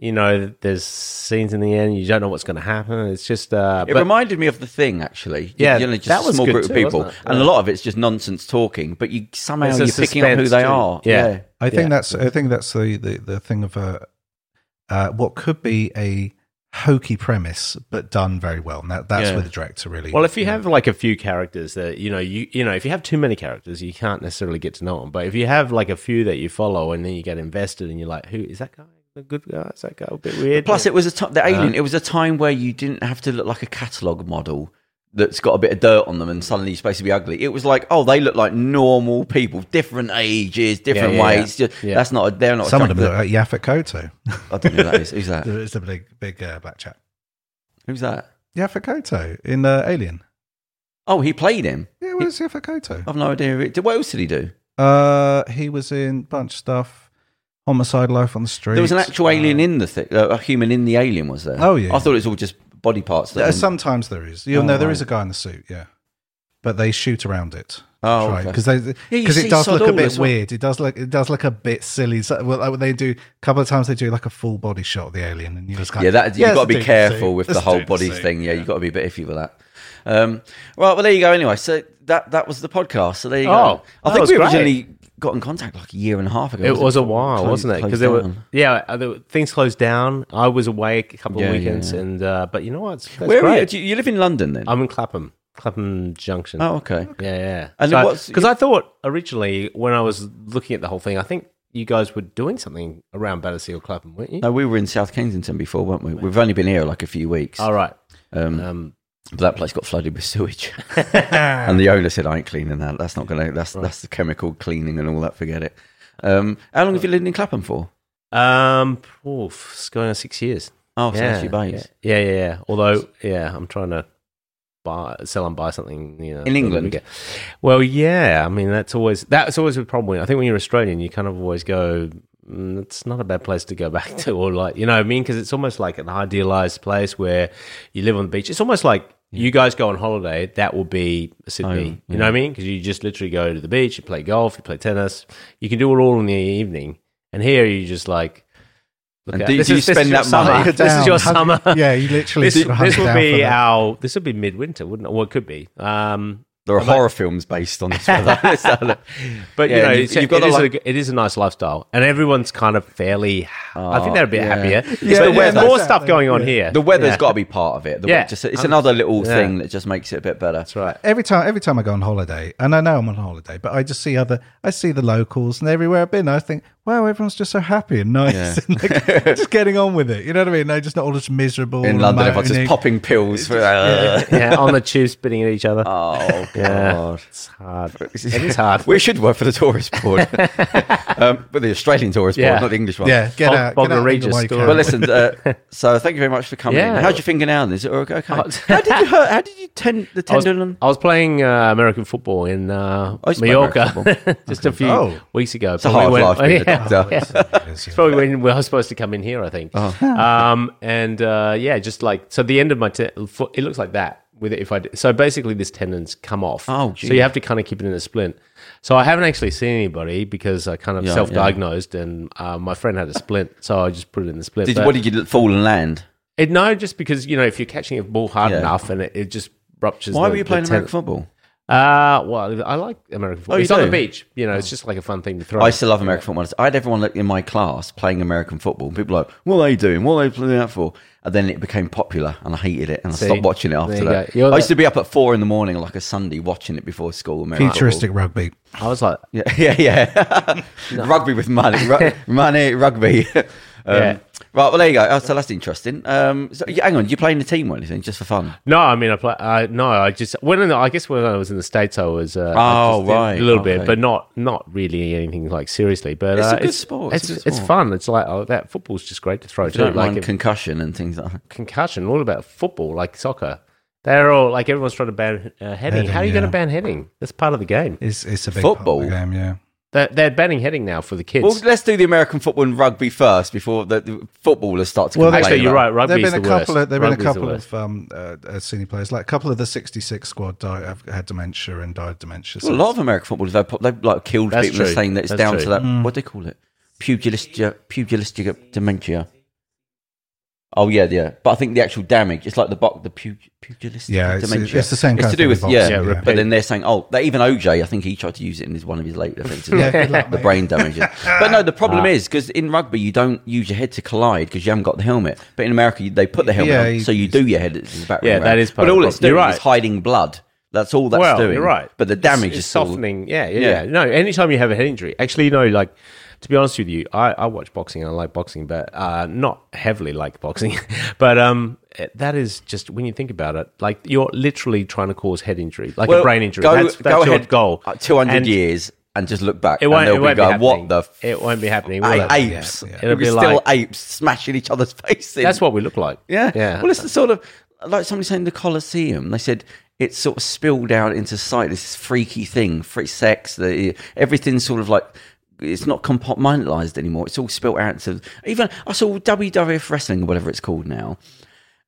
S3: you know there's scenes in the end you don't know what's going to happen. It's just uh
S1: It
S3: but
S1: reminded me of the thing, actually. You-
S3: Yeah,
S1: you know, just
S3: that
S1: a
S3: was
S1: small
S3: good
S1: group
S3: too,
S1: of people,
S3: wasn't
S1: and a lot of it's just nonsense talking. But you somehow you're picking up who they
S3: too.
S1: are.
S3: Yeah.
S2: I think
S3: Yeah.
S2: that's I think that's the the, the thing of a uh, what could be a hokey premise, but done very well. And that, that's
S1: Yeah.
S2: where the director really.
S3: Well, if you have like a few characters that you know, you you know, if you have too many characters, you can't necessarily get to know them. But if you have like a few that you follow, and then you get invested, and you're like, who is that guy? A good guy? Is that guy a bit weird?
S1: Plus, it was a time, the
S3: Uh-huh.
S1: alien. it was a time where you didn't have to look like a catalog model that's got a bit of dirt on them, and suddenly you're supposed to be ugly. It was like, oh, they look like normal people, different ages, different
S3: yeah, yeah.
S1: ways. Just-
S3: Yeah.
S1: That's not. A, they're not.
S2: some of them look
S1: attractive.
S2: like Yaphet Kotto.
S1: I don't know who that is. Who's that?
S2: it's a big big uh, black chap.
S1: Who's that?
S2: Yaphet Kotto in uh, Alien.
S1: Oh, he played him.
S2: Yeah, where's Yaphet Kotto?
S1: I've no idea. who it- What else did he do?
S2: Uh, he was in bunch of stuff. Homicide, Life on the Street.
S1: There was an actual alien in the thing. Uh, a human in the alien was there.
S2: Oh, yeah.
S1: I thought it was all just body parts. That
S2: sometimes there is. You
S1: Oh,
S2: know, there
S1: right.
S2: is a guy in the suit. Yeah, but they shoot around it.
S1: Oh,
S2: right
S1: okay.
S2: because they because
S1: see
S2: it does look a bit
S1: as well.
S2: weird. It does look it does look a bit silly. So, well, like, they do a couple of times they do like a full body shot of the alien, and you just kind
S1: Yeah,
S2: of
S1: that you've
S2: yeah,
S1: got to be
S2: dude in the
S1: careful
S2: suit.
S1: with
S2: It's
S1: the whole
S2: dude in the
S1: body thing. Yeah, you've got to be a bit iffy with that. Um, right, well, there you go. Anyway, so that that was the podcast. So there you go.
S3: Oh,
S1: I think
S3: was
S1: we
S3: great.
S1: originally got in contact like a year and a half ago.
S3: It was a
S1: Closed-
S3: while, wasn't it? Because there were, yeah, uh, there were, things closed down. I was away a couple
S1: Yeah,
S3: of weekends,
S1: yeah.
S3: and uh, but you know what?
S1: Where are you?
S3: great.
S1: Do you, you live in London then?
S3: I'm in Clapham, Clapham Junction.
S1: oh, okay.
S3: Yeah, yeah.
S1: And what's-
S3: because I thought originally when I was looking at the whole thing, I think you guys were doing something around Battersea or Clapham, weren't you?
S1: No, we were in South Kensington before, weren't we? We've only been here like a few weeks.
S3: All right.
S1: Um,
S3: Um,
S1: but that place got flooded with sewage, and the owner said, "I ain't cleaning that. That's not gonna. That's that's the chemical cleaning and all that. Forget it." Um, how long have you lived in Clapham for?
S3: um, oof, it's going on six years.
S1: Oh, so
S3: yeah,
S1: that's your base.
S3: yeah, yeah, yeah. Although, yeah, I'm trying to buy, sell and buy something. You know,
S1: In England?
S3: Well, yeah. I mean, that's always that's always a problem. I think when you're Australian, you kind of always go. Mm, it's not a bad place to go back to, or like you know what I mean, because it's almost like an idealized place where you live on the beach. It's almost like you guys go on holiday. That will be Sydney.
S1: Oh,
S3: You know what I mean? Because you just literally go to the beach, you play golf, you play tennis. You can do it all in the evening. And here you just like. Look
S1: And
S3: at-
S1: do-
S3: this
S1: do you
S3: is, this
S1: spend
S3: is your
S1: that money?
S3: summer.
S1: Hug
S3: This is your
S2: Hug-
S3: summer.
S2: Yeah, you literally
S3: This,
S2: sort
S3: this would be
S2: for that.
S3: our. This would be midwinter, wouldn't it? Well, it could be. Um,
S1: There are
S3: But-
S1: horror films based on this. weather.
S3: but
S1: Yeah,
S3: you know,
S1: you've-
S3: it's,
S1: you've got
S3: it,
S1: to
S3: is
S1: like-
S3: a, it is a nice lifestyle, and everyone's kind of fairly. I think they're a bit
S1: yeah.
S3: Oh, happier.
S2: Yeah,
S3: But there's more stuff going on
S2: Yeah.
S3: here.
S1: the weather's
S3: Yeah.
S1: got to be part of it. The,
S3: Yeah.
S1: just, it's another little
S3: Yeah.
S1: thing that just makes it a bit better.
S3: That's right.
S2: Every time, every time I go on holiday, and I know I'm on holiday, but I just see other, I see the locals, and everywhere I've been, I think, wow, everyone's just so happy and nice,
S1: Yeah.
S2: and like, just getting on with it. You know what I mean? They're just not all just miserable.
S1: In
S2: and
S1: London, everyone's just popping pills. For,
S3: yeah, on the tube, spitting at each other.
S1: Oh
S3: yeah,
S1: god.
S3: it's hard. It is hard.
S1: We should work for the tourist board, um, but the Australian tourist
S3: Yeah.
S1: board, not the English one.
S2: Yeah, get
S3: Bog-
S2: out.
S3: Bogger
S2: get out
S3: Regis
S2: while
S3: story.
S1: Well, listen. Uh, so, thank you very much for coming.
S3: Yeah.
S1: in. How's your finger now? Is it okay?
S3: Oh,
S1: how did you hurt? How did you tend the
S3: I was,
S1: tendon?
S3: I was playing uh, American football in uh,
S1: I used to play
S3: Mallorca
S1: American
S3: just a few
S2: Oh.
S3: weeks ago.
S1: It's a hard life being a
S3: yeah,
S1: doctor.
S3: yeah.
S2: Yes,
S3: It's probably when we were supposed to come in here, I think.
S1: Oh.
S3: Um, and uh, yeah, just like so, the end of my te- it looks like that. With it, if I d- so basically this tendon's come off.
S1: Oh,
S3: so
S1: gee.
S3: you have to kind of keep it in a splint. So I haven't actually seen anybody because I kind of
S1: Yeah,
S3: self-diagnosed, and uh, my friend had a splint, so I just put it in the splint.
S1: Did
S3: But
S1: what did you fall and land?
S3: it, no, just because you know if you're catching a ball hard
S1: Yeah.
S3: enough and it, it just ruptures.
S1: Why
S3: the-
S1: were you
S3: the
S1: playing American football?
S3: Uh, well, I like American football.
S1: Oh, you
S3: it's on the beach. You know, it's just like a fun thing to throw.
S1: I still love American football. I had everyone in my class playing American football. People were like, what are they doing? What are they playing that for? And then it became popular and I hated it and I
S3: See,
S1: stopped watching it after that. I used
S3: the-
S1: to be up at four in the morning like a Sunday watching it before school. American
S2: Futuristic rugby.
S3: I was like,
S1: football. Yeah, yeah, yeah. rugby with money. Ru- money, rugby. Um,
S3: Yeah.
S1: Right, well, there you go. Oh, so that's interesting. Um, so, hang on, you play in the team or anything just for fun?
S3: No, I mean, I play. Uh, no, I just when in the, I guess when I was in the states, I was. Uh,
S1: Oh,
S3: I
S1: right,
S3: a little
S1: okay.
S3: bit, but not not really anything like seriously. But
S1: It's a
S3: uh,
S1: good sport, it's
S3: It's it's,
S1: sport.
S3: fun. It's like oh, that football's just great to throw
S1: If
S3: too.
S1: you don't
S3: Like if-
S1: concussion and things like that.
S3: concussion, all about football, like soccer. They're all like everyone's trying to ban uh, heading.
S2: Heading,
S3: How are you going to ban heading? That's part of the game.
S2: It's it's a big
S1: Football?
S2: part of the game. Yeah.
S3: They're, they're banning heading now for the kids.
S1: Well, let's do the American football and rugby first before the, the footballers start to
S2: Well,
S1: complain.
S3: Actually, you're right. Rugby
S2: There've
S3: is
S2: been
S3: the
S2: a couple
S3: worst.
S2: of there've been a couple of um, uh, uh, senior players, like a couple of the '66 squad died, have had dementia and died of dementia. So
S1: Well, a lot of American footballers they've, they've like killed
S3: That's
S1: people and saying that it's
S3: That's
S1: down
S3: true.
S1: to that
S2: Mm.
S1: what do they call it pugilistic pugilistic dementia. Oh yeah, yeah. But I think the actual damage, it's like the bo- the pug, pugilistic
S2: Yeah, it's-
S1: dementia.
S2: it's the same
S1: It's
S2: kind
S1: to
S2: of
S1: do
S2: thing
S1: with
S2: with
S1: yeah,
S2: boxing,
S3: Yeah,
S2: yeah.
S1: But then they're saying, oh, they, even OJ, I think he tried to use it in his one of his later offences.
S2: Yeah, good luck,
S1: the
S2: mate.
S1: brain damage. but no, the problem
S3: Ah.
S1: is because in rugby you don't use your head to collide because you haven't got the helmet. But in America you- they put the helmet
S2: Yeah,
S1: on,
S2: you-
S1: so you do your head. It's back
S3: Yeah, that is part
S1: But
S3: of
S1: all
S3: the
S1: it's
S3: problem.
S1: doing
S3: You're
S1: is
S3: right.
S1: hiding blood. That's all that's
S3: well,
S1: doing.
S3: you're right.
S1: But the damage
S3: It's-
S1: is
S3: it's
S1: still-
S3: softening. Yeah, yeah,
S1: Yeah.
S3: yeah. No, anytime you have a head injury, actually, you know, like to be honest with you, I, I watch boxing and I like boxing, but uh, not heavily like boxing. but um, that is just when you think about it, like you're literally trying to cause head injury, like a brain injury.
S1: Go,
S3: that's that's
S1: go
S3: your
S1: ahead,
S3: goal.
S1: uh, 200 years and just look back.
S3: It won't,
S1: and they'll be
S3: be
S1: going,
S3: happening.
S1: what the f-
S3: it won't be happening. will
S1: a- apes.
S2: Yeah.
S3: It'll
S1: It'll be
S3: be
S1: still
S3: like-
S1: apes smashing each other's faces.
S3: That's what we look like.
S1: Yeah.
S3: yeah.
S1: Well, it's the sort of like somebody saying the Colosseum. They said it's sort of spilled out into sight. This freaky thing, free sex. The everything's sort of like it's not compartmentalized anymore. It's all spilled out into even I saw WWF wrestling or whatever it's called now,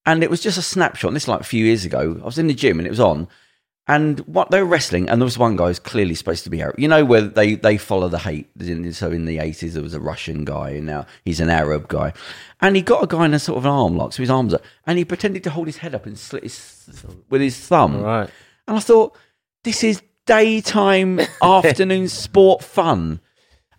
S1: and it was just a snapshot. And this is like a few years ago. I was in the gym and it was on. And what they were wrestling, and there was one guy who's clearly supposed to be Arab. You know where they, they follow the hate. So in the eighties, there was a Russian guy, and now he's an Arab guy, and he got a guy in a sort of an arm lock, so his arms up, and he pretended to hold his head up and slit his with his thumb.
S3: Right.
S1: And I thought, this is daytime afternoon sport fun,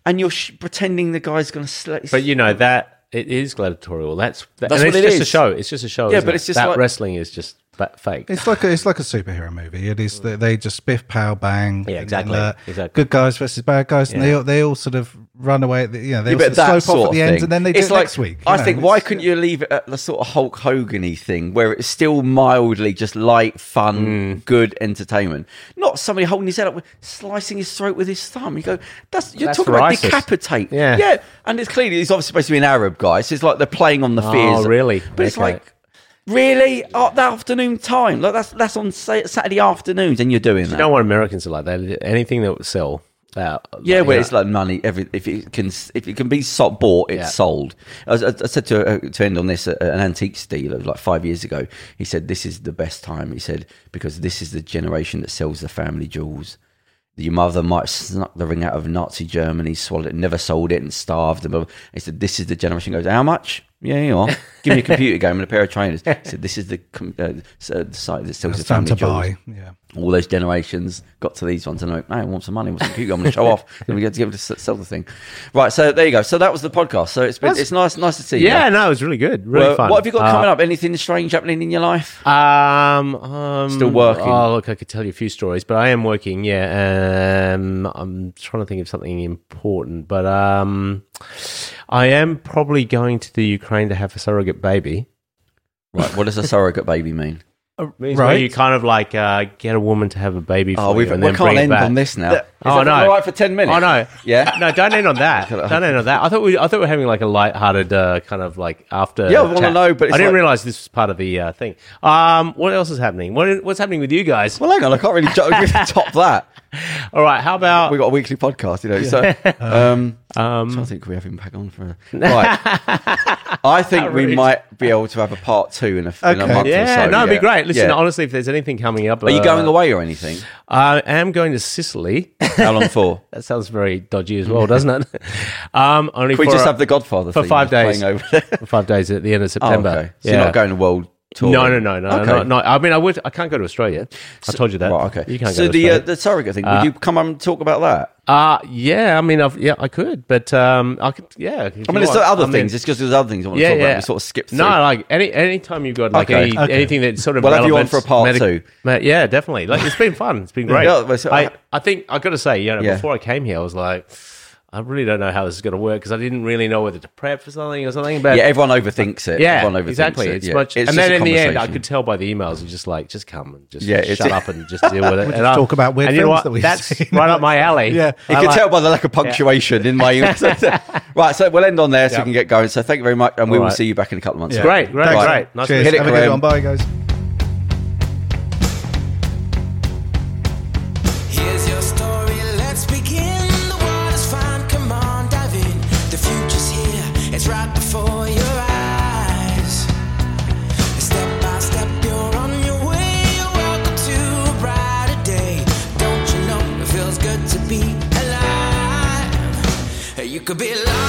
S1: and you're sh- pretending the guy's going to slit. His
S3: But you know that it is gladiatorial. That's, that,
S1: That's
S3: and
S1: what
S3: it's
S1: it
S3: just a show. It's just a show.
S1: Yeah, but
S3: it?
S1: it's just
S3: that
S1: like-
S3: wrestling is just fa- fake.
S2: It's like a, it's like a superhero movie. It is they, they just biff pow bang.
S3: Yeah, exactly,
S2: then, uh,
S3: exactly.
S2: Good guys versus bad guys, and they all, they all sort of run away. At the, you know, they
S1: Yeah,
S2: all sort of slope off at
S1: of
S2: the end, and then they do
S1: it's
S2: it
S1: like,
S2: next week.
S1: I
S2: know,
S1: think why couldn't you leave it at the sort of Hulk Hogan-y thing where it's still mildly just light, fun,
S3: Mm.
S1: good entertainment? Not somebody holding his head up, with, slicing his throat with his thumb. You go, that's you're
S3: That's
S1: talking about
S3: ISIS.
S1: decapitate.
S3: Yeah.
S1: yeah, and it's clearly he's obviously supposed to be an Arab guy, so it's like they're playing on the fears.
S3: Oh, really?
S1: But it's like. Really, at the afternoon time, like that's that's on Saturday afternoons, and you're doing that.
S3: You know what Americans are like? They anything that would sell. Uh,
S1: Yeah,
S3: like,
S1: where it's like money. Every if it can if it can be so, bought, it's
S3: Yeah.
S1: sold. I, I, I said to uh, to end on this, uh, an antiques dealer like five years ago. He said this is the best time. He said because this is the generation that sells the family jewels. Your mother might have snuck the ring out of Nazi Germany, swallowed it, never sold it, and starved. And he said, "This is the generation." Goes, how much? Yeah, you are. Give me a computer game and a pair of trainers. Said, "This is the, com- uh, s- uh, the site that sells the family
S2: to buy. Yeah.
S1: all those generations got to these ones and like, hey, I want some money, I want some computer, I'm going to show off. Then we get to give it to sell the thing. Right, so there you go. So that was the podcast. So it's been,
S3: That's-
S1: it's nice, nice to see you.
S3: Yeah, no, it was really good. Really
S1: Well,
S3: fun.
S1: what have you got
S3: Uh,
S1: coming up? Anything strange happening in your life?
S3: Um, um,
S1: Still working?
S3: Oh, look, I could tell you a few stories, but I am working. Yeah, um, I'm trying to think of something important, but um, I am probably going to the Ukraine to have a surrogate baby.
S1: Right, what does a surrogate baby mean?
S3: Means where
S2: Right.
S3: you kind of like uh, get a woman to have a baby.
S1: Oh,
S3: for
S1: we've,
S3: you and
S1: we
S3: then
S1: can't
S3: bring it
S1: end
S3: back.
S1: on this now. Is
S3: Oh, no.
S1: all right for 10 minutes?
S3: Oh no!
S1: Yeah?
S3: no, don't end on that. don't end on that. I thought we, I thought we were having like a light-hearted uh, kind of like after.
S1: Yeah, I wanna
S3: chat.
S1: know, but it's
S3: I didn't
S1: like-
S3: realize this was part of the uh, thing. Um, what else is happening? What, what's happening with you guys?
S1: Well, hang on, I can't really top that.
S3: All right, how about
S1: we got a weekly podcast, you know. So, um,
S3: um,
S1: I think we have him back on for. a. Right, I think we might be able to have a part two in a, in a
S2: Okay.
S1: month or
S3: Yeah,
S1: so.
S3: no, it'd be great. Listen,
S1: Yeah.
S3: honestly, if there's anything coming up,
S1: Are you
S3: uh,
S1: going away or anything?
S3: I am going to Sicily.
S1: How long for?
S3: that sounds very dodgy as well, doesn't it? um, only
S1: Can we
S3: for,
S1: just have the Godfather
S3: for five
S1: playing
S3: days.
S1: over there?
S3: for five days at the end of
S1: Oh,
S3: September.
S1: okay. So
S3: yeah.
S1: you're not going to world tour?
S3: No, no, no, no,
S1: Okay.
S3: no, no. I mean, I would. I can't go to Australia. I told you that.
S1: Right, okay.
S3: You can't
S1: so
S3: go to
S1: the uh, the surrogate thing. Would you come and talk about that?
S3: Uh, yeah. I mean, I've, yeah, I could, but um, I could. Yeah.
S1: I mean,
S3: want.
S1: other
S3: I mean,
S1: things. It's because there's other things I want to
S3: yeah,
S1: talk about.
S3: yeah.
S1: We sort of skip through.
S3: No, like any any time you've got like
S1: Okay.
S3: any
S2: Okay.
S3: anything that's sort of
S1: We'll have you on for a part two.
S3: Ma- yeah, definitely. Like it's been fun. It's been great.
S1: Yeah, so I-
S3: I think I got to say, you know,
S1: Yeah.
S3: before I came here, I was like. I really don't know how this is going to work because I didn't really know whether to prep for something or something. But
S1: yeah, everyone overthinks it.
S3: yeah,
S1: everyone overthinks
S3: exactly.
S1: It.
S3: It's
S1: yeah.
S3: much,
S1: It's
S3: and then in the end, I could tell by the emails, it's just like, just come and just
S1: Yeah,
S3: shut up and just deal with it.
S2: We'll
S3: and
S2: just talk about weird
S3: and you know what?
S2: that we've
S3: That's
S2: seen.
S3: right up my alley.
S2: Yeah.
S1: You
S3: I
S1: can
S3: like-
S1: tell by the lack of punctuation in my emails. right, so we'll end on there so we can get going. So thank you very much, and we will
S3: right.
S1: see you back in a couple of months.
S2: Yeah.
S3: Great, great,
S2: Thanks.
S3: great. Nice to
S2: Cheers.
S1: Hit it,
S2: Have a good
S1: Kerem.
S2: one. Bye, guys.
S4: Could be larger